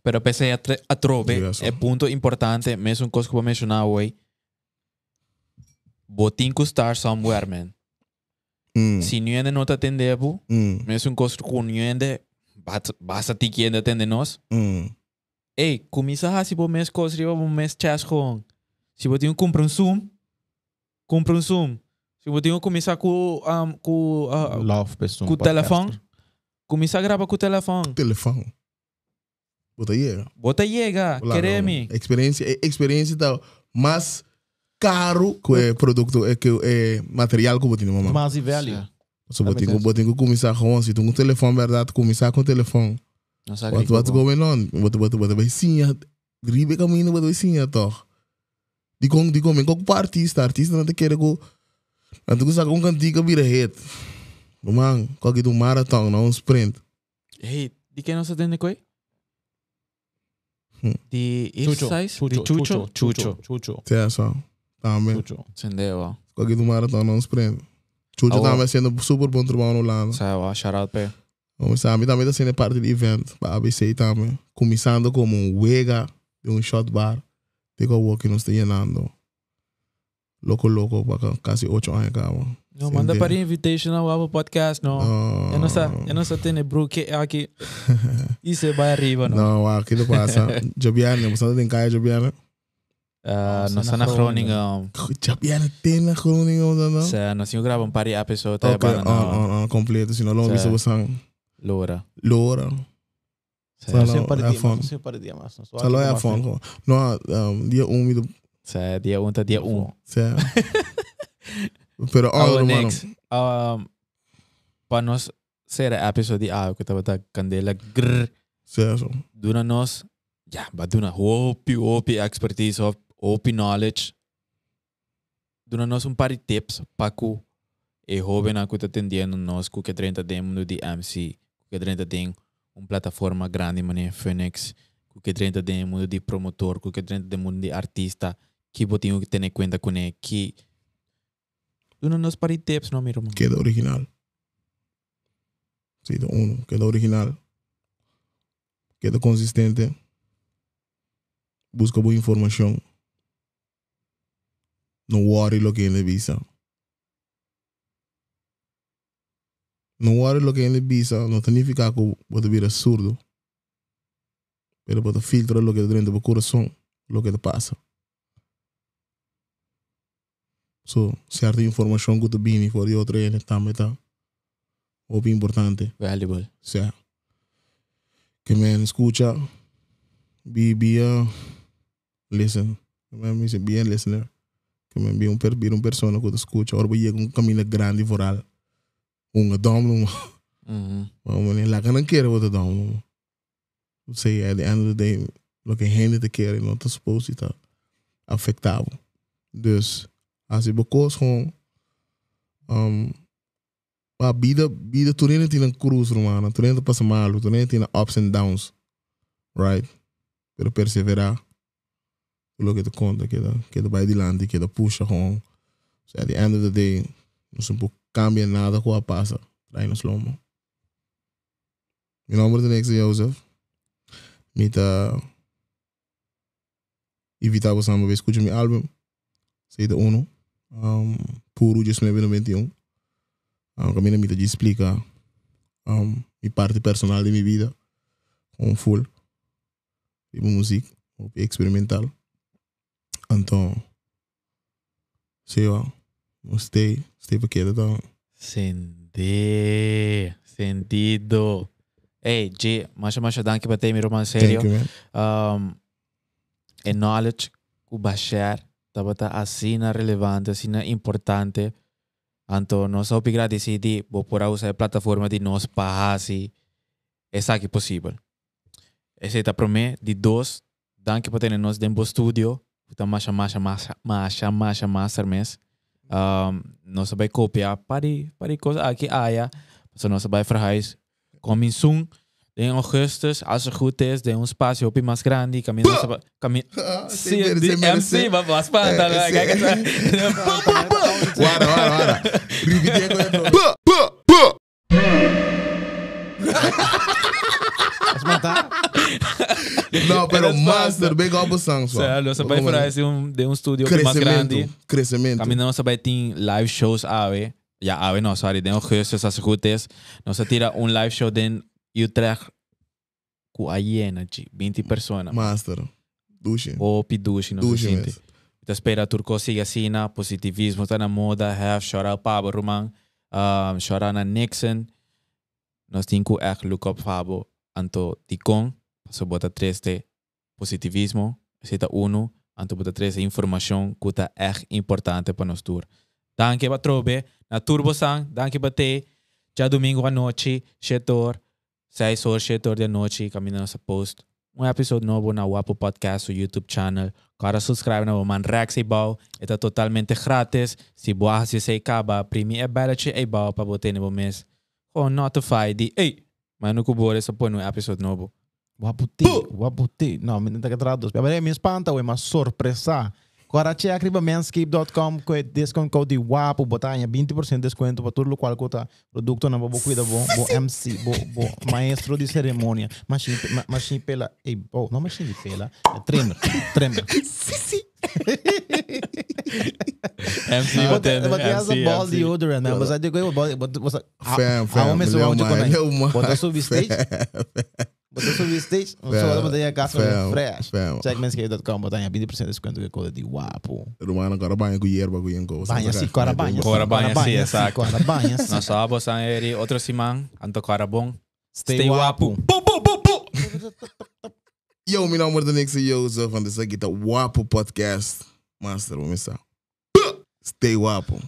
Pero pese a, tre- a trove, Yes, é ponto importante, mesmo um coisa que eu vou mencionar hoje. Botin que estar somewhere, man. Hum, Se não ainda não te atendebo, hum, mesmo um coisa que não ainda, basta ti que ainda atende nós. hum. Ei, começa a se por mês coisa, se por mês chas com. Se você tem compra um Zoom, compra um Zoom. Se você tem que começar com um, com ah, Love, pessoal. com o telefone, começa a gravar com o telefone. Telefone. Bota aí. Bota chega, quereme. Experiência, é- experiência tá mais caro que o produto, é que é material que você tem, mamãe. Mas e velho. So, você makes tem que começar com, se tem um telefone, verdade, começar com o telefone. Wat wat going on? Wat wat vai sim, gribe caminho vai sim toch. Di kong di kong men kok artista, artista não te quer go. Ko sa kong cantiga vira hit. Bumang, kok itu marathon, não um sprint. Hey, di que não se atende coi? Hmm. De Chucho. exercise? De Chucho. chucho? Chucho. Chucho. Tia só. Também. Chucho. Entendeu? ó. Kok itu marathon, não um sprint. Chucho Oh. também sendo super bom trabalho no lado. Sabe, ó, shout out pe. Vamos a mí también está siendo parte del evento, para ABC también. Comenzando como un huega de un shot bar. Walk que nos está llenando. Loco, loco, para casi ocho años acá. man. No, Sim, manda de- para invitation ao Abo Podcast, no. Ah, Eu não sa, eu não sa tene bro que aqui. Isso (laughs) vai arriba, no. No, wow, ¿qué te pasa? (laughs) Jobiane, ¿vos no te encanta Jobiane? Uh, Nossa, nós na na Groningen. (laughs) Groningen. Jobiane tem na Groningen, não, não? Sa, nós iam gravar um par de episode Ok, okay, on, na on, on, completo. Se não, não Sim. viste você Lora. Lora. Sa, Salo, Não sei para é dia, fun. mas não sei para dia, mas não sou Salo aqui é como fun. assim. No, um, dia úmido. Sa dia 1 ta dia 1. Sé. (laughs) Pero, oh, Our hermano. next. Um, para nós ser de água que da candela grrr. Sé eso. Duna nós, ja, ba duna hopi, hopi expertise, hop- hopi knowledge. Duna nós um par de tips para que e jovem a que está atendendo nós, que que trenta tem mundo de MC, que trenta tem uma plataforma grande, mané, Phoenix, que trenta tem mundo de promotor, que trenta tem mundo de artista, que botinho que ter em conta com ele, que Duna nós par de tips, não, meu irmão? Queda original. Sí, de uno. Queda original. Queda consistente. Busca boa informação. Não worry lo que ele visa. Não worry lo que ele visa. Não significa que você vira surdo. Pero você filtra lo que dentro do coração, lo que te passa. So, certa informação que tu bini for de outra ene também tá. Ou importante. Valuable. Sea, que me escucha, be, be a listen. Que me dice, be a listener. Que me be un, per, be un persona que te escucha. Ahora voy a un camino grande foral. Un dom, no. Uhum. Vamos? Lá que não quer, eu te dom. Sei, at the end of the day, lo que a gente te quer, não está suposto estar afetado. Dus, als je bekos gewoon, um, a vida, vida, tu nem tem cruz, romana, tu nem passa mal, tu nem tem ups and downs, right? Pero perseverar, lo que te conta, que da, que da vai adiante, que da puxa gewoon. So at the end of the day, não se cambia nada com a passa, trai nos lomo. Meu nome é Nexa Joseph. Mita invitar você a ver escutar meu álbum. Seita uno. Um, puro 2021. Um, caminho me te explica um, minha parte personal de minha vida. Um full. Tipo música. Experimental. Então. Sei lá. Stay. Stay paquete então. Senti. Sentido. Hey, G, masha masha danke para ter, meu irmão, sério. Thank you, man. Um, e knowledge que baixar, tava tá assim na relevante, assim na importante. Então, nós só agradecido por por usar a plataforma de nós para assim, essa que possível. Esse tá para mim, de dois, danke para ter nós dentro do estúdio, tá masha masha masha masha masha master mes. Um, nós vai copiar para para coisa aqui aia, so nós vai verhuis. Coming soon. In augustus, als het goed is, de un spazio un po' más grande. Camino, camino. Sì, Sem- di sem merecer. MC, ma ma aspetta, Eh, sì. kijk eens. Guarda, guarda, guarda. Ripeti quello. Bah, bah, bah. Mas matar. No, pero Eres master, big up sang O sea, lo sabay Como para esse um de um estúdio un po' más Crescimento. grande. Crescimento. Camino não sabay tem live shows ave. Ja, ave no, sorry, de augustus, als het goed is. Nós tira um live show in Utrecht. Com a hiena, de 20 pessoas. Master. Duche. Ou pidushi, não se Duche sente. mesmo. Então, espera turco siga assim, positivismo está na moda, have, chora o Pablo Roman, um, chora na Nixon. Nós temos que look up Fabo, anto ticon, passo bota três de positivismo, cita uno, anto bota três de informação que está echt importante para nós tour. Danke para trobe, na Turbo Sang, danke para te, já domingo à noite, setor, 6 horas, 7 horas da noite, caminho nossa post. Um episódio novo na Wapo Podcast, o YouTube channel. Cara, subscribe na Man Rex Ibao. Está totalmente grátis. Se boa se você acaba, primi é belletje Ibao para botar no mês. Gewoon notify di, ei, mas no cubo essa põe no episódio novo. Waputi, waputi. Não, me tenta que traduz. Mas é me espanta, ué, mas surpresa. Agora check riba manscape.com com desconto code WAPO, botar 20% de desconto para tudo o qual custa produto na bobo cuida bom, bo MC, bo, bo maestro de cerimônia, machine, ma, machine pela, ei, oh, não machine pela, é trimmer, trimmer. MC But, hotel, but he has a MC, ball MC. deodorant, man. Was I the go? But but was Fam, fam. How you man, gonna? Leo man. But also we stage. But also we stage. So Fam, what they got fam, fresh. fam. Check manscape.com, botar 20% de desconto que cola de wapo. Romano, agora banha com hierba com yanko. Banha si, cora banha. Cora banha, si, exacto. Cora banha. si. Nós sabemos a eri outro simang, anto cara bom. Stay wapo. Pu, pu, pu, pu. (laughs) Yo, meu nome é Nixon and this is the Wapo Podcast. Master, vamos lá. Stay Wapo.